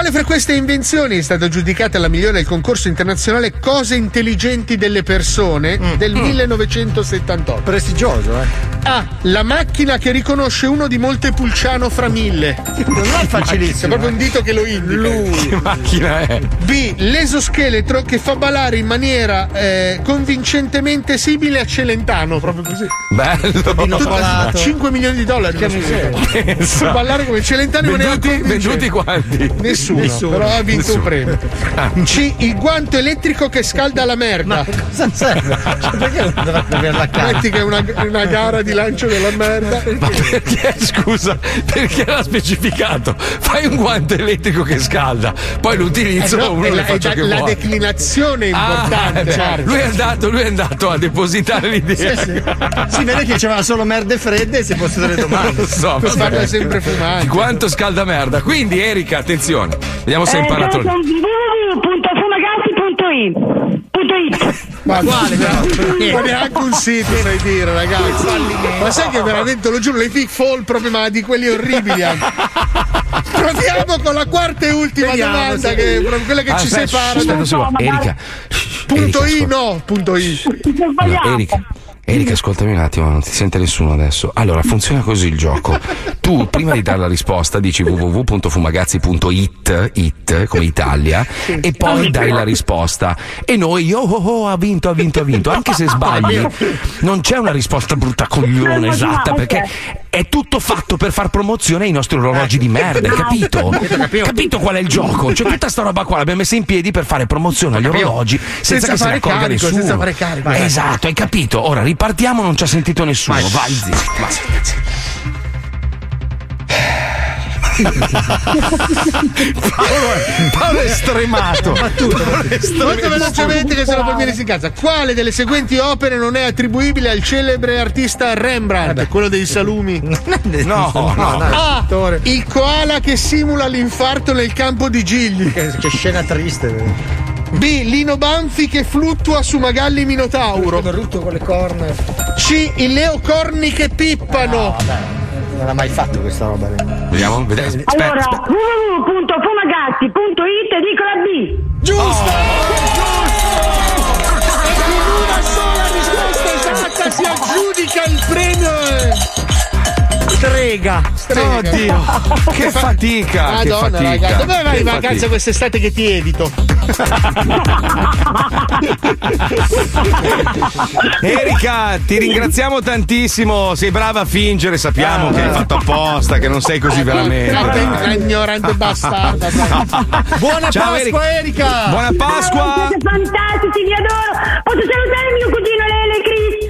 [SPEAKER 7] Quale fra queste invenzioni è stata giudicata la migliore al concorso internazionale Cose intelligenti delle persone del 1978?
[SPEAKER 4] Prestigioso, eh.
[SPEAKER 7] A. La macchina che riconosce uno di Montepulciano fra mille.
[SPEAKER 4] Non è facilissimo.
[SPEAKER 7] proprio un dito che lo indica.
[SPEAKER 1] Che macchina è?
[SPEAKER 7] B. L'esoscheletro che fa ballare in maniera eh, convincentemente simile a Celentano, proprio così.
[SPEAKER 1] Bello.
[SPEAKER 4] colato.
[SPEAKER 7] 5 milioni di dollari.
[SPEAKER 4] Che miseria.
[SPEAKER 7] ballare come Celentano in maniera
[SPEAKER 1] venduti quanti?
[SPEAKER 7] Nessuno,
[SPEAKER 4] Nessuno.
[SPEAKER 7] però ha vinto un premio.
[SPEAKER 1] Ah.
[SPEAKER 7] C. Il guanto elettrico che scalda la merda.
[SPEAKER 4] Cosa serve? Cioè, perché non dovrebbe averla a?
[SPEAKER 7] Metti che è una, una gara di lancio della merda.
[SPEAKER 1] Ma perché, scusa, perché l'ha specificato? Fai un guante elettrico che scalda, poi l'utilizzo
[SPEAKER 7] Eh no,
[SPEAKER 1] uno
[SPEAKER 7] la, è
[SPEAKER 1] faccia
[SPEAKER 7] da- la declinazione è
[SPEAKER 1] Ah,
[SPEAKER 7] importante.
[SPEAKER 1] beh,
[SPEAKER 7] certo.
[SPEAKER 1] lui, è andato, lui è andato a depositare l'idea.
[SPEAKER 4] Sì, sì. Si vede che c'erano solo merde fredde e si possono delle domande.
[SPEAKER 1] Non lo so,
[SPEAKER 7] parla sempre fumante.
[SPEAKER 1] Di quanto scalda merda. Quindi, Erika, attenzione, vediamo se hai
[SPEAKER 24] Eh,
[SPEAKER 1] imparato.
[SPEAKER 24] sono www.fumagazzi.it
[SPEAKER 7] Ma quale?
[SPEAKER 3] Niente.
[SPEAKER 7] Ma neanche un sito sai dire, ragazzi. Ma sai che veramente lo giuro, le fall proprio, ma di quelli orribili anche. Proviamo con la quarta e ultima
[SPEAKER 1] Vediamo,
[SPEAKER 7] domanda,
[SPEAKER 1] sì.
[SPEAKER 7] che quella che ci
[SPEAKER 1] Aspetta,
[SPEAKER 7] separa.
[SPEAKER 1] aspetta un secondo. Erika,
[SPEAKER 7] Punto
[SPEAKER 1] Erika,
[SPEAKER 7] I no, punto I.
[SPEAKER 1] Allora, Erika, Erika, ascoltami un attimo, non ti sente nessuno adesso. Allora, funziona così il gioco. Tu, prima di dare la risposta, dici www.fumagazzi.it, it, come Italia, e poi dai la risposta. E noi, oh, oh, oh, ha vinto, ha vinto, ha vinto. Anche se sbagli, non c'è una risposta brutta coglione esatta, perché è tutto fatto per far promozione ai nostri orologi di merda, hai capito? Capito qual è il gioco? Cioè, tutta sta roba qua l'abbiamo messa in piedi per fare promozione agli orologi senza,
[SPEAKER 7] Senza
[SPEAKER 1] che se ne accorga
[SPEAKER 7] carico,
[SPEAKER 1] nessuno.
[SPEAKER 7] senza fare carico.
[SPEAKER 1] Esatto, hai capito? Ora ripartiamo, non ci ha sentito nessuno. Vai, zitto. Vai. Paolo, è- Paolo è stremato. Paolo è stremato.
[SPEAKER 7] Molto velocemente che se lo bambini si incazza. Quale delle seguenti opere non è attribuibile al celebre artista Rembrandt, quello dei salumi?
[SPEAKER 1] No, no.
[SPEAKER 7] A. Il koala che simula l'infarto nel campo di Gigli.
[SPEAKER 4] Che, che scena triste.
[SPEAKER 7] B. Lino Banfi che fluttua su Magalli Minotauro.
[SPEAKER 4] Brutto con le corna.
[SPEAKER 7] C. I leocorni che pippano.
[SPEAKER 4] Non ha mai fatto questa roba.
[SPEAKER 1] Vediamo, vediamo.
[SPEAKER 24] Allora, www.fumagazzi.it dico la B.
[SPEAKER 7] Giusto! Con una sola risposta esatta si aggiudica il premio.
[SPEAKER 4] Strega.
[SPEAKER 1] Oddio, che fatica,
[SPEAKER 7] Madonna,
[SPEAKER 1] che fatica.
[SPEAKER 7] raga. Dove vai in vacanza
[SPEAKER 1] fatica.
[SPEAKER 7] quest'estate che ti evito?
[SPEAKER 1] Erika, ti ringraziamo tantissimo. Sei brava a fingere, sappiamo che hai fatto apposta, che non sei così veramente.
[SPEAKER 7] Grande,
[SPEAKER 1] dai.
[SPEAKER 7] ignorante bastarda.
[SPEAKER 4] Buona
[SPEAKER 1] Ciao,
[SPEAKER 4] Pasqua, Erika.
[SPEAKER 1] Buona Pasqua.
[SPEAKER 24] Siete fantastici, vi adoro. Posso salutare mio cugino Lele, Chris?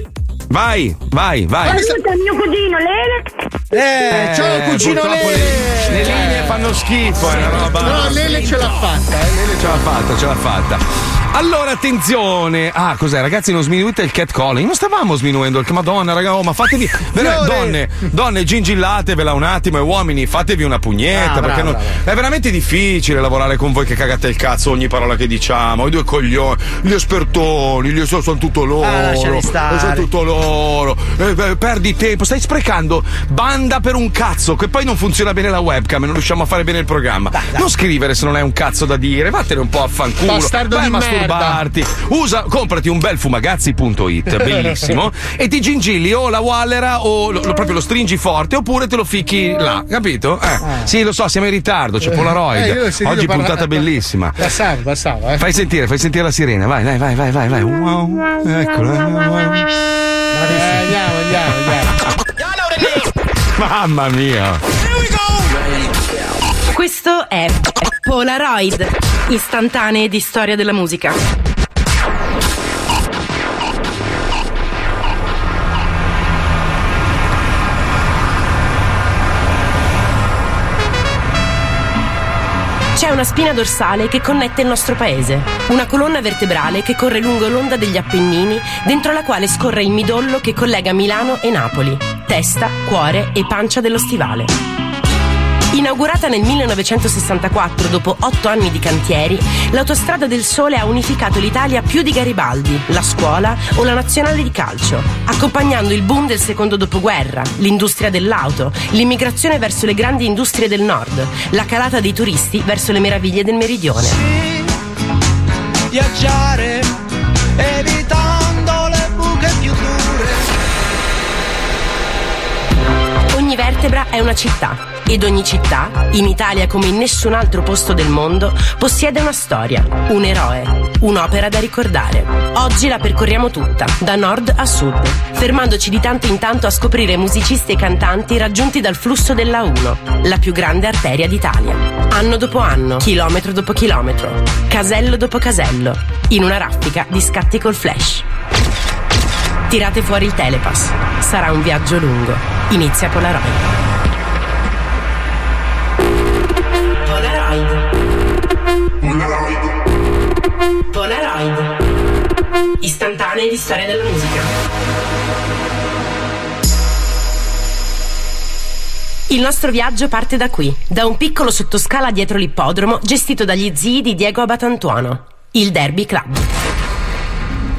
[SPEAKER 1] Vai, vai, vai.
[SPEAKER 24] Saluta mio cugino Lele.
[SPEAKER 7] Eh, ciao cugino Lele.
[SPEAKER 1] Le, le linee fanno schifo, è una roba.
[SPEAKER 7] No, Lele ce l'ha fatta. eh, Lele
[SPEAKER 1] Ce l'ha fatta, ce l'ha fatta. Allora, attenzione. Ah, cos'è, ragazzi? Non sminuite il catcalling. Non stavamo sminuendo il Madonna, raga. Oh, ma fatevi. Vera- donne, donne, gingillatevela un attimo. E uomini, fatevi una pugnetta.
[SPEAKER 4] Ah,
[SPEAKER 1] perché
[SPEAKER 4] bravo,
[SPEAKER 1] non- è veramente difficile lavorare con voi che cagate il cazzo ogni parola che diciamo. I due coglioni, gli espertoni, gli sono, sono tutto loro.
[SPEAKER 4] Ah.
[SPEAKER 1] Sono tutto loro. Eh, beh, perdi tempo. Stai sprecando banda per un cazzo. Che poi non funziona bene la webcam e non riusciamo a fare bene il programma. Non scrivere se non hai un cazzo da dire. Vattene un po' a fanculo.
[SPEAKER 7] Bastardo
[SPEAKER 1] Vai
[SPEAKER 7] di merda.
[SPEAKER 1] Masturbarti. Usa, comprati un bel fumagazzi.it, bellissimo. e ti gingilli o la Wallera o lo- lo- proprio lo stringi forte oppure te lo ficchi là, capito? Eh, Sì, lo so, siamo in ritardo, c'è Polaroid.
[SPEAKER 7] Eh, ho sentito
[SPEAKER 1] Oggi
[SPEAKER 7] parla-
[SPEAKER 1] puntata bellissima.
[SPEAKER 7] Passava, passava, eh.
[SPEAKER 1] Fai sentire, fai sentire la sirena, vai, vai, vai, vai, vai, vai. Wow. Eccola.
[SPEAKER 7] Eh, andiamo, andiamo, andiamo.
[SPEAKER 1] Mamma mia.
[SPEAKER 19] Questo è Polaroid, istantanee di storia della musica. C'è una spina dorsale che connette il nostro paese, una colonna vertebrale che corre lungo l'onda degli Appennini, dentro la quale scorre il midollo che collega Milano e Napoli, testa, cuore e pancia dello stivale. Inaugurata nel 1964 dopo otto anni di cantieri, l'Autostrada del Sole ha unificato l'Italia più di Garibaldi, la scuola o la nazionale di calcio, accompagnando il boom del secondo dopoguerra, l'industria dell'auto, l'immigrazione verso le grandi industrie del nord, la calata dei turisti verso le meraviglie del meridione.
[SPEAKER 18] Viaggiare evitando le buche più dure.
[SPEAKER 19] Ogni vertebra è una città ed ogni città, in Italia come in nessun altro posto del mondo, possiede una storia, un eroe, un'opera da ricordare. Oggi la percorriamo tutta, da nord a sud, fermandoci di tanto in tanto a scoprire musicisti e cantanti raggiunti dal flusso della 1, la più grande arteria d'Italia. Anno dopo anno, chilometro dopo chilometro, casello dopo casello, in una raffica di scatti col flash. Tirate fuori il telepass. Sarà un viaggio lungo. Inizia Polaroid. Polaroid. Istantanee di storia della musica. Il nostro viaggio parte da qui, da un piccolo sottoscala dietro l'ippodromo gestito dagli zii di Diego Abatantuono, il Derby Club.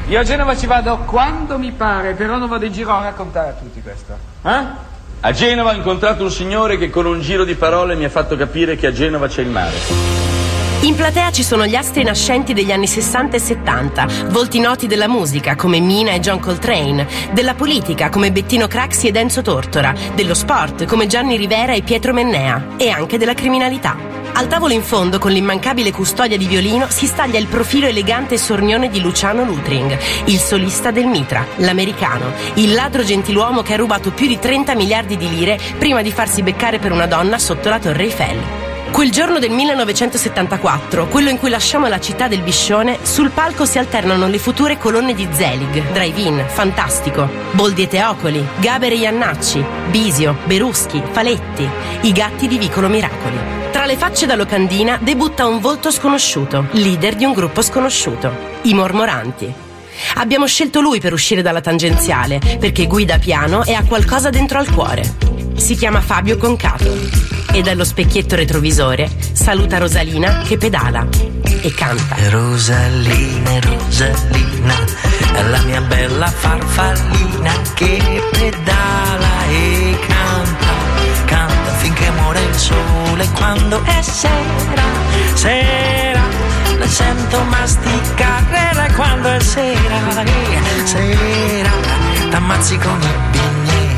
[SPEAKER 25] Io a Genova ci vado quando mi pare, però non vado in giro a raccontare a tutti questo. Eh?
[SPEAKER 26] A Genova ho incontrato un signore che con un giro di parole mi ha fatto capire che a Genova c'è il mare.
[SPEAKER 19] In platea ci sono gli astri nascenti degli anni 60 e 70, volti noti della musica come Mina e John Coltrane, della politica come Bettino Craxi ed Enzo Tortora, dello sport come Gianni Rivera e Pietro Mennea e anche della criminalità. Al tavolo in fondo, con l'immancabile custodia di violino, si staglia il profilo elegante e sornione di Luciano Lutring, il solista del Mitra, l'americano, il ladro gentiluomo che ha rubato più di 30 miliardi di lire prima di farsi beccare per una donna sotto la Torre Eiffel. Quel giorno del 1974, quello in cui lasciamo la città del Biscione, sul palco si alternano le future colonne di Zelig, Drive-In, Fantastico, Boldi e Teocoli, Gaber e Iannacci, Bisio, Beruschi, Faletti, i gatti di Vicolo Miracoli. Tra le facce da locandina debutta un volto sconosciuto, leader di un gruppo sconosciuto, i Mormoranti. Abbiamo scelto lui per uscire dalla tangenziale, perché guida piano e ha qualcosa dentro al cuore. Si chiama Fabio Concato e dallo specchietto retrovisore saluta Rosalina che pedala e canta.
[SPEAKER 8] Rosalina, Rosalina, è la mia bella farfallina che pedala e canta, canta finché muore il sole quando è sera, sera, la sento masticare quando è sera, sera, t'ammazzi con i pigni.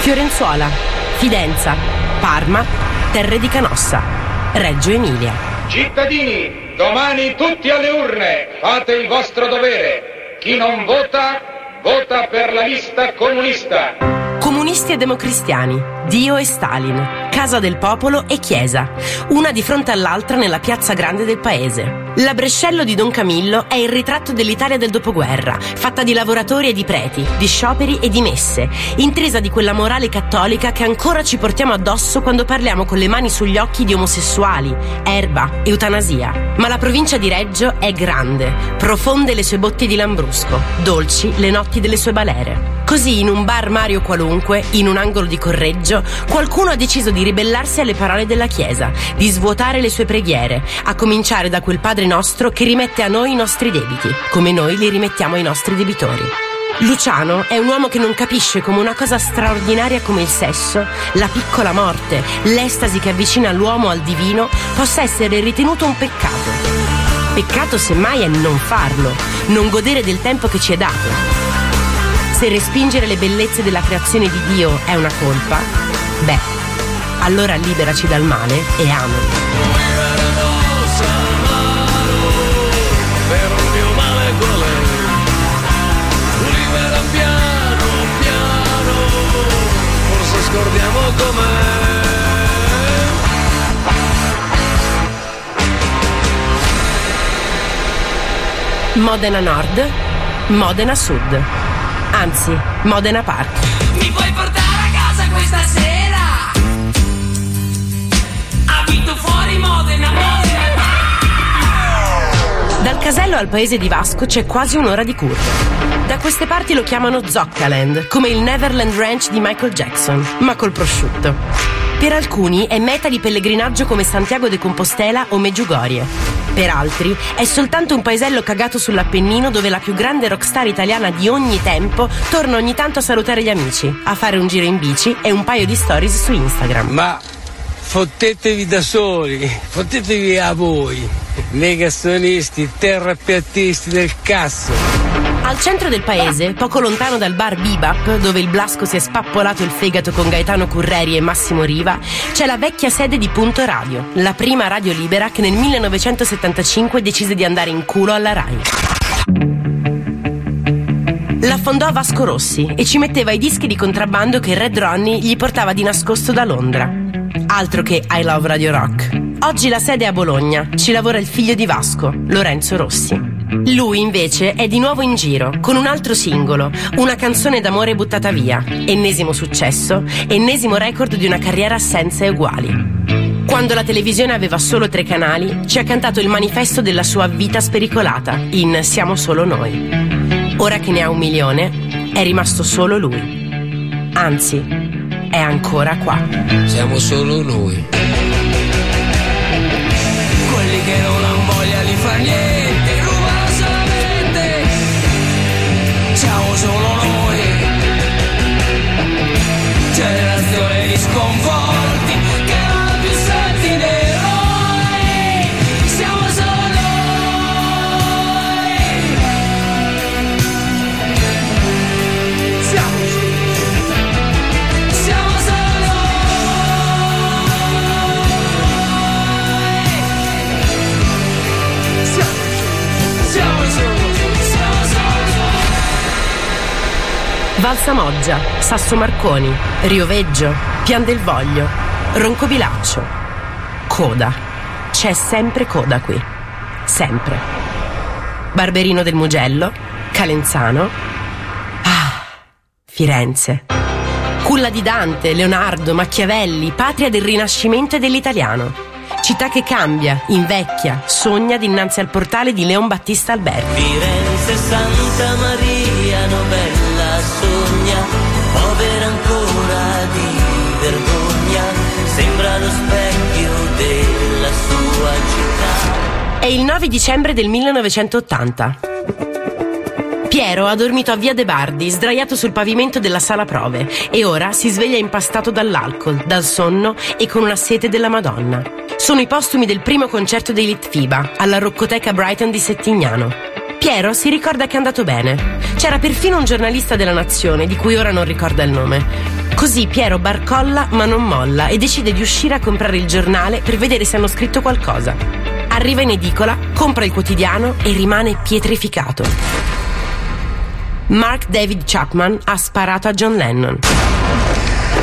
[SPEAKER 19] Fiorenzuola, Fidenza, Parma, Terre di Canossa, Reggio Emilia.
[SPEAKER 27] Cittadini, domani tutti alle urne, fate il vostro dovere. Chi non vota, vota per la lista comunista.
[SPEAKER 19] Comunisti e democristiani, Dio e Stalin, Casa del Popolo e Chiesa, una di fronte all'altra nella piazza grande del paese. La Brescello di Don Camillo è il ritratto dell'Italia del dopoguerra, fatta di lavoratori e di preti, di scioperi e di messe, intrisa di quella morale cattolica che ancora ci portiamo addosso quando parliamo con le mani sugli occhi di omosessuali, erba, eutanasia. Ma la provincia di Reggio è grande, profonde le sue botti di Lambrusco, dolci le notti delle sue balere. Così in un bar Mario qualunque, in un angolo di Correggio, qualcuno ha deciso di ribellarsi alle parole della Chiesa, di svuotare le sue preghiere, a cominciare da quel Padre nostro che rimette a noi i nostri debiti, come noi li rimettiamo ai nostri debitori. Luciano è un uomo che non capisce come una cosa straordinaria come il sesso, la piccola morte, l'estasi che avvicina l'uomo al divino, possa essere ritenuto un peccato. Peccato semmai è non farlo, non godere del tempo che ci è dato. Se respingere le bellezze della creazione di Dio è una colpa, beh, allora liberaci dal male e amami.
[SPEAKER 18] Forse scordiamo com'è.
[SPEAKER 19] Modena Nord, Modena Sud. Anzi, Modena Park.
[SPEAKER 18] Mi puoi portare a casa questa sera? Abito fuori Modena, Modena.
[SPEAKER 19] Dal casello al paese di Vasco c'è quasi un'ora di curva. Da queste parti lo chiamano Zoccaland, come il Neverland Ranch di Michael Jackson, ma col prosciutto. Per alcuni è meta di pellegrinaggio come Santiago de Compostela o Meggiugorie. Per altri è soltanto un paesello cagato sull'Appennino dove la più grande rockstar italiana di ogni tempo torna ogni tanto a salutare gli amici, a fare un giro in bici e un paio di stories su Instagram.
[SPEAKER 28] Ma fottetevi da soli, fottetevi a voi, negazionisti, terrapiattisti del cazzo.
[SPEAKER 19] Al centro del paese, poco lontano dal bar Bebop, dove il Blasco si è spappolato il fegato con Gaetano Curreri e Massimo Riva, c'è la vecchia sede di Punto Radio, la prima radio libera che nel 1975 decise di andare in culo alla RAI. La fondò Vasco Rossi e ci metteva i dischi di contrabbando che Red Ronnie gli portava di nascosto da Londra. Altro che I Love Radio Rock. Oggi la sede è a Bologna, ci lavora il figlio di Vasco, Lorenzo Rossi. Lui invece è di nuovo in giro con un altro singolo, una canzone d'amore buttata via, ennesimo successo, ennesimo record di una carriera senza eguali. Quando la televisione aveva solo tre canali, ci ha cantato il manifesto della sua vita spericolata in Siamo solo noi. Ora che ne ha un milione, è rimasto solo lui. Anzi, è ancora qua.
[SPEAKER 28] Siamo solo noi.
[SPEAKER 18] Quelli che non hanno
[SPEAKER 16] 동.
[SPEAKER 19] Valsamoggia, Sasso Marconi, Rioveggio, Pian del Voglio, Roncobilaccio. Coda. C'è sempre coda qui. Sempre. Barberino del Mugello, Calenzano. Ah, Firenze. Culla di Dante, Leonardo, Machiavelli, patria del Rinascimento e dell'italiano. Città che cambia, invecchia, sogna dinanzi al portale di Leon Battista Alberti.
[SPEAKER 29] Firenze Santa Maria novella sogna, povera ancora di vergogna, sembra lo specchio della sua città.
[SPEAKER 19] È il 9 dicembre del 1980. Piero ha dormito a via De Bardi, sdraiato sul pavimento della sala prove, e ora si sveglia impastato dall'alcol, dal sonno e con una sete della Madonna. Sono i postumi del primo concerto dei Litfiba, alla Roccoteca Brighton di Settignano. Piero si ricorda che è andato bene. C'era perfino un giornalista della Nazione, di cui ora non ricorda il nome. Così Piero barcolla ma non molla e decide di uscire a comprare il giornale per vedere se hanno scritto qualcosa. Arriva in edicola, compra il quotidiano e rimane pietrificato. Mark David Chapman ha sparato a John Lennon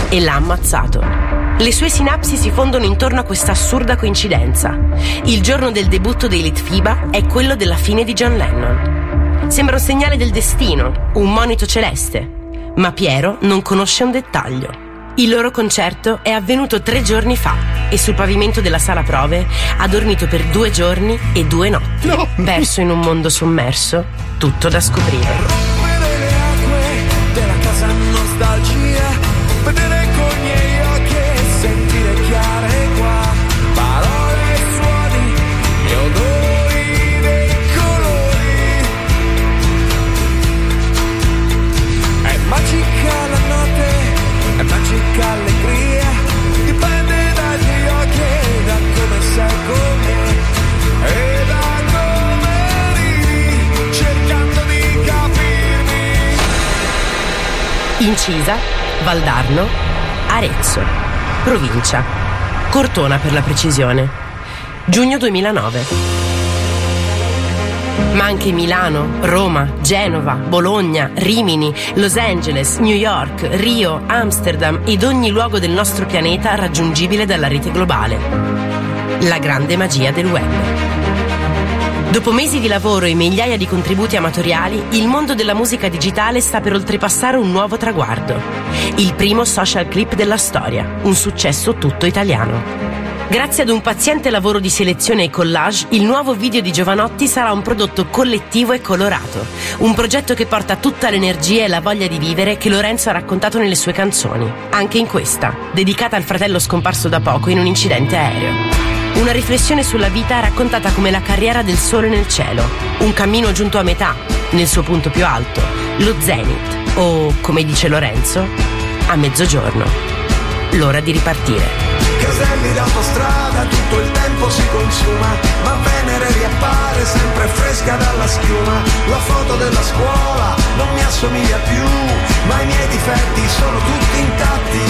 [SPEAKER 19] e l'ha ammazzato. Le sue sinapsi si fondono intorno a questa assurda coincidenza. Il giorno del debutto dei Litfiba è quello della fine di John Lennon. Sembra un segnale del destino, un monito celeste. Ma Piero non conosce un dettaglio. Il loro concerto è avvenuto tre giorni fa e sul pavimento della sala prove ha dormito per due giorni e due notti. Perso in un mondo sommerso, tutto da scoprire. Incisa, Valdarno, Arezzo, provincia, Cortona per la precisione. Giugno 2009. Ma anche Milano, Roma, Genova, Bologna, Rimini, Los Angeles, New York, Rio, Amsterdam ed ogni luogo del nostro pianeta raggiungibile dalla rete globale. La grande magia del web. Dopo mesi di lavoro e migliaia di contributi amatoriali, il mondo della musica digitale sta per oltrepassare un nuovo traguardo. Il primo social clip della storia, un successo tutto italiano. Grazie ad un paziente lavoro di selezione e collage, il nuovo video di Giovanotti sarà un prodotto collettivo e colorato. Un progetto che porta tutta l'energia e la voglia di vivere che Lorenzo ha raccontato nelle sue canzoni. Anche in questa, dedicata al fratello scomparso da poco in un incidente aereo. Una riflessione sulla vita raccontata come la carriera del sole nel cielo, un cammino giunto a metà, nel suo punto più alto, lo zenith, o come dice Lorenzo, a mezzogiorno. L'ora di ripartire.
[SPEAKER 30] Caselli d'autostrada, tutto il tempo si consuma, ma Venere riappare sempre fresca dalla schiuma. La foto della scuola non mi assomiglia più, ma i miei difetti sono tutti intatti.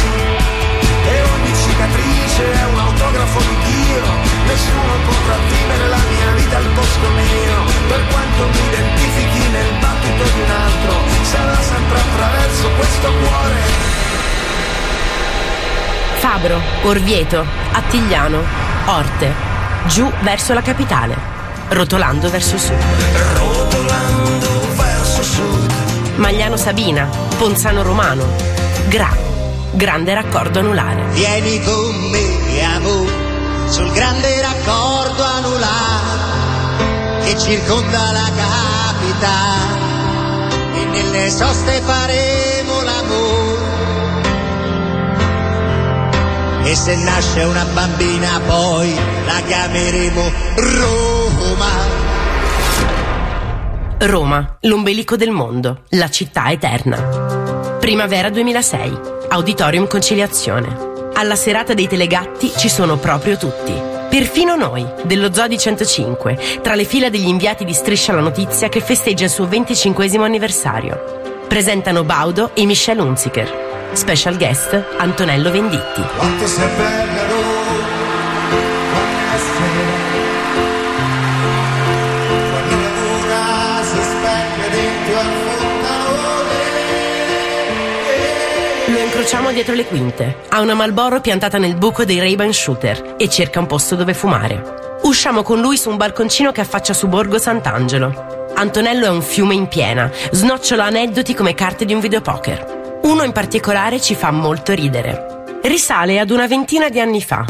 [SPEAKER 30] E ogni cicatrice è un autografo di Dio, nessuno potrà vivere la mia vita al posto mio. Per quanto mi identifichi nel battito di un altro, sarà sempre attraverso questo cuore.
[SPEAKER 19] Fabro, Orvieto, Attigliano, Orte, giù verso la capitale, rotolando verso sud.
[SPEAKER 30] Rotolando verso sud.
[SPEAKER 19] Magliano Sabina, Ponzano Romano, Gra, grande raccordo anulare.
[SPEAKER 31] Vieni con me, sul grande raccordo anulare che circonda la capitale e nelle soste faremo l'amore. E se nasce una bambina poi la chiameremo Roma.
[SPEAKER 19] Roma, l'ombelico del mondo, la città eterna. Primavera 2006, Auditorium Conciliazione. Alla serata dei telegatti ci sono proprio tutti. Perfino noi, dello Zodi 105, tra le fila degli inviati di Striscia la Notizia che festeggia il suo 25 anniversario. Presentano Baudo e Michelle Hunziker. Special guest Antonello Venditti.
[SPEAKER 18] Quanto sei bella
[SPEAKER 19] incrociamo dietro le quinte. Ha una Malboro piantata nel buco dei Ray-Ban Shooter e cerca un posto dove fumare. Usciamo con lui su un balconcino che affaccia su Borgo Sant'Angelo. Antonello è un fiume in piena, snocciola aneddoti come carte di un videopoker. Uno in particolare ci fa molto ridere. Risale ad una ventina di anni fa.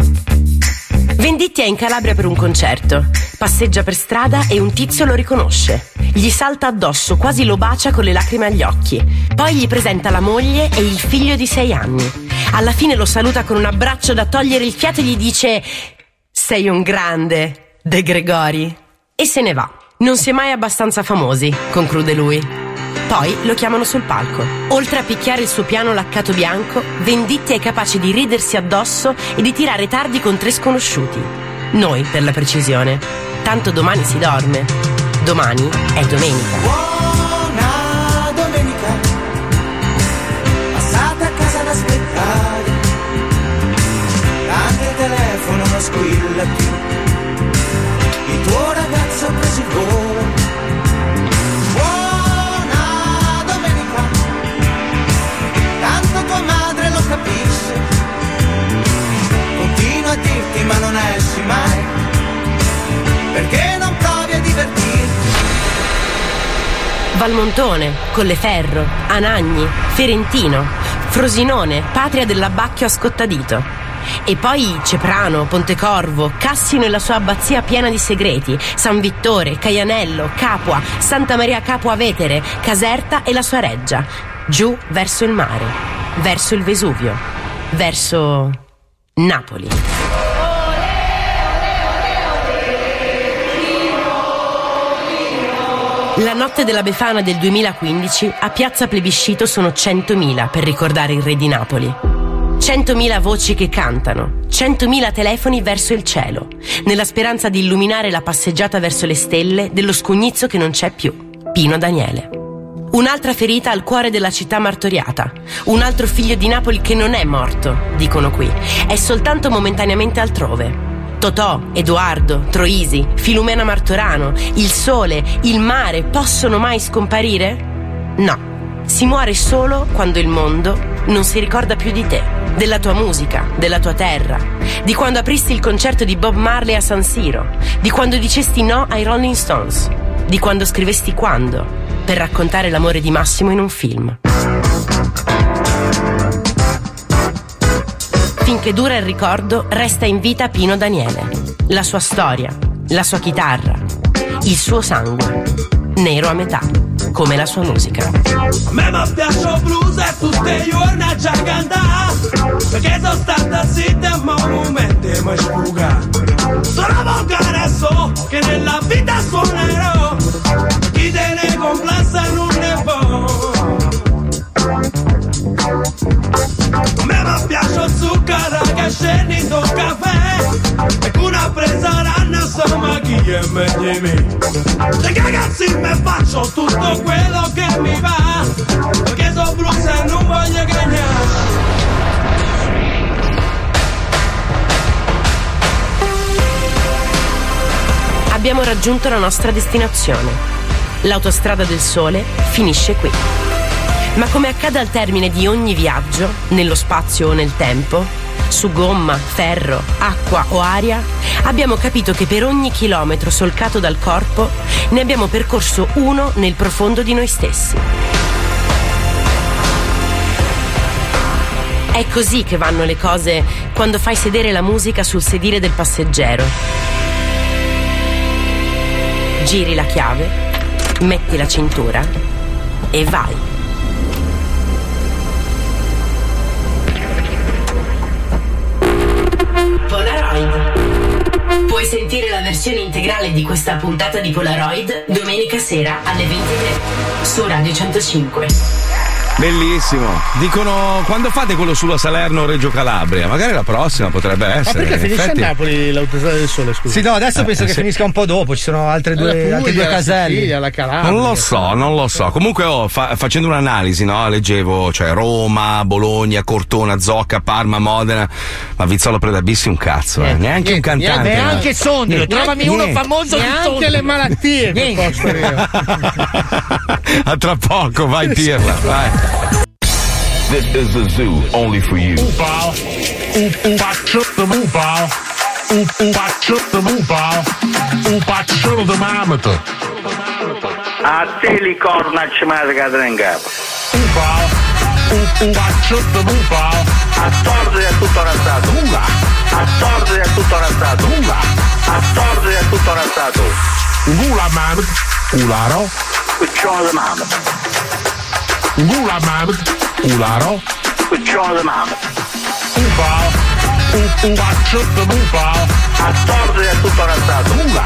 [SPEAKER 19] Venditti è in Calabria per un concerto. Passeggia per strada e un tizio lo riconosce. Gli salta addosso, quasi lo bacia con le lacrime agli occhi. Poi gli presenta la moglie e il figlio di sei anni. Alla fine lo saluta con un abbraccio da togliere il fiato e gli dice: Sei un grande, De Gregori. E se ne va. Non si è mai abbastanza famosi, conclude lui. Poi lo chiamano sul palco. Oltre a picchiare il suo piano laccato bianco, Venditti è capace di ridersi addosso e di tirare tardi con tre sconosciuti. Noi, per la precisione. Tanto domani si dorme. Domani è domenica.
[SPEAKER 18] Buona domenica, passate a casa ad aspettare. Grande telefono non squilla più. Il tuo ragazzo ha preso il volo. Ma non esci mai. Perché non provi a divertirti?
[SPEAKER 19] Valmontone, Colleferro, Anagni, Ferentino, Frosinone, patria dell'abbacchio a Scottadito. E poi Ceprano, Pontecorvo, Cassino e la sua abbazia piena di segreti, San Vittore, Caianello, Capua, Santa Maria Capua Vetere, Caserta e la sua reggia. Giù verso il mare, verso il Vesuvio, verso Napoli. La notte della Befana del 2015 a Piazza Plebiscito sono 100.000 per ricordare il re di Napoli. 100.000 voci che cantano, 100.000 telefoni verso il cielo, nella speranza di illuminare la passeggiata verso le stelle dello scugnizzo che non c'è più, Pino Daniele. Un'altra ferita al cuore della città martoriata, un altro figlio di Napoli che non è morto, dicono qui, è soltanto momentaneamente altrove. Totò, Edoardo, Troisi, Filumena Martorano, il sole, il mare possono mai scomparire? No. Si muore solo quando il mondo non si ricorda più di te, della tua musica, della tua terra, di quando apristi il concerto di Bob Marley a San Siro, di quando dicesti no ai Rolling Stones, di quando scrivesti quando per raccontare l'amore di Massimo in un film. Finché dura il ricordo, resta in vita Pino Daniele, la sua storia, la sua chitarra, il suo sangue, nero a metà, come la sua musica.
[SPEAKER 18] Me mi piace il blues e tutti i giorni già cantare Perché sono stata zitta ma un mi sfuga Sono volgare so che nella vita suonerò. Chi te ne complassa non ne può scende in un caffè E con una presa ranna insomma chi è meglio di me Le ragazzi mi faccio tutto quello che mi va Perché blues e non voglio cagnare
[SPEAKER 19] Abbiamo raggiunto la nostra destinazione. L'autostrada del sole finisce qui. Ma come accade al termine di ogni viaggio, nello spazio o nel tempo, su gomma, ferro, acqua o aria, abbiamo capito che per ogni chilometro solcato dal corpo ne abbiamo percorso uno nel profondo di noi stessi. È così che vanno le cose quando fai sedere la musica sul sedile del passeggero. Giri la chiave, metti la cintura e vai. Polaroid. Puoi sentire la versione integrale di questa puntata di Polaroid domenica sera alle 23 su Radio 105.
[SPEAKER 1] Bellissimo. Dicono quando fate quello sulla Salerno-Reggio Calabria? Magari la prossima potrebbe
[SPEAKER 7] Ma
[SPEAKER 1] essere.
[SPEAKER 7] perché
[SPEAKER 1] in
[SPEAKER 7] finisce
[SPEAKER 1] effetti.
[SPEAKER 7] a Napoli l'autostrada del sole, scusa?
[SPEAKER 4] Sì, no, adesso
[SPEAKER 1] Eh,
[SPEAKER 4] penso che
[SPEAKER 1] sì.
[SPEAKER 4] finisca un po' dopo, ci sono altre due,
[SPEAKER 7] Puglia,
[SPEAKER 4] altre due
[SPEAKER 7] la
[SPEAKER 4] caselli.
[SPEAKER 7] Sicilia, la Calabria.
[SPEAKER 1] Non lo so, non lo so. Comunque, oh, fa- facendo un'analisi, no? Leggevo, cioè Roma, Bologna, Cortona, Zocca, Parma, Modena. Ma Vizzolo Predabissi un cazzo, eh. Neanche un cantante.
[SPEAKER 4] niente, neanche Sondrio,
[SPEAKER 1] Niente.
[SPEAKER 4] trovami uno
[SPEAKER 1] Niente.
[SPEAKER 4] famoso di
[SPEAKER 7] Neanche
[SPEAKER 4] Sondrio.
[SPEAKER 7] le malattie che posso io.
[SPEAKER 1] A tra poco, vai Pirla, vai.
[SPEAKER 20] This is a zoo only for you.
[SPEAKER 18] Oopal. Oop, oopaccio de moepal. Oep, oepaccio de moepal. Oepaccio de mamete.
[SPEAKER 32] A te li corna ci manca in capo.
[SPEAKER 18] Oepal. Oep, oepaccio de moepal.
[SPEAKER 32] A torto è tutto razzato.
[SPEAKER 18] Ula.
[SPEAKER 32] A torto è tutto razzato.
[SPEAKER 18] Ula.
[SPEAKER 32] A torto è tutto razzato.
[SPEAKER 18] Gula mamet. Ularo.
[SPEAKER 32] Cuccione di mamma.
[SPEAKER 18] Gula mamet. Ularo.
[SPEAKER 32] Cuccione di mamma.
[SPEAKER 18] Oepal. Oep, oepaccio de moepal.
[SPEAKER 32] A torto è tutto razzato.
[SPEAKER 18] Ula.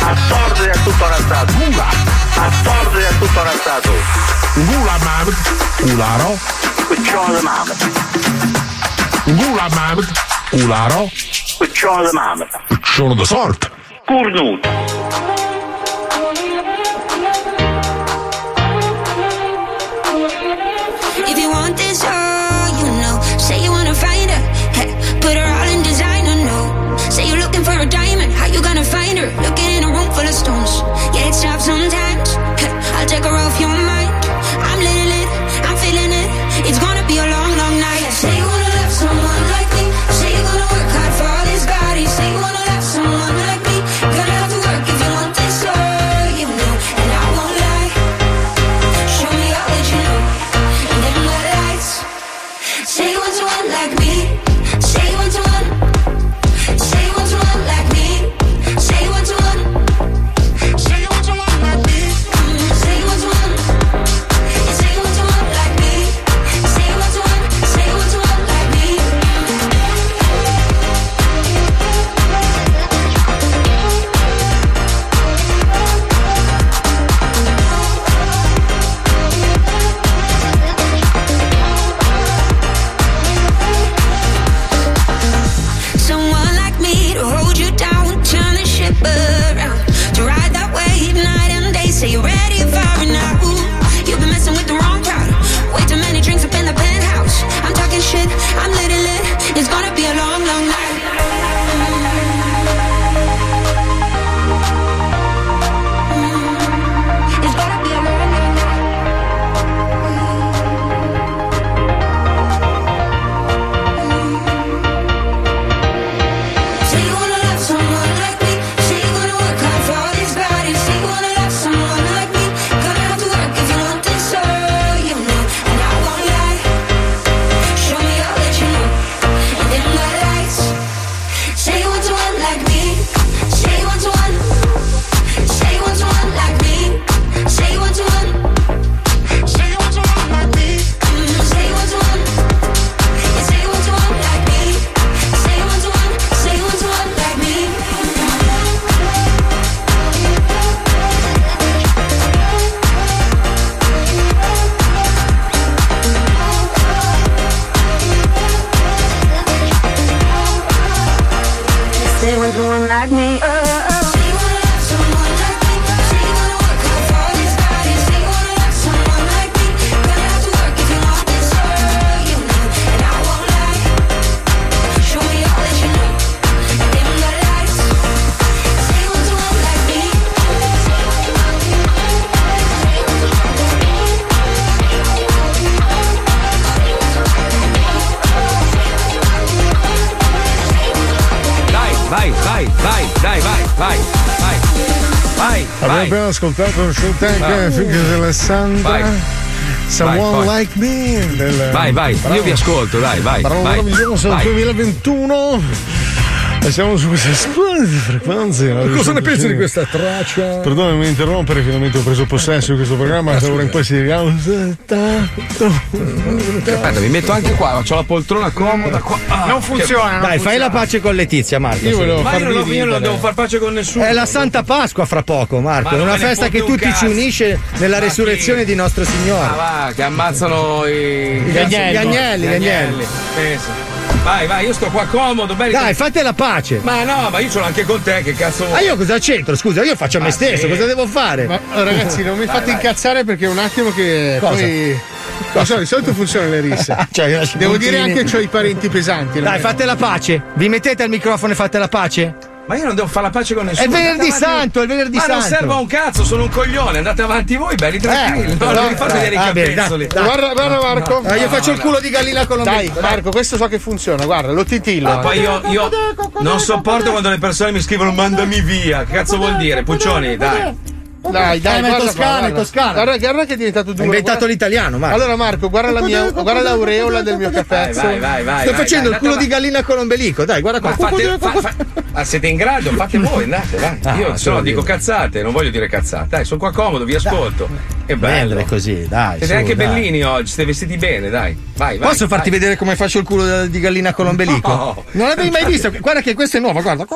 [SPEAKER 32] A torto è tutto razzato.
[SPEAKER 18] Ula.
[SPEAKER 32] A torto è tutto razzato.
[SPEAKER 18] Gula mamet. Ularo.
[SPEAKER 32] Cuccione di mamma.
[SPEAKER 18] Gula mamet. Ularo.
[SPEAKER 32] Cuccione di mamma.
[SPEAKER 18] Sono da
[SPEAKER 7] ascoltato un show tank finché Alessandra.
[SPEAKER 1] Vai.
[SPEAKER 7] Someone
[SPEAKER 1] Vai,
[SPEAKER 7] like me. Del...
[SPEAKER 1] Vai, vai,
[SPEAKER 7] Bravo.
[SPEAKER 1] io vi ascolto, dai, vai.
[SPEAKER 7] Bravo,
[SPEAKER 1] vai. Vai.
[SPEAKER 7] 2021.
[SPEAKER 33] E siamo su queste splendide frequenze.
[SPEAKER 4] Cosa ne pensi di questa traccia?
[SPEAKER 33] Perdonami di interrompere, finalmente ho preso possesso di questo programma. Da ora in poi si
[SPEAKER 1] Aspetta, mi metto anche qua, ho la poltrona comoda qua. Ah,
[SPEAKER 4] non funziona.
[SPEAKER 1] che-
[SPEAKER 4] Dai, fai la pace con Letizia, Marco.
[SPEAKER 1] Io volevo Ma io non, io non devo far pace con nessuno.
[SPEAKER 4] È la Santa Pasqua fra poco, Marco.
[SPEAKER 1] Ma
[SPEAKER 4] È
[SPEAKER 1] non
[SPEAKER 4] una festa che
[SPEAKER 1] un
[SPEAKER 4] tutti ci
[SPEAKER 1] cazzo.
[SPEAKER 4] unisce nella
[SPEAKER 1] Ma
[SPEAKER 4] resurrezione
[SPEAKER 1] chi?
[SPEAKER 4] di nostro Signore.
[SPEAKER 1] Ah, va, che ammazzano i.
[SPEAKER 4] Gli agnelli. Gli agnelli, gli agnelli.
[SPEAKER 1] Pensa. Vai, vai, io sto qua comodo, belli.
[SPEAKER 4] Dai, fate la pace.
[SPEAKER 1] Ma no, ma io ce l'ho anche con te, che cazzo vuoi?
[SPEAKER 4] Ma io cosa c'entro? Scusa, io faccio a me
[SPEAKER 1] Ah,
[SPEAKER 4] stesso,
[SPEAKER 1] sì.
[SPEAKER 4] cosa devo fare?
[SPEAKER 7] Ma ragazzi, non mi
[SPEAKER 1] Vai,
[SPEAKER 7] fate
[SPEAKER 1] vai.
[SPEAKER 7] incazzare perché un attimo che
[SPEAKER 4] Cosa?
[SPEAKER 7] poi. Non so, di solito funzionano le risse.
[SPEAKER 4] Cioè, io lascio
[SPEAKER 7] Devo
[SPEAKER 4] puntini.
[SPEAKER 7] dire anche che ho i parenti pesanti.
[SPEAKER 4] Dai, fate la pace. Vi mettete al microfono e fate la pace?
[SPEAKER 1] Ma io non devo fare la pace con nessuno.
[SPEAKER 4] È venerdì
[SPEAKER 1] Andate avanti.
[SPEAKER 4] santo, è venerdì
[SPEAKER 1] Ma non
[SPEAKER 4] santo.
[SPEAKER 1] serve a un cazzo, sono un coglione. Andate avanti voi, belli tranquilli. no, non mi fate vedere i
[SPEAKER 4] bene,
[SPEAKER 1] capezzoli.
[SPEAKER 7] Guarda, guarda Marco.
[SPEAKER 4] Ah, io faccio il
[SPEAKER 1] no,
[SPEAKER 4] culo di gallina con
[SPEAKER 7] Dai, Marco, questo so che funziona. Guarda, lo titillo.
[SPEAKER 1] Ah, poi io, io non sopporto quando le persone mi scrivono mandami via. Che cazzo vuol dire? Puccioni, dai.
[SPEAKER 7] Dai, dai,
[SPEAKER 4] Eh, ma è
[SPEAKER 7] guarda,
[SPEAKER 4] toscano,
[SPEAKER 7] guarda.
[SPEAKER 4] è toscano.
[SPEAKER 7] Guarda, guarda che è diventato duro.
[SPEAKER 4] Ha inventato
[SPEAKER 7] guarda.
[SPEAKER 4] l'italiano, Marco.
[SPEAKER 7] Allora, Marco, guarda la mia, guarda l'aureola del mio capezzo.
[SPEAKER 1] Vai, vai, vai.
[SPEAKER 4] Sto
[SPEAKER 1] vai,
[SPEAKER 4] facendo
[SPEAKER 1] dai,
[SPEAKER 4] il culo
[SPEAKER 1] andate
[SPEAKER 4] di gallina con l'ombelico. Dai, guarda qua.
[SPEAKER 1] Ma, fate, fa- fa- ma siete in grado? Fate voi, andate, vai.
[SPEAKER 4] Ah,
[SPEAKER 1] Io se no
[SPEAKER 4] solo
[SPEAKER 1] dico cazzate, non voglio dire cazzate. Dai, sono qua comodo, vi ascolto. Che bello.
[SPEAKER 4] Così, dai.
[SPEAKER 1] Siete
[SPEAKER 4] su,
[SPEAKER 1] anche
[SPEAKER 4] dai.
[SPEAKER 1] bellini oggi, siete vestiti bene, dai. Vai, vai.
[SPEAKER 4] Posso farti
[SPEAKER 1] vai.
[SPEAKER 4] vedere come faccio il culo di gallina con l'ombelico?
[SPEAKER 1] No.
[SPEAKER 4] Non l'avevi mai visto? Guarda che questo è nuovo, guarda.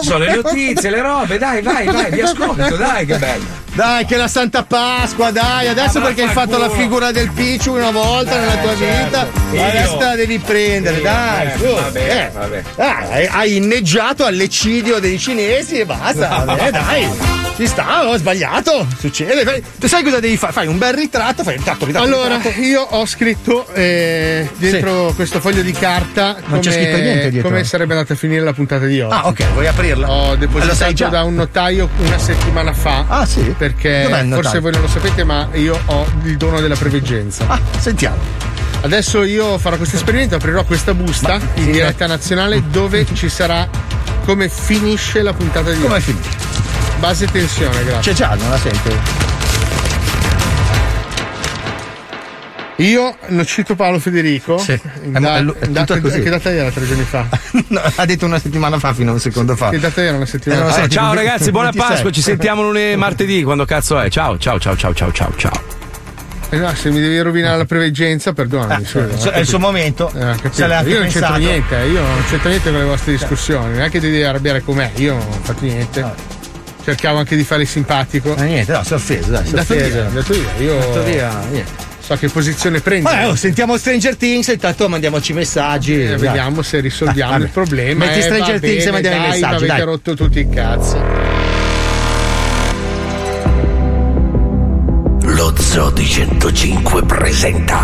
[SPEAKER 1] Sono le notizie, le robe, dai, vai, vai, vi ascolto, dai, che bello.
[SPEAKER 4] Dai, che la Santa Pasqua, dai, adesso
[SPEAKER 1] Ah,
[SPEAKER 4] perché hai fatto la figura del Picciu una volta nella tua
[SPEAKER 1] certo.
[SPEAKER 4] vita, adesso te la devi prendere,
[SPEAKER 1] Io,
[SPEAKER 4] dai.
[SPEAKER 1] eh,
[SPEAKER 4] su.
[SPEAKER 1] vabbè,
[SPEAKER 4] Eh.
[SPEAKER 1] vabbè.
[SPEAKER 4] Ah, hai- inneggiato all'eccidio dei cinesi e basta, vabbè, dai. Ci sta, ho sbagliato, succede. Tu sai cosa devi fare? Fai un bel ritratto, fai un ritratto, ritratto.
[SPEAKER 7] Allora,
[SPEAKER 4] ritratto.
[SPEAKER 7] io ho scritto eh, dentro questo foglio di carta come,
[SPEAKER 4] c'è scritto niente dietro.
[SPEAKER 7] come sarebbe andata a finire la puntata di oggi.
[SPEAKER 4] Ah, ok, vuoi aprirla?
[SPEAKER 7] Ho depositato da un notaio una settimana fa.
[SPEAKER 4] Ah, sì?
[SPEAKER 7] Perché forse voi non lo sapete, ma io ho il dono della preveggenza.
[SPEAKER 4] Ah, sentiamo.
[SPEAKER 7] Adesso io farò questo esperimento, aprirò questa busta in diretta nazionale dove ci sarà come finisce la puntata di
[SPEAKER 4] Come
[SPEAKER 7] oggi.
[SPEAKER 4] finisce?
[SPEAKER 7] Base tensione, grazie.
[SPEAKER 4] C'è già, non la sento.
[SPEAKER 7] Io non cito Paolo Federico.
[SPEAKER 4] Sì. È-
[SPEAKER 7] da-
[SPEAKER 4] è è
[SPEAKER 7] che data era tre giorni fa?
[SPEAKER 4] No, ha detto una settimana fa fino a un secondo fa.
[SPEAKER 7] Che data era una settimana
[SPEAKER 4] Eh,
[SPEAKER 7] fa?
[SPEAKER 1] Eh,
[SPEAKER 4] tipo
[SPEAKER 1] ciao
[SPEAKER 4] 20
[SPEAKER 1] ragazzi, buona
[SPEAKER 4] 26.
[SPEAKER 1] Pasqua, ci sentiamo lunedì martedì, quando cazzo è. Ciao, ciao, ciao, ciao, ciao, ciao, ciao.
[SPEAKER 7] Eh no, se mi devi rovinare la preveggenza, perdonami. scusa,
[SPEAKER 4] Eh, è il suo momento.
[SPEAKER 7] Eh, io non c'entro niente, eh, io non c'entro niente con le vostre discussioni, neanche ti devi arrabbiare con me, io non ho fatto niente. Cercavo anche di fare il simpatico.
[SPEAKER 4] Ma niente, no, si è offeso, dai, si è offeso.
[SPEAKER 7] via, dato via. Io
[SPEAKER 4] Dato via, niente.
[SPEAKER 7] So che posizione prendi.
[SPEAKER 4] Vabbè, oh, sentiamo Stranger Things e intanto mandiamoci messaggi.
[SPEAKER 7] Eh, vediamo se risolviamo
[SPEAKER 4] Vabbè.
[SPEAKER 7] il problema.
[SPEAKER 4] Metti
[SPEAKER 7] Eh,
[SPEAKER 4] Stranger
[SPEAKER 7] va
[SPEAKER 4] Things e
[SPEAKER 7] bene,
[SPEAKER 4] mandiamo i
[SPEAKER 7] dai,
[SPEAKER 4] messaggi,
[SPEAKER 7] Avete
[SPEAKER 4] dai.
[SPEAKER 7] rotto tutti i cazzi.
[SPEAKER 8] Lo Zoo di 105 presenta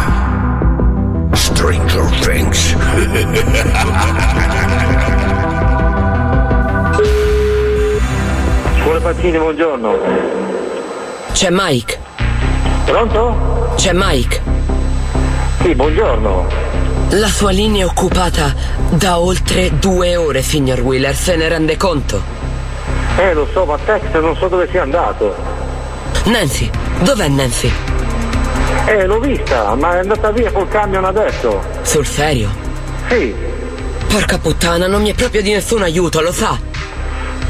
[SPEAKER 8] Stranger Things.
[SPEAKER 32] Scuola Pazzini, buongiorno.
[SPEAKER 34] C'è Mike.
[SPEAKER 32] Pronto?
[SPEAKER 34] C'è Mike.
[SPEAKER 32] Sì, buongiorno.
[SPEAKER 34] La sua linea è occupata da oltre due ore, signor Wheeler, se ne rende conto?
[SPEAKER 32] Eh, lo so, ma Tex non so dove sia andato.
[SPEAKER 34] Nancy, dov'è Nancy?
[SPEAKER 32] Eh, l'ho vista, ma è andata via col camion adesso.
[SPEAKER 34] Sul serio?
[SPEAKER 32] Sì,
[SPEAKER 34] Porca puttana, non mi è proprio di nessun aiuto, lo sa?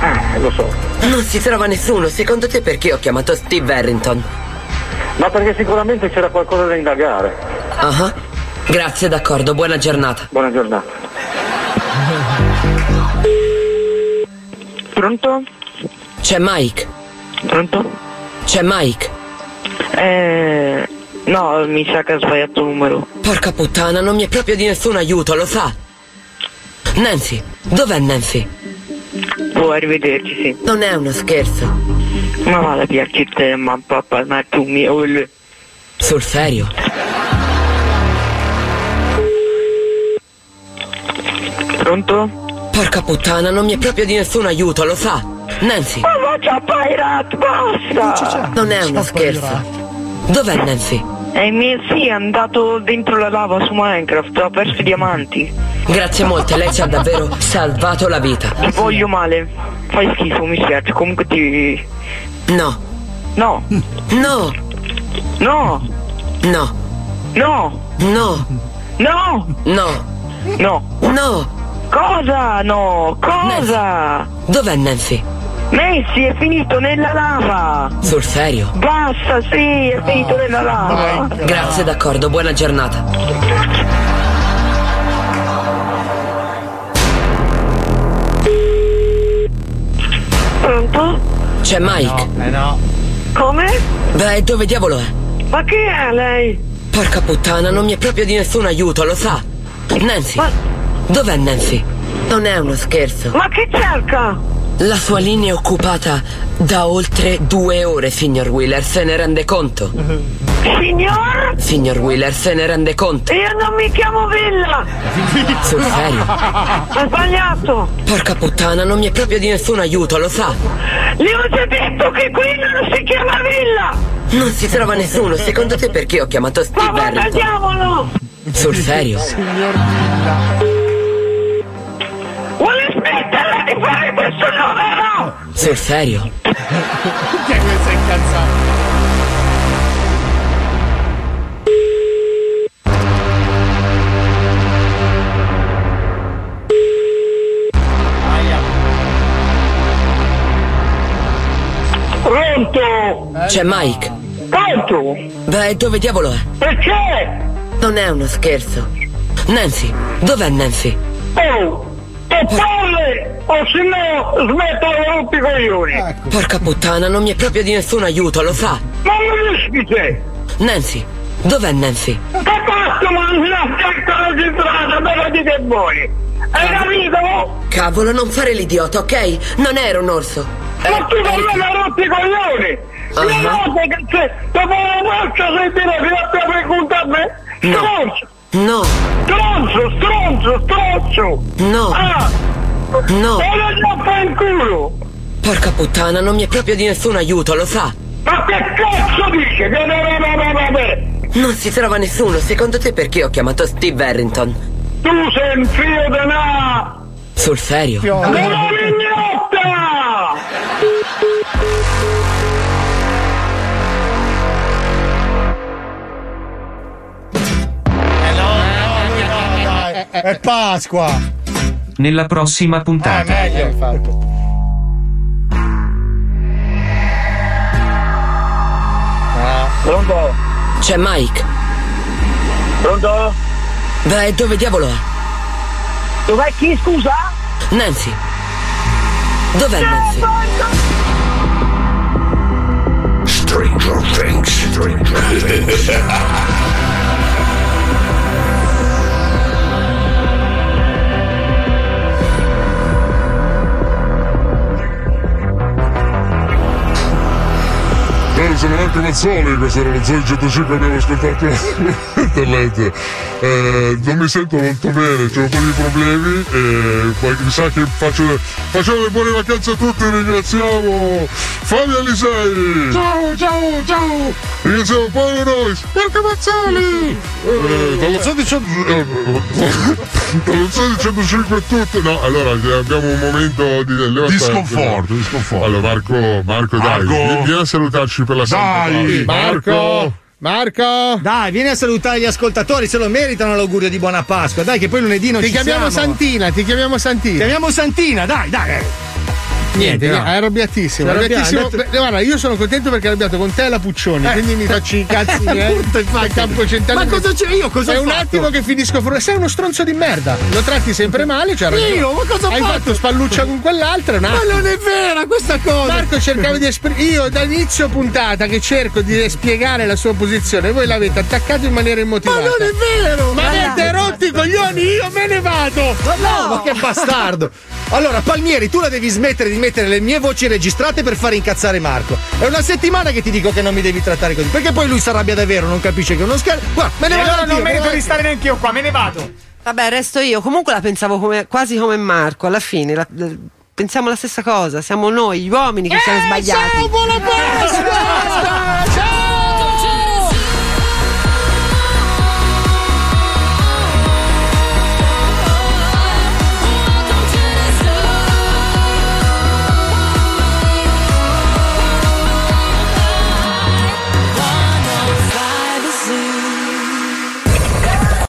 [SPEAKER 32] eh, lo so.
[SPEAKER 34] Non si trova nessuno, secondo te perché ho chiamato Steve Harrington?
[SPEAKER 32] Ma perché sicuramente c'era qualcosa da indagare.
[SPEAKER 34] Ah, Grazie, d'accordo, buona giornata.
[SPEAKER 32] Buona giornata.
[SPEAKER 24] Pronto?
[SPEAKER 34] C'è Mike.
[SPEAKER 24] Pronto?
[SPEAKER 34] C'è Mike.
[SPEAKER 24] Eh. No, mi sa che ha sbagliato numero.
[SPEAKER 34] Porca puttana, non mi è proprio di nessun aiuto, lo sa? Nancy, dov'è Nancy?
[SPEAKER 24] Può arrivederci, sì.
[SPEAKER 34] Non è uno scherzo.
[SPEAKER 24] Ma vada a piacere te, ma papà, ma tu mi...
[SPEAKER 34] Sul serio?
[SPEAKER 24] Pronto?
[SPEAKER 34] Porca puttana, non mi è proprio di nessun aiuto, lo sa? Nancy,
[SPEAKER 24] Ma va già Pirate, basta!
[SPEAKER 34] non è uno scherzo. Dov'è Nancy?
[SPEAKER 24] Eh, mi, sì, è andato dentro la lava su Minecraft, ha perso i diamanti.
[SPEAKER 34] Grazie molte, lei ci ha davvero salvato la vita.
[SPEAKER 24] Ti voglio male. Fai schifo, mi spiace, comunque ti...
[SPEAKER 34] No,
[SPEAKER 24] No,
[SPEAKER 34] no,
[SPEAKER 24] no,
[SPEAKER 34] no,
[SPEAKER 24] no,
[SPEAKER 34] no,
[SPEAKER 24] no,
[SPEAKER 34] no,
[SPEAKER 24] no,
[SPEAKER 34] no,
[SPEAKER 35] Cosa? No, cosa?
[SPEAKER 34] Dov'è Nancy?
[SPEAKER 35] Messi è finito nella lava!
[SPEAKER 34] Sul serio?
[SPEAKER 35] Basta, sì, è finito nella lava!
[SPEAKER 34] Grazie, d'accordo, buona giornata.
[SPEAKER 35] Pronto?
[SPEAKER 34] C'è Mike?
[SPEAKER 35] Eh no. Come?
[SPEAKER 34] Beh, dove diavolo è?
[SPEAKER 35] Ma chi è lei?
[SPEAKER 34] Porca puttana, non mi è proprio di nessun aiuto, lo sa. Nancy? Dov'è Nancy? Non è uno scherzo.
[SPEAKER 35] Ma chi cerca?
[SPEAKER 34] La sua linea è occupata da oltre due ore, signor Wheeler, se ne rende conto?
[SPEAKER 35] Signor?
[SPEAKER 34] Signor Wheeler, se ne rende conto?
[SPEAKER 35] Io non mi chiamo Villa!
[SPEAKER 34] Sul serio?
[SPEAKER 35] Ho sbagliato!
[SPEAKER 34] Porca puttana, non mi è proprio di nessun aiuto, lo sa.
[SPEAKER 35] Le ho già detto che qui non si chiama Villa!
[SPEAKER 34] Non si trova nessuno, secondo te perché ho chiamato
[SPEAKER 35] Ma
[SPEAKER 34] Steve
[SPEAKER 35] vada al
[SPEAKER 34] Harrington?
[SPEAKER 35] diavolo!
[SPEAKER 34] Sul serio?
[SPEAKER 35] Signor Villa! Di fare questo numero?
[SPEAKER 34] Sul serio?
[SPEAKER 35] Che questo è incazzato? Pronto?
[SPEAKER 34] C'è Mike?
[SPEAKER 35] Pronto?
[SPEAKER 34] Beh, dove diavolo è?
[SPEAKER 35] Perché?
[SPEAKER 34] Non è uno scherzo. Nancy, dov'è Nancy?
[SPEAKER 35] Oh! Che palle! O se no smetto di rompere i coglioni!
[SPEAKER 34] Porca puttana, non mi è proprio di nessun aiuto, lo sa.
[SPEAKER 35] Ma non rischite!
[SPEAKER 34] Nancy, dov'è Nancy?
[SPEAKER 35] Che cazzo mangi la stecca alla strada me lo dite voi? Hai capito?
[SPEAKER 34] Cavolo, non fare l'idiota, ok? Non ero un orso.
[SPEAKER 35] Ma tu non me la rotti i coglioni!
[SPEAKER 34] Ah.
[SPEAKER 35] Le note che c'è, dopo la marcia sei dire che la tua pregunta a me? Stronzo!
[SPEAKER 34] No.
[SPEAKER 35] Stronzo, stronzo, stronzo!
[SPEAKER 34] No.
[SPEAKER 35] Ah!
[SPEAKER 34] No.
[SPEAKER 35] Voglio già fare in culo!
[SPEAKER 34] Porca puttana, non mi è proprio di nessun aiuto, lo sa.
[SPEAKER 35] Ma che cazzo dice? Che no, no, no, no, no, no.
[SPEAKER 34] Non si trova nessuno, secondo te perché ho chiamato Steve Harrington?
[SPEAKER 35] Tu sei un di una...
[SPEAKER 34] Sul serio?
[SPEAKER 35] Una mignotta!
[SPEAKER 33] È Pasqua!
[SPEAKER 36] Nella prossima puntata.
[SPEAKER 33] Eh, meglio.
[SPEAKER 35] Pronto?
[SPEAKER 34] C'è Mike?
[SPEAKER 35] Pronto?
[SPEAKER 34] Beh, dove diavolo è?
[SPEAKER 35] Dov'è chi, scusa?
[SPEAKER 34] Nancy. Dov'è Nancy?
[SPEAKER 18] Stranger Things. Stranger Things.
[SPEAKER 37] Eh, sono Marco Mazzoli, questo era lo Zoe 105 abbiamo ascoltato internet. Eh, non mi sento molto bene, ho un po' di problemi e poi mi sa che faccio, facciamo le buone vacanze a tutti, ringraziamo Fabio Alisei!
[SPEAKER 18] Ciao, ciao, ciao!
[SPEAKER 37] Ringraziamo Paolo Nois!
[SPEAKER 18] Marco Mazzoli!
[SPEAKER 37] Eh, dallo Zoe 105 a tutti! No, allora abbiamo un momento di levate-
[SPEAKER 18] Di sconforto, di sconforto.
[SPEAKER 37] Allora Marco, Marco, dai,
[SPEAKER 33] Marco.
[SPEAKER 37] vi- vieni a salutarci per la Santa Pace.
[SPEAKER 33] Marco!
[SPEAKER 7] Marco!
[SPEAKER 4] Dai, vieni a salutare gli ascoltatori, se lo meritano l'augurio di buona Pasqua. Dai, che poi lunedì non
[SPEAKER 7] Ti
[SPEAKER 4] ci
[SPEAKER 7] chiamiamo
[SPEAKER 4] siamo.
[SPEAKER 7] Santina, ti chiamiamo Santina.
[SPEAKER 4] Chiamiamo Santina, dai, dai.
[SPEAKER 7] Niente,
[SPEAKER 4] no.
[SPEAKER 7] è arrabbiatissimo.
[SPEAKER 4] Arrabbiato,
[SPEAKER 7] arrabbiatissimo.
[SPEAKER 4] detto-
[SPEAKER 7] Beh, Guarda, io sono contento perché è arrabbiato con te e la Puccioni,
[SPEAKER 4] Eh.
[SPEAKER 7] quindi mi faccio i cazzi
[SPEAKER 4] infatti.
[SPEAKER 7] al campo centrale.
[SPEAKER 4] Ma cosa c'è io? Cosa
[SPEAKER 7] È un
[SPEAKER 4] fatto?
[SPEAKER 7] attimo che finisco fuori. Sei uno stronzo di merda. Lo tratti sempre male, ragione.
[SPEAKER 4] Io? Ma cosa
[SPEAKER 7] Hai
[SPEAKER 4] fatto?
[SPEAKER 7] fatto spalluccia con quell'altra, è un
[SPEAKER 4] Ma non è vera questa cosa.
[SPEAKER 7] Marco cercava di esprimere. Io da inizio puntata che cerco di spiegare la sua posizione, voi l'avete attaccato in maniera immotivata.
[SPEAKER 4] Ma non è vero!
[SPEAKER 7] Ma avete rotto i coglioni, io me ne vado!
[SPEAKER 4] Ma no, ma che bastardo! Allora, Palmieri, tu la devi smettere di mettere le mie voci registrate per far incazzare Marco. È una settimana che ti dico che non mi devi trattare così. Perché poi lui si arrabbia davvero, non capisce che è uno scherzo. Guarda, me ne
[SPEAKER 25] E
[SPEAKER 4] vado
[SPEAKER 25] allora non merito di stare neanche io qua, me ne vado.
[SPEAKER 38] Vabbè, resto io. Comunque la pensavo come- quasi come Marco. Alla fine la- la- pensiamo la stessa cosa. Siamo noi, gli uomini, che siamo sbagliati.
[SPEAKER 18] Ciao, buona Pasqua!